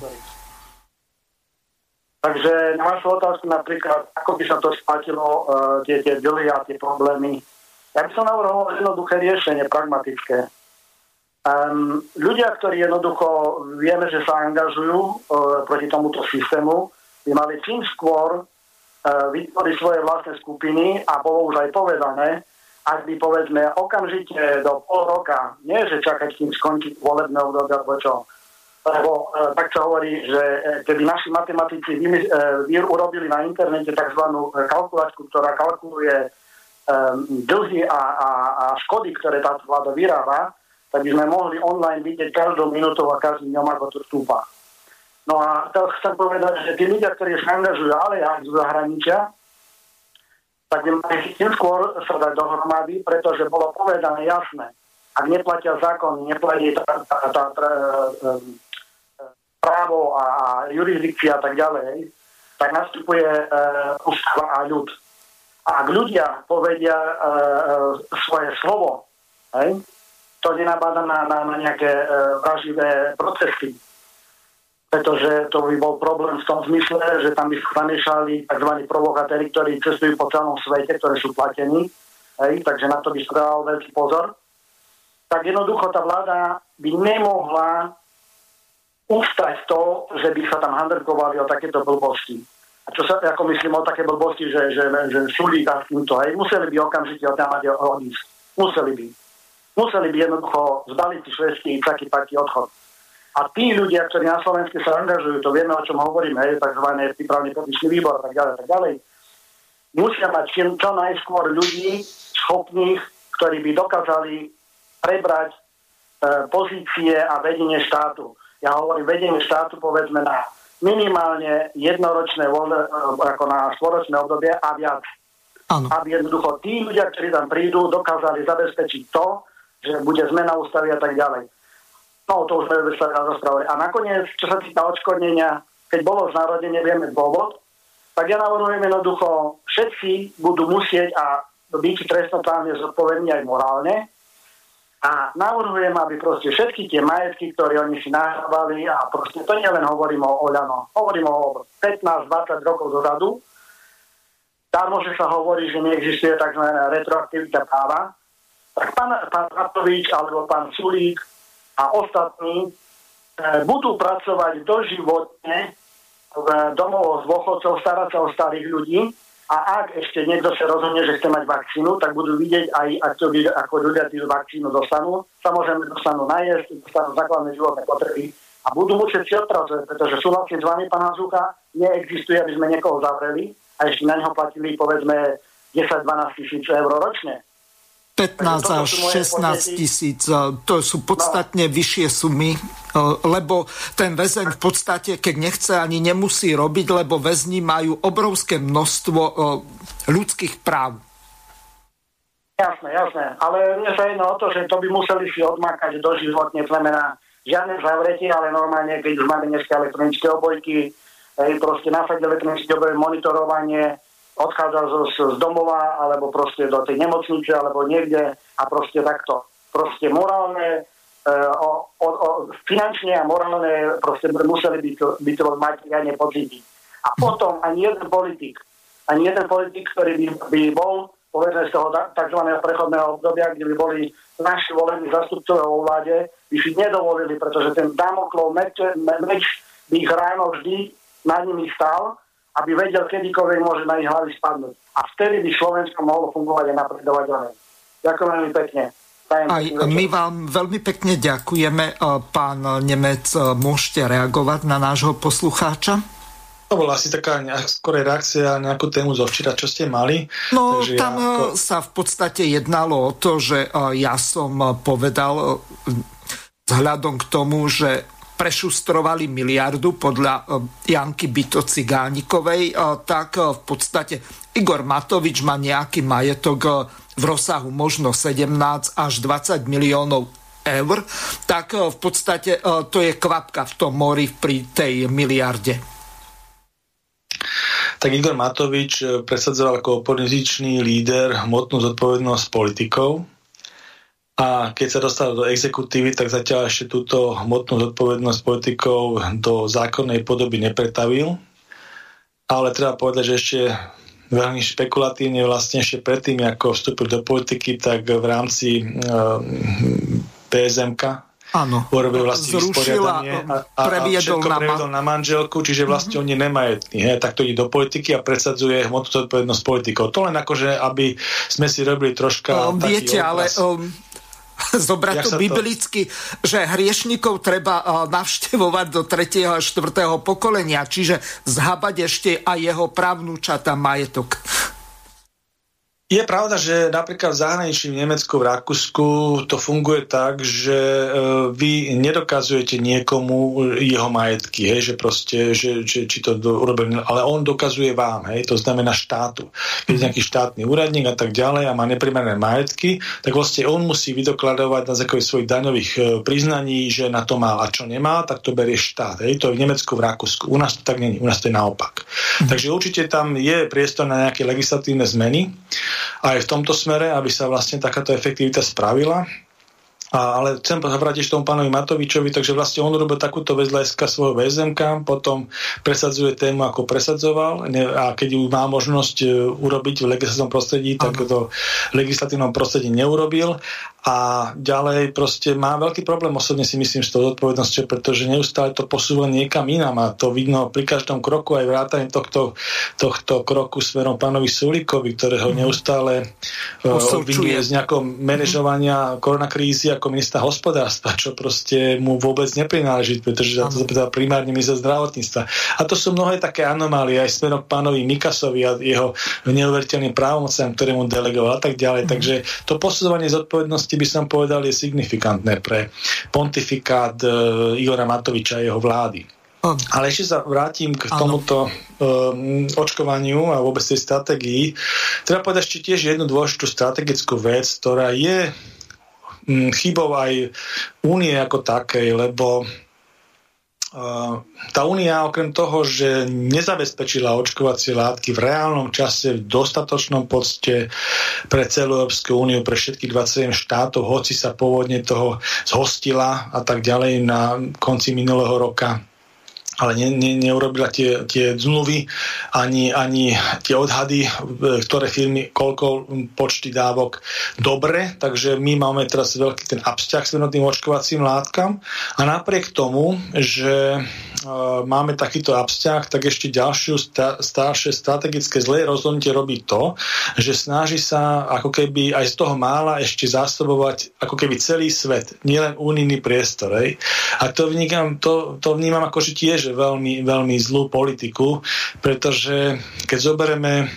Takže na vašu otázku napríklad, ako by sa to splatilo, e, tie, tie dlhy a tie problémy, Ja by som navrhoval jednoduché riešenie, pragmatické. Um, ľudia, ktorí jednoducho vieme, že sa angažujú uh, proti tomuto systému, by mali čím skôr uh, vytvoriť svoje vlastné skupiny a bolo už aj povedané, ak by povedzme okamžite do pol roka, nie že čakať, kým skončí volebné obdobie alebo čo, lebo e, tak sa hovorí, že e, keby naši matematici vy, e, urobili na internete tzv. kalkulačku, ktorá kalkuluje e, dlhy a, a, a škody, ktoré táto vláda vyrába, tak by sme mohli online vidieť každú minútu a každý dňom, ako to stúpa. No a to chcem povedať, že tí ľudia, ktorí sa angažujú ale aj z zahraničia, tak by mali skôr sa dať dohromady, pretože bolo povedané jasné, ak neplatia zákon, neplatí tá, tá, tá, tá, právo a, a jurisdikcia a tak ďalej, tak nastupuje e, ústava a ľud. A ak ľudia povedia e, e, svoje slovo, hej, to nenabáda na, na, na nejaké e, vraživé procesy. Pretože to by bol problém v tom zmysle, že tam by sa tzv. provokatéri, ktorí cestujú po celom svete, ktorí sú platení. Hej, takže na to by sa veľký pozor. Tak jednoducho tá vláda by nemohla ustať to, že by sa tam handrkovali o takéto blbosti. A čo sa, ako myslím o také blbosti, že, že, že súli a týmto, hej, museli by okamžite od tam odísť. Museli by. Museli by jednoducho zbaliť švedský taký taký odchod. A tí ľudia, ktorí na Slovensku sa angažujú, to vieme, o čom hovoríme, hej, tzv. prípravný petičný výbor a tak ďalej, tak ďalej, musia mať čo najskôr ľudí schopných, ktorí by dokázali prebrať e, pozície a vedenie štátu ja hovorím vedenie štátu povedzme na minimálne jednoročné voľne, ako na spoločné obdobie a viac. Ano. Aby jednoducho tí ľudia, ktorí tam prídu, dokázali zabezpečiť to, že bude zmena ústavy a tak ďalej. No, to už sme sa rozprávali. A nakoniec, čo sa týka odškodnenia, keď bolo znárodenie, vieme dôvod, tak ja navrhujem jednoducho, všetci budú musieť a byť trestnoprávne zodpovední aj morálne, a navrhujem, aby proste všetky tie majetky, ktoré oni si nahrávali, a proste to nielen hovorím o Oľano, hovorím o 15-20 rokov dozadu, tam môže sa hovorí, že neexistuje tzv. retroaktivita práva, tak pán, pán Patovič alebo pán Sulík a ostatní e, budú pracovať doživotne v domovoch dôchodcov, starať sa o starých ľudí a ak ešte niekto sa rozhodne, že chce mať vakcínu, tak budú vidieť aj, ako, ako ľudia tú vakcínu dostanú. Samozrejme dostanú najesť, dostanú základné životné potreby a budú musieť si odpracovať, pretože súhlasím s vami, pán Hazuka, neexistuje, aby sme niekoho zavreli a ešte na neho platili povedzme 10-12 tisíc eur ročne. 15 až 16 tisíc, to sú podstatne no. vyššie sumy, lebo ten väzeň v podstate, keď nechce, ani nemusí robiť, lebo väzni majú obrovské množstvo ľudských práv. Jasné, jasné. Ale mne sa jedno o to, že to by museli si odmakať doživotne, znamená žiadne zavretie, ale normálne, keď už máme dneska elektronické obojky, proste nasadí elektronické obojky, monitorovanie, odchádza z, z domova alebo proste do tej nemocnice alebo niekde a proste takto. Proste morálne, e, o, o, o, finančne a morálne proste museli by to, by to mať riadne pocítiť. A potom ani jeden politik, ani jeden politik, ktorý by, by bol povedzme z toho tzv. prechodného obdobia, kde by boli naši volení zastupcovia vo vláde, by si nedovolili, pretože ten Damoklov meč, meč by ich ráno vždy na nimi stál aby vedel, kedykoľvek môže na ich hlavy spadnúť. A vtedy by Slovensko mohlo fungovať a napredovať ďalej. Ďakujem veľmi pekne. Aj my vám veľmi pekne ďakujeme. E, pán Nemec, e, môžete reagovať na nášho poslucháča? To bola asi taká skôr reakcia na nejakú tému zo včera, čo ste mali. No, Takže tam ja e, ako... sa v podstate jednalo o to, že ja som povedal vzhľadom k tomu, že prešustrovali miliardu podľa e, Janky Byto Cigánikovej, e, tak e, v podstate Igor Matovič má nejaký majetok v rozsahu možno 17 až 20 miliónov eur, tak v podstate to je kvapka v tom mori pri tej miliarde. Tak Igor Matovič presadzoval ako opozičný líder hmotnú zodpovednosť politikov, a keď sa dostal do exekutívy, tak zatiaľ ešte túto hmotnú zodpovednosť politikov do zákonnej podoby nepretavil. Ale treba povedať, že ešte veľmi špekulatívne vlastne ešte predtým, ako vstúpil do politiky, tak v rámci uh, PSMK, Áno, urobil vlastne zrušila, a, a, previedol, a na, previedol na manželku, čiže vlastne mm-hmm. on je nemajetný. He, tak to ide do politiky a presadzuje hmotu zodpovednosť politikov. To len akože, aby sme si robili troška um, Viete, ale um, zobrať to biblicky, to... že hriešnikov treba navštevovať do 3. a 4. pokolenia, čiže zhabať ešte aj jeho právnúčata majetok. Je pravda, že napríklad v zahraničí v Nemecku, v Rakúsku to funguje tak, že e, vy nedokazujete niekomu jeho majetky, hej, že proste, že, že, či to urobil, ale on dokazuje vám, hej, to znamená štátu. Keď je nejaký štátny úradník a tak ďalej a má neprimerané majetky, tak vlastne on musí vydokladovať na základe svojich daňových e, priznaní, že na to mal a čo nemá, tak to berie štát. Hej, to je v Nemecku, v Rakúsku. U nás to tak není, u nás to je naopak. Mhm. Takže určite tam je priestor na nejaké legislatívne zmeny aj v tomto smere, aby sa vlastne takáto efektivita spravila. A, ale chcem sa vrátiť tomu pánovi Matovičovi, takže vlastne on robil takúto vec hľadiska svojho VSMK, potom presadzuje tému, ako presadzoval ne, a keď ju má možnosť e, urobiť v legislatívnom prostredí, tak to v legislatívnom prostredí neurobil a ďalej proste má veľký problém osobne si myslím s tou zodpovednosťou, pretože neustále to posúva niekam inám a to vidno pri každom kroku aj vrátane tohto, tohto kroku smerom pánovi Sulíkovi, ktorého mhm. neustále uh, obvinuje z nejakého manažovania koronakrízy ako ministra hospodárstva, čo proste mu vôbec neprináleží, pretože to je primárne minister zdravotníctva. A to sú mnohé také anomálie aj smerom pánovi Mikasovi a jeho neuveriteľným právomocem, ktoré mu delegoval a tak ďalej. Mm. Takže to posudzovanie zodpovednosti by som povedal je signifikantné pre pontifikát e, Igora Matoviča a jeho vlády. Ale ešte sa vrátim k tomuto um, očkovaniu a vôbec tej stratégii. Treba povedať ešte tiež jednu dôležitú strategickú vec, ktorá je um, chybou aj únie ako takej, lebo tá únia okrem toho, že nezabezpečila očkovacie látky v reálnom čase v dostatočnom počte pre celú Európsku úniu, pre všetkých 27 štátov, hoci sa pôvodne toho zhostila a tak ďalej na konci minulého roka ale ne, ne, neurobila tie, tie zmluvy ani, ani tie odhady, e, ktoré firmy, koľko počty dávok dobre, takže my máme teraz veľký ten absťah s jednotným očkovacím látkam a napriek tomu, že uh, máme takýto absťah, tak ešte ďalšiu staršie strategické zlé rozhodnutie robí to, že snaží sa ako keby aj z toho mála ešte zásobovať ako keby celý svet, nielen unijný priestor. Hej. A to vnímam, to, to vnímam ako, že tiež že veľmi, veľmi zlú politiku, pretože keď zoberieme e,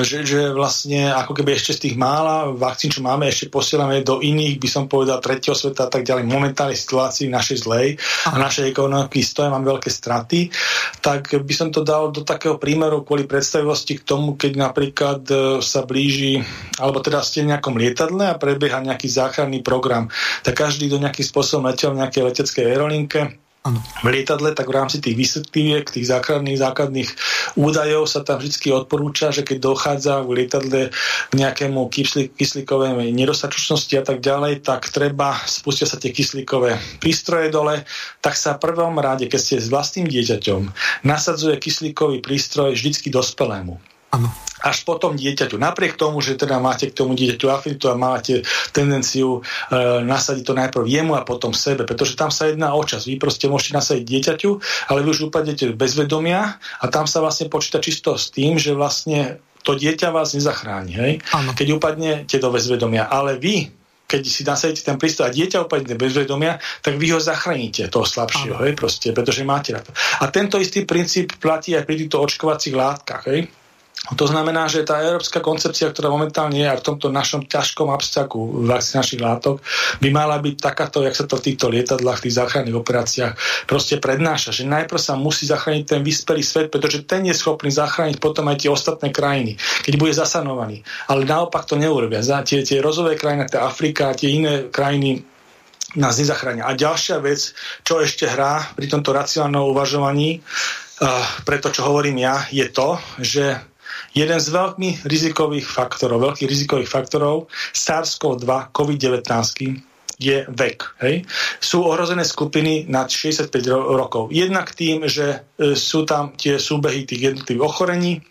že, že vlastne ako keby ešte z tých mála vakcín, čo máme, ešte posielame do iných, by som povedal, tretieho sveta a tak ďalej, momentálnej situácii našej zlej a našej ekonomiky stoja, máme veľké straty, tak by som to dal do takého prímeru kvôli predstavivosti k tomu, keď napríklad e, sa blíži, alebo teda ste v nejakom lietadle a prebieha nejaký záchranný program, tak každý do nejakým spôsobom letel v nejakej leteckej aerolinke, v lietadle, tak v rámci tých vysvetliviek, tých základných, základných údajov sa tam vždy odporúča, že keď dochádza v lietadle k nejakému kyslí, kyslíkovej nedostatočnosti a tak ďalej, tak treba, spustia sa tie kyslíkové prístroje dole, tak sa v prvom rade, keď ste s vlastným dieťaťom, nasadzuje kyslíkový prístroj vždycky dospelému. Ano až potom dieťaťu. Napriek tomu, že teda máte k tomu dieťaťu afinitu a máte tendenciu e, nasadiť to najprv jemu a potom sebe, pretože tam sa jedná o čas. Vy proste môžete nasadiť dieťaťu, ale vy už upadnete bez vedomia a tam sa vlastne počíta čisto s tým, že vlastne to dieťa vás nezachráni, hej? keď upadnete do bezvedomia. Ale vy, keď si nasadíte ten prístroj a dieťa upadne bez vedomia, tak vy ho zachránite, toho slabšieho, hej, proste, pretože máte na to. A tento istý princíp platí aj pri týchto očkovacích látkach. Hej. To znamená, že tá európska koncepcia, ktorá momentálne je v tomto našom ťažkom abstraku vakcinačných látok, by mala byť takáto, jak sa to v týchto lietadlách, v tých záchranných operáciách proste prednáša. Že najprv sa musí zachrániť ten vyspelý svet, pretože ten je schopný zachrániť potom aj tie ostatné krajiny, keď bude zasanovaný. Ale naopak to neurobia. Za tie, tie rozové krajiny, tá Afrika tie iné krajiny nás nezachránia. A ďalšia vec, čo ešte hrá pri tomto racionálnom uvažovaní, uh, preto čo hovorím ja, je to, že Jeden z veľmi rizikových faktorov, veľkých rizikových faktorov SARS-CoV-2 COVID-19 je vek. Hej? Sú ohrozené skupiny nad 65 rokov. Jednak tým, že e, sú tam tie súbehy tých jednotlivých ochorení,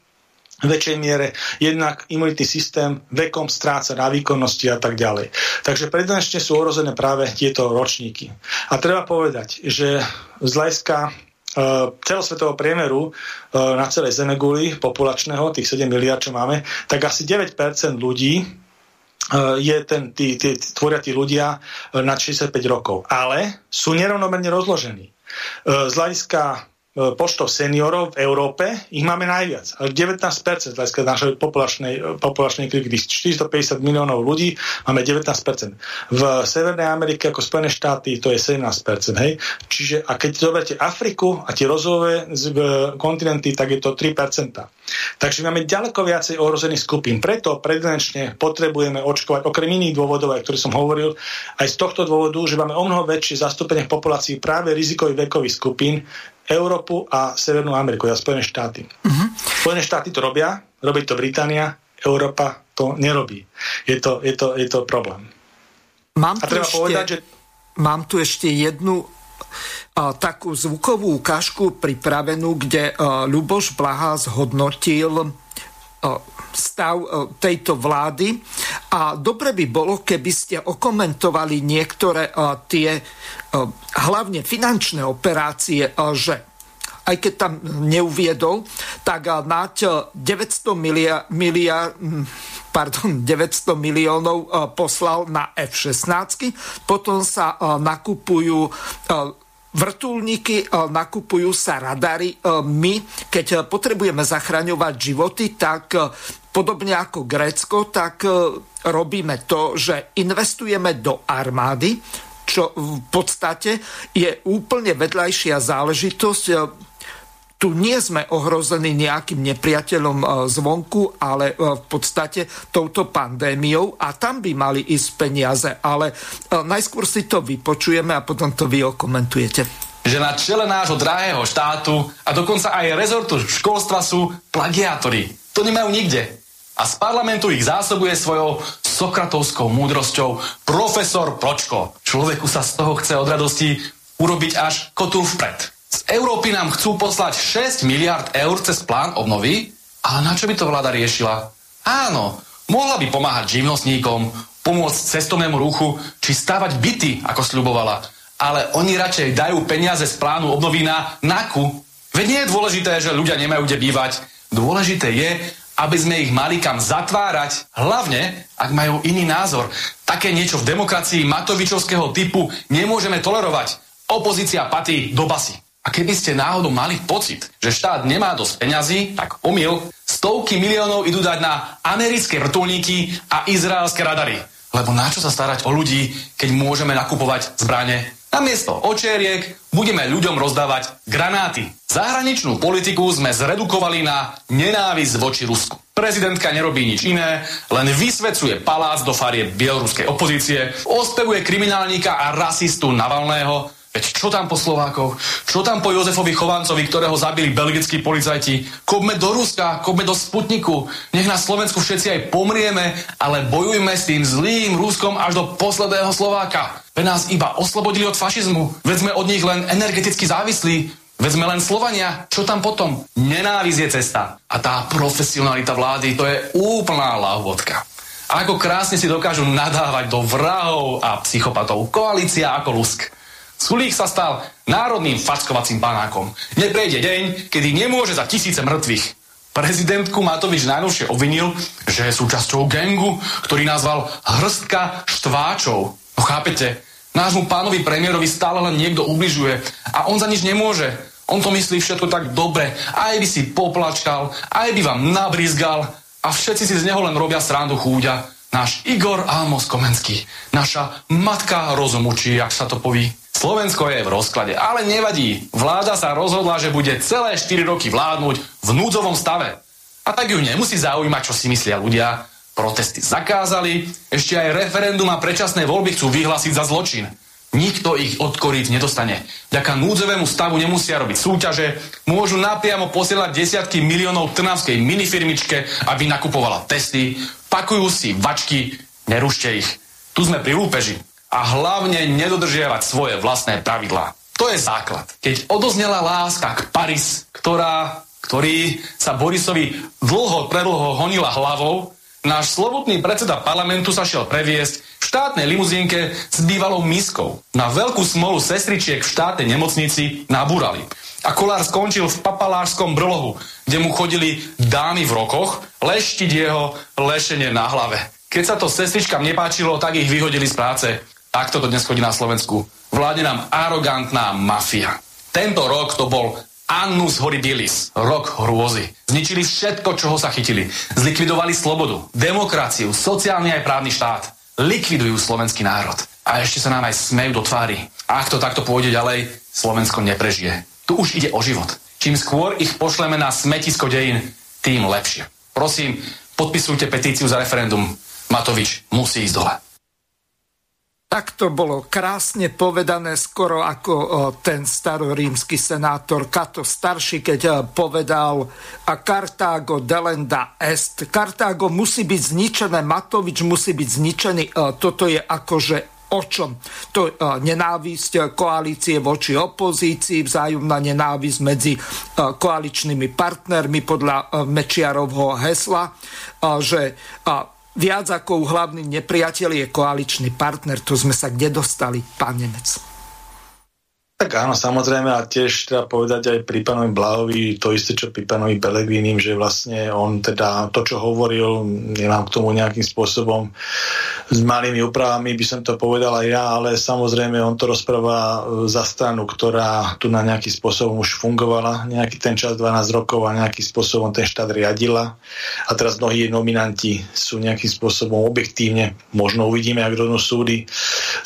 väčšej miere jednak imunitný systém vekom stráca na výkonnosti a tak ďalej. Takže predanečne sú ohrozené práve tieto ročníky. A treba povedať, že z hľadiska celosvetového priemeru uh, na celej Zemeguli populačného, tých 7 miliard, čo máme, tak asi 9% ľudí uh, je ten, tí, tí, tvoria tí ľudia nad 65 rokov. Ale sú nerovnomerne rozložení. Z hľadiska E, počtov seniorov v Európe, ich máme najviac. 19% z hľadiska našej populačnej, populačnej krivky, 450 miliónov ľudí, máme 19%. V Severnej Amerike ako Spojené štáty to je 17%. Hej? Čiže a keď zoberiete Afriku a tie rozvojové kontinenty, tak je to 3%. Takže máme ďaleko viacej ohrozených skupín. Preto predenečne potrebujeme očkovať, okrem iných dôvodov, aj ktoré som hovoril, aj z tohto dôvodu, že máme o mnoho väčšie zastúpenie v populácii práve rizikových vekových skupín, Európu a Severnú Ameriku, a Spojené štáty. Uh-huh. Spojené štáty to robia, robí to Británia, Európa to nerobí. Je to, je to, je to problém. Mám a treba ešte, povedať, že... Mám tu ešte jednu a, takú zvukovú ukážku pripravenú, kde a, Ľuboš Blaha zhodnotil stav tejto vlády. A dobre by bolo, keby ste okomentovali niektoré tie hlavne finančné operácie, že aj keď tam neuviedol, tak nať 900 milia, milia, pardon, 900 miliónov poslal na F-16, potom sa nakupujú vrtulníky, nakupujú sa radary. My, keď potrebujeme zachraňovať životy, tak podobne ako Grécko, tak robíme to, že investujeme do armády, čo v podstate je úplne vedľajšia záležitosť. Tu nie sme ohrození nejakým nepriateľom e, zvonku, ale e, v podstate touto pandémiou a tam by mali ísť peniaze. Ale e, najskôr si to vypočujeme a potom to vy okomentujete že na čele nášho drahého štátu a dokonca aj rezortu školstva sú plagiátori. To nemajú nikde a z parlamentu ich zásobuje svojou sokratovskou múdrosťou profesor Pročko. Človeku sa z toho chce od radosti urobiť až kotul vpred. Z Európy nám chcú poslať 6 miliard eur cez plán obnovy, ale na čo by to vláda riešila? Áno, mohla by pomáhať živnostníkom, pomôcť cestovnému ruchu, či stavať byty, ako sľubovala. Ale oni radšej dajú peniaze z plánu obnovy na NAKU. Veď nie je dôležité, že ľudia nemajú kde bývať. Dôležité je, aby sme ich mali kam zatvárať, hlavne ak majú iný názor. Také niečo v demokracii Matovičovského typu nemôžeme tolerovať. Opozícia patí do basy. A keby ste náhodou mali pocit, že štát nemá dosť peňazí, tak omyl, stovky miliónov idú dať na americké vrtulníky a izraelské radary. Lebo na čo sa starať o ľudí, keď môžeme nakupovať zbranie Namiesto očeriek budeme ľuďom rozdávať granáty. Zahraničnú politiku sme zredukovali na nenávisť voči Rusku. Prezidentka nerobí nič iné, len vysvecuje palác do farie bieloruskej opozície, ospevuje kriminálnika a rasistu Navalného, Veď čo tam po Slovákoch? Čo tam po Jozefovi Chovancovi, ktorého zabili belgickí policajti? Kopme do Ruska, kopme do Sputniku. Nech na Slovensku všetci aj pomrieme, ale bojujme s tým zlým Ruskom až do posledného Slováka. Veď nás iba oslobodili od fašizmu. Veď sme od nich len energeticky závislí. Veď sme len Slovania. Čo tam potom? Nenávisť je cesta. A tá profesionalita vlády, to je úplná lahvodka. Ako krásne si dokážu nadávať do vrahov a psychopatov. Koalícia ako lusk. Sulík sa stal národným fackovacím panákom. Neprejde deň, kedy nemôže za tisíce mŕtvych. Prezidentku Matovič najnovšie obvinil, že je súčasťou gengu, ktorý nazval hrstka štváčov. No chápete, nášmu pánovi premiérovi stále len niekto ubližuje a on za nič nemôže. On to myslí všetko tak dobre, aj by si poplačkal, aj by vám nabrizgal a všetci si z neho len robia srandu chúďa. Náš Igor Almos Komenský, naša matka rozumučí, ak sa to poví. Slovensko je v rozklade, ale nevadí. Vláda sa rozhodla, že bude celé 4 roky vládnuť v núdzovom stave. A tak ju nemusí zaujímať, čo si myslia ľudia. Protesty zakázali, ešte aj referendum a predčasné voľby chcú vyhlásiť za zločin. Nikto ich od korít nedostane. Vďaka núdzovému stavu nemusia robiť súťaže, môžu napriamo posielať desiatky miliónov trnavskej minifirmičke, aby nakupovala testy, pakujú si vačky, nerušte ich. Tu sme pri lúpeži a hlavne nedodržiavať svoje vlastné pravidlá. To je základ. Keď odoznela láska k Paris, ktorá ktorý sa Borisovi dlho, predlho honila hlavou, náš slobodný predseda parlamentu sa šiel previesť v štátnej limuzínke s bývalou miskou. Na veľkú smolu sestričiek v štátnej nemocnici nabúrali. A Kolár skončil v papalášskom brlohu, kde mu chodili dámy v rokoch leštiť jeho lešenie na hlave. Keď sa to sestričkám nepáčilo, tak ich vyhodili z práce. Takto to dnes chodí na Slovensku. Vládne nám arogantná mafia. Tento rok to bol Annus horribilis, rok hrôzy. Zničili všetko, čoho sa chytili. Zlikvidovali slobodu, demokraciu, sociálny aj právny štát. Likvidujú slovenský národ. A ešte sa nám aj smejú do tvári. Ak to takto pôjde ďalej, Slovensko neprežije. Tu už ide o život. Čím skôr ich pošleme na smetisko dejín, tým lepšie. Prosím, podpisujte petíciu za referendum. Matovič musí ísť dole. Tak to bolo krásne povedané, skoro ako ten starorímsky senátor Kato starší, keď povedal a Kartágo delenda est. Kartágo musí byť zničené, Matovič musí byť zničený. Toto je akože o čom? To nenávisť koalície voči opozícii, vzájomná nenávisť medzi koaličnými partnermi podľa Mečiarovho hesla, že viac ako hlavný nepriateľ je koaličný partner. Tu sme sa kde dostali, pán Nemec? Tak áno, samozrejme a tiež treba povedať aj pri pánovi Blahovi to isté, čo pri pánovi Pelegrínim, že vlastne on teda to, čo hovoril, nemám k tomu nejakým spôsobom s malými úpravami, by som to povedal aj ja, ale samozrejme on to rozpráva za stranu, ktorá tu na nejaký spôsobom už fungovala, nejaký ten čas 12 rokov a nejakým spôsobom ten štát riadila. A teraz mnohí nominanti sú nejakým spôsobom objektívne, možno uvidíme, ak rovno súdy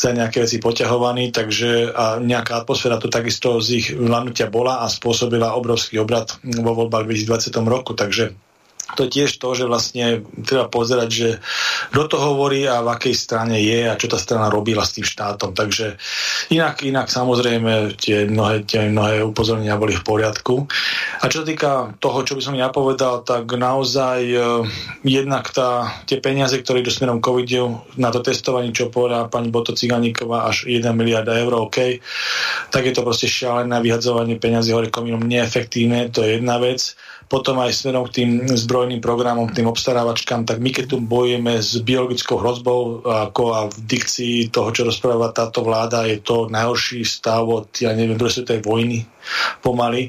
za nejaké veci poťahovaní, takže a nejaká atmosféra atmosféra tu takisto z ich vládnutia bola a spôsobila obrovský obrad vo voľbách v 2020 roku, takže to tiež to, že vlastne treba pozerať, že kto to hovorí a v akej strane je a čo tá strana robila s tým štátom. Takže inak, inak samozrejme tie mnohé, tie mnohé upozornenia boli v poriadku. A čo sa týka toho, čo by som ja povedal, tak naozaj e, jednak tá, tie peniaze, ktoré idú smerom covidu na to testovanie, čo povedala pani Boto Ciganíková, až 1 miliarda eur, OK, tak je to proste šialené vyhadzovanie peniazy hore komínom neefektívne, to je jedna vec potom aj smerom k tým zbrojným programom, tým obstarávačkám, tak my keď tu bojujeme s biologickou hrozbou ako a v dikcii toho, čo rozpráva táto vláda, je to najhorší stav od, ja neviem, druhej svetovej vojny pomaly,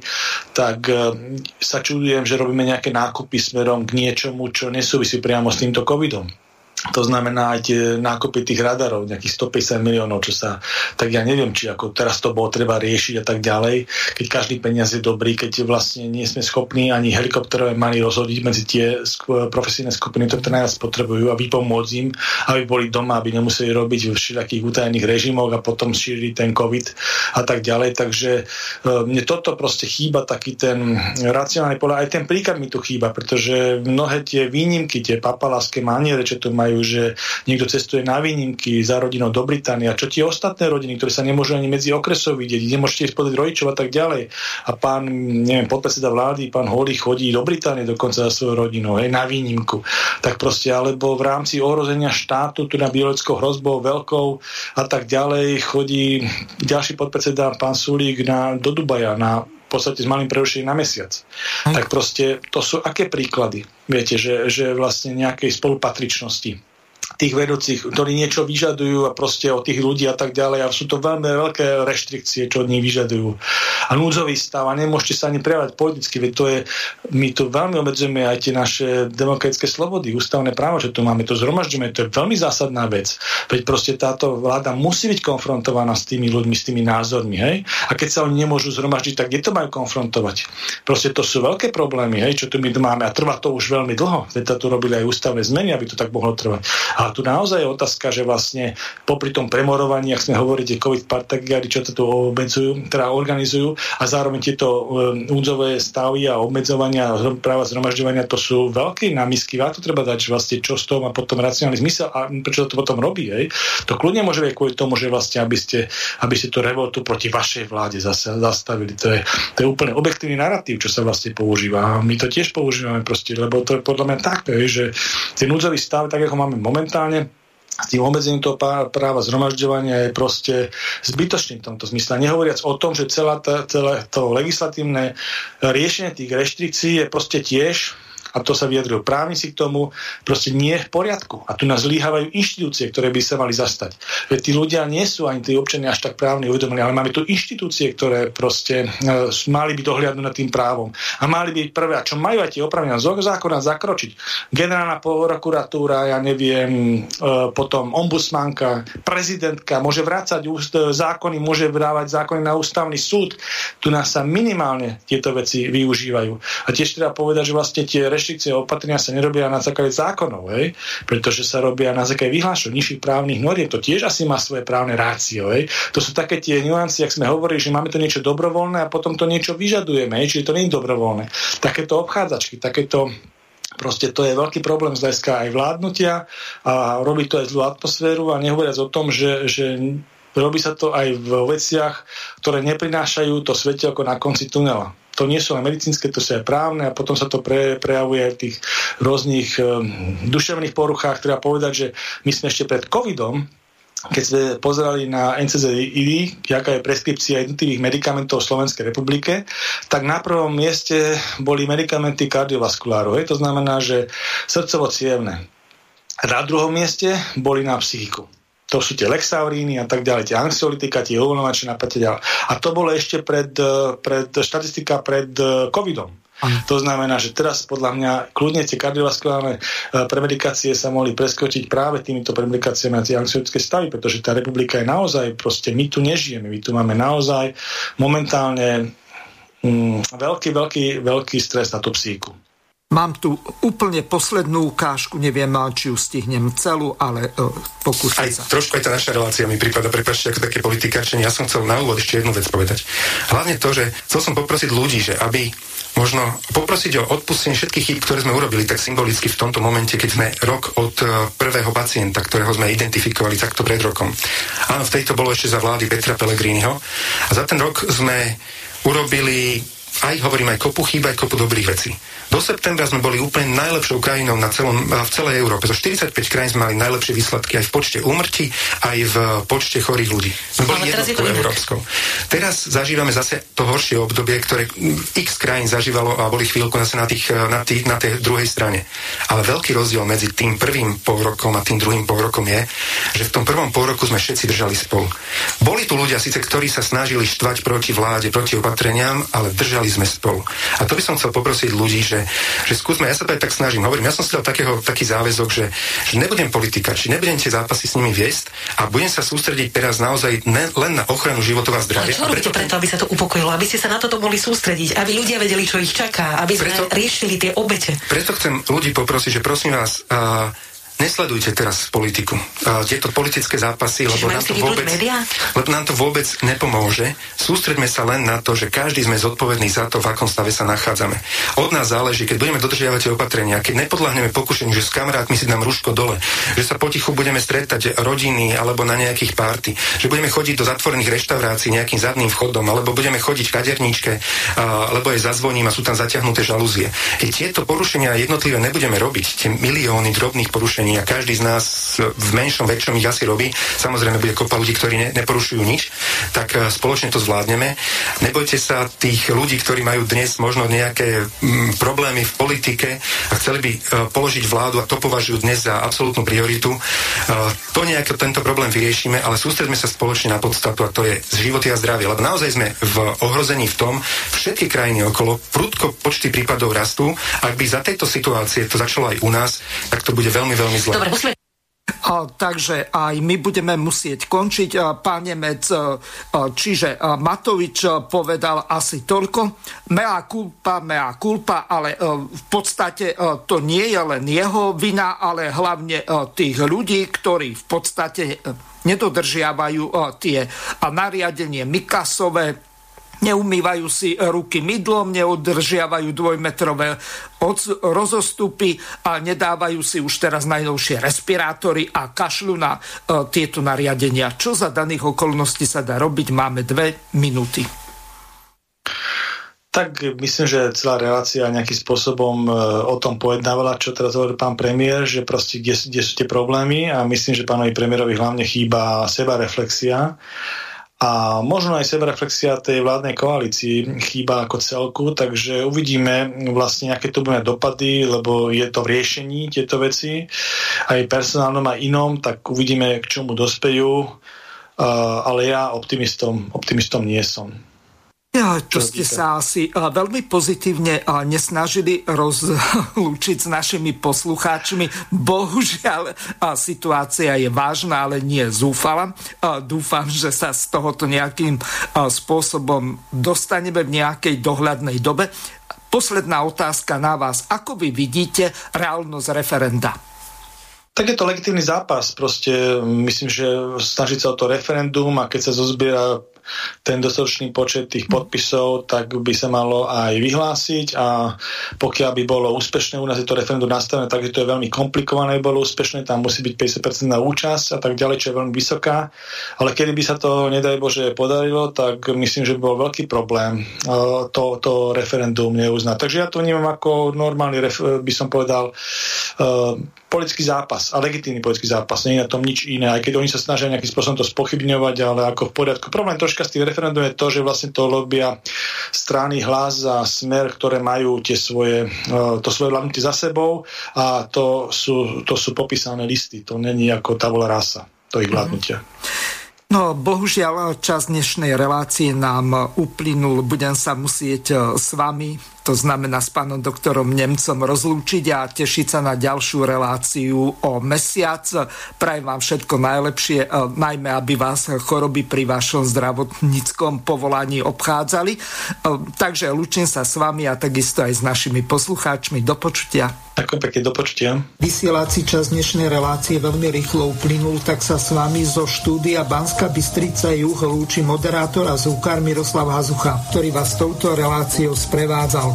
tak e, sa čudujem, že robíme nejaké nákupy smerom k niečomu, čo nesúvisí priamo s týmto covidom to znamená aj tie nákupy tých radarov, nejakých 150 miliónov, čo sa, tak ja neviem, či ako teraz to bolo treba riešiť a tak ďalej, keď každý peniaz je dobrý, keď vlastne nie sme schopní ani helikopterové mali rozhodiť medzi tie profesijné skupiny, ktoré najviac potrebujú a vypomôcť im, aby boli doma, aby nemuseli robiť v všelijakých utajených režimoch a potom šíriť ten COVID a tak ďalej. Takže e, mne toto proste chýba, taký ten racionálny pohľad. Aj ten príklad mi tu chýba, pretože mnohé tie výnimky, tie papaláske maniere, čo tu majú vnímajú, že niekto cestuje na výnimky za rodinou do Británie. A čo tie ostatné rodiny, ktoré sa nemôžu ani medzi okresov vidieť, nemôžete ísť podať rodičov a tak ďalej. A pán, neviem, podpredseda vlády, pán Holý chodí do Británie dokonca za svojou rodinou, hej, na výnimku. Tak proste, alebo v rámci ohrozenia štátu, tu na biologickou hrozbou veľkou a tak ďalej, chodí ďalší podpredseda, pán Sulík, na, do Dubaja na v podstate s malým prerušením na mesiac. Hm. Tak proste to sú aké príklady? Viete, že, že vlastne nejakej spolupatričnosti tých vedúcich, ktorí niečo vyžadujú a proste od tých ľudí a tak ďalej. A sú to veľmi veľké reštrikcie, čo od nich vyžadujú. A núdzový stav a nemôžete sa ani prejavať politicky, veď to je, my tu veľmi obmedzujeme aj tie naše demokratické slobody, ústavné právo, že tu máme, to zhromažďujeme, to je veľmi zásadná vec. Veď proste táto vláda musí byť konfrontovaná s tými ľuďmi, s tými názormi, hej? A keď sa oni nemôžu zhromaždiť, tak kde to majú konfrontovať? Proste to sú veľké problémy, hej, čo tu my máme a trvá to už veľmi dlho. Veď tu robili aj ústavné zmeny, aby to tak mohlo trvať. A a tu naozaj je otázka, že vlastne popri tom premorovaní, ak sme hovorili, COVID partagiári, čo to tu obmedzujú, teda organizujú a zároveň tieto um, údzové stavy a obmedzovania práva zhromažďovania, to sú veľké námisky. A to treba dať, že vlastne čo z toho má potom racionálny zmysel a prečo to potom robí. Hej? To kľudne môže byť kvôli tomu, že vlastne, aby ste, aby ste to revoltu proti vašej vláde zase zastavili. To je, to je úplne objektívny narratív, čo sa vlastne používa. A my to tiež používame proste, lebo to je podľa mňa tak, že ten núdzový stav, tak ako máme momentálne, momentálne s tým obmedzením toho práva zhromažďovania je proste zbytočný v tomto zmysle. Nehovoriac o tom, že celá tá, celé to legislatívne riešenie tých reštrikcií je proste tiež a to sa vyjadril právnici k tomu, proste nie je v poriadku. A tu nás zlíhavajú inštitúcie, ktoré by sa mali zastať. Veď tí ľudia nie sú ani tí občania až tak právne uvedomení, ale máme tu inštitúcie, ktoré proste e, mali byť dohliadnúť nad tým právom. A mali byť prvé, a čo majú aj tie opravenia zo zákona zakročiť. Generálna prokuratúra, ja neviem, e, potom ombudsmanka, prezidentka, môže vrácať úst, zákony, môže vrávať zákony na ústavný súd. Tu nás sa minimálne tieto veci využívajú. A tiež treba povedať, že vlastne tie reštrikcie opatrenia sa nerobia na základe zákonov, hej? pretože sa robia na základe vyhlášok nižších právnych noriem. To tiež asi má svoje právne rácio. Hej? To sú také tie nuancy, ak sme hovorili, že máme to niečo dobrovoľné a potom to niečo vyžadujeme, hej? čiže to nie je dobrovoľné. Takéto obchádzačky, takéto Proste to je veľký problém z hľadiska aj vládnutia a robí to aj zlú atmosféru a nehovoriac o tom, že, že robí sa to aj v veciach, ktoré neprinášajú to svetelko na konci tunela to nie sú len medicínske, to sú aj právne a potom sa to pre, prejavuje v tých rôznych um, duševných poruchách. Treba povedať, že my sme ešte pred covidom keď sme pozerali na NCZID, aká je preskripcia jednotlivých medikamentov v Slovenskej republike, tak na prvom mieste boli medikamenty kardiovaskuláru. To znamená, že srdcovo-cievne. Na druhom mieste boli na psychiku to sú tie lexauríny a tak ďalej, tie anxiolitika, tie uvoľňovače na ďalej. A to bolo ešte pred, e, pred štatistika pred e, covidom. Ano. To znamená, že teraz podľa mňa kľudne tie kardiovaskulárne e, premedikácie sa mohli preskočiť práve týmito premedikáciami na tie anxiolitické stavy, pretože tá republika je naozaj, proste my tu nežijeme, my tu máme naozaj momentálne mm, veľký, veľký, veľký stres na tú psíku. Mám tu úplne poslednú ukážku, neviem, či ju stihnem celú, ale uh, pokúsim aj, sa. Trošku aj tá naša relácia mi prípada, prepáčte, ako také politikáčenie. Ja som chcel na úvod ešte jednu vec povedať. Hlavne to, že chcel som poprosiť ľudí, že aby možno poprosiť o odpustenie všetkých chyb, ktoré sme urobili tak symbolicky v tomto momente, keď sme rok od uh, prvého pacienta, ktorého sme identifikovali takto pred rokom. Áno, v tejto bolo ešte za vlády Petra Pellegriniho. A za ten rok sme urobili aj hovorím aj kopu chýb, aj kopu dobrých vecí. Do septembra sme boli úplne najlepšou krajinou na celom, v celej Európe. Zo 45 krajín sme mali najlepšie výsledky aj v počte úmrtí, aj v počte chorých ľudí. Sme boli jednotkou európskou. Teraz zažívame zase to horšie obdobie, ktoré x krajín zažívalo a boli chvíľku zase na, tých, na, tých, na tej druhej strane. Ale veľký rozdiel medzi tým prvým pol rokom a tým druhým pol rokom je, že v tom prvom pol roku sme všetci držali spolu. Boli tu ľudia síce, ktorí sa snažili štvať proti vláde, proti opatreniam, ale držali sme spolu. A to by som chcel poprosiť ľudí, že že, že skúsme, ja sa to aj tak snažím, hovorím, ja som si dal takého, taký záväzok, že, že nebudem politika, či nebudem tie zápasy s nimi viesť a budem sa sústrediť teraz naozaj ne, len na ochranu životov a zdravia. Ale čo robíte preto, aby sa to upokojilo, aby ste sa na toto mohli sústrediť, aby ľudia vedeli, čo ich čaká, aby sme preto, riešili tie obete. Preto chcem ľudí poprosiť, že prosím vás, uh, nesledujte teraz politiku. Uh, tieto politické zápasy, lebo nám, to vôbec, lebo nám to vôbec nepomôže. Sústredme sa len na to, že každý sme zodpovedný za to, v akom stave sa nachádzame. Od nás záleží, keď budeme dodržiavať tie opatrenia, keď nepodľahneme pokušeniu, že s kamarátmi si dám ruško dole, že sa potichu budeme stretať rodiny alebo na nejakých párty, že budeme chodiť do zatvorených reštaurácií nejakým zadným vchodom, alebo budeme chodiť v kaderníčke, uh, alebo aj zazvoním a sú tam zaťahnuté žalúzie. Keď tieto porušenia jednotlivé nebudeme robiť, tie milióny drobných porušení, a každý z nás v menšom, väčšom ich asi robí. Samozrejme bude kopa ľudí, ktorí ne, neporušujú nič, tak e, spoločne to zvládneme. Nebojte sa tých ľudí, ktorí majú dnes možno nejaké m, mm, problémy v politike a chceli by uh, položiť vládu a to považujú dnes za absolútnu prioritu. Uh, to nejako tento problém vyriešime, ale sústredme sa spoločne na podstatu a to je životy a zdravie. Lebo naozaj sme v ohrození v tom, všetky krajiny okolo, prudko počty prípadov rastú. Ak by za tejto situácie to začalo aj u nás, tak to bude veľmi, veľmi zle. Dobre, musíme a, takže aj my budeme musieť končiť. Pán Nemec, čiže Matovič povedal asi toľko. Mea culpa, mea culpa, ale v podstate to nie je len jeho vina, ale hlavne tých ľudí, ktorí v podstate nedodržiavajú a, tie a, nariadenie Mikasové, neumývajú si ruky mydlom, neudržiavajú dvojmetrové rozostupy a nedávajú si už teraz najnovšie respirátory a kašľu na uh, tieto nariadenia. Čo za daných okolností sa dá robiť? Máme dve minúty. Tak myslím, že celá relácia nejakým spôsobom e, o tom pojednávala, čo teraz hovorí pán premiér, že proste kde, kde sú tie problémy a myslím, že pánovi premiérovi hlavne chýba seba reflexia a možno aj sebereflexia tej vládnej koalícii chýba ako celku, takže uvidíme vlastne, aké to budeme dopady, lebo je to v riešení tieto veci, aj personálnom, aj inom, tak uvidíme, k čomu dospejú, uh, ale ja optimistom, optimistom nie som. Ja, to ste sa asi veľmi pozitívne nesnažili rozlúčiť s našimi poslucháčmi. Bohužiaľ, situácia je vážna, ale nie zúfala. Dúfam, že sa z tohoto nejakým spôsobom dostaneme v nejakej dohľadnej dobe. Posledná otázka na vás. Ako vy vidíte reálnosť referenda? Tak je to legitímny zápas. Proste myslím, že snažiť sa o to referendum a keď sa zozbiera ten dostatočný počet tých podpisov, tak by sa malo aj vyhlásiť a pokiaľ by bolo úspešné, u nás je to referendum nastavené, takže to je veľmi komplikované, bolo úspešné, tam musí byť 50% na účasť a tak ďalej, čo je veľmi vysoká. Ale kedy by sa to, nedaj Bože, podarilo, tak myslím, že by bol veľký problém uh, to, to referendum neuznať. Takže ja to vnímam ako normálny, by som povedal, uh, politický zápas a legitímny politický zápas. Nie je na tom nič iné, aj keď oni sa snažia nejakým spôsobom to spochybňovať, ale ako v poriadku. Problém troška s tým referendum je to, že vlastne to robia strany hlas a smer, ktoré majú tie svoje, e, to svoje vládnutie za sebou a to sú, to sú popísané listy. To není ako tabula rasa, to ich vládnutia. No, bohužiaľ, čas dnešnej relácie nám uplynul. Budem sa musieť e, s vami to znamená s pánom doktorom Nemcom rozlúčiť a tešiť sa na ďalšiu reláciu o mesiac. Prajem vám všetko najlepšie, e, najmä aby vás choroby pri vašom zdravotníckom povolaní obchádzali. E, takže lúčim sa s vami a takisto aj s našimi poslucháčmi. Do počutia. Ďakujem pekne, do počutia. Vysielací čas dnešnej relácie veľmi rýchlo uplynul, tak sa s vami zo štúdia Banska Bystrica Juh lúči moderátor a zúkar Miroslav Hazucha, ktorý vás touto reláciou sprevádzal.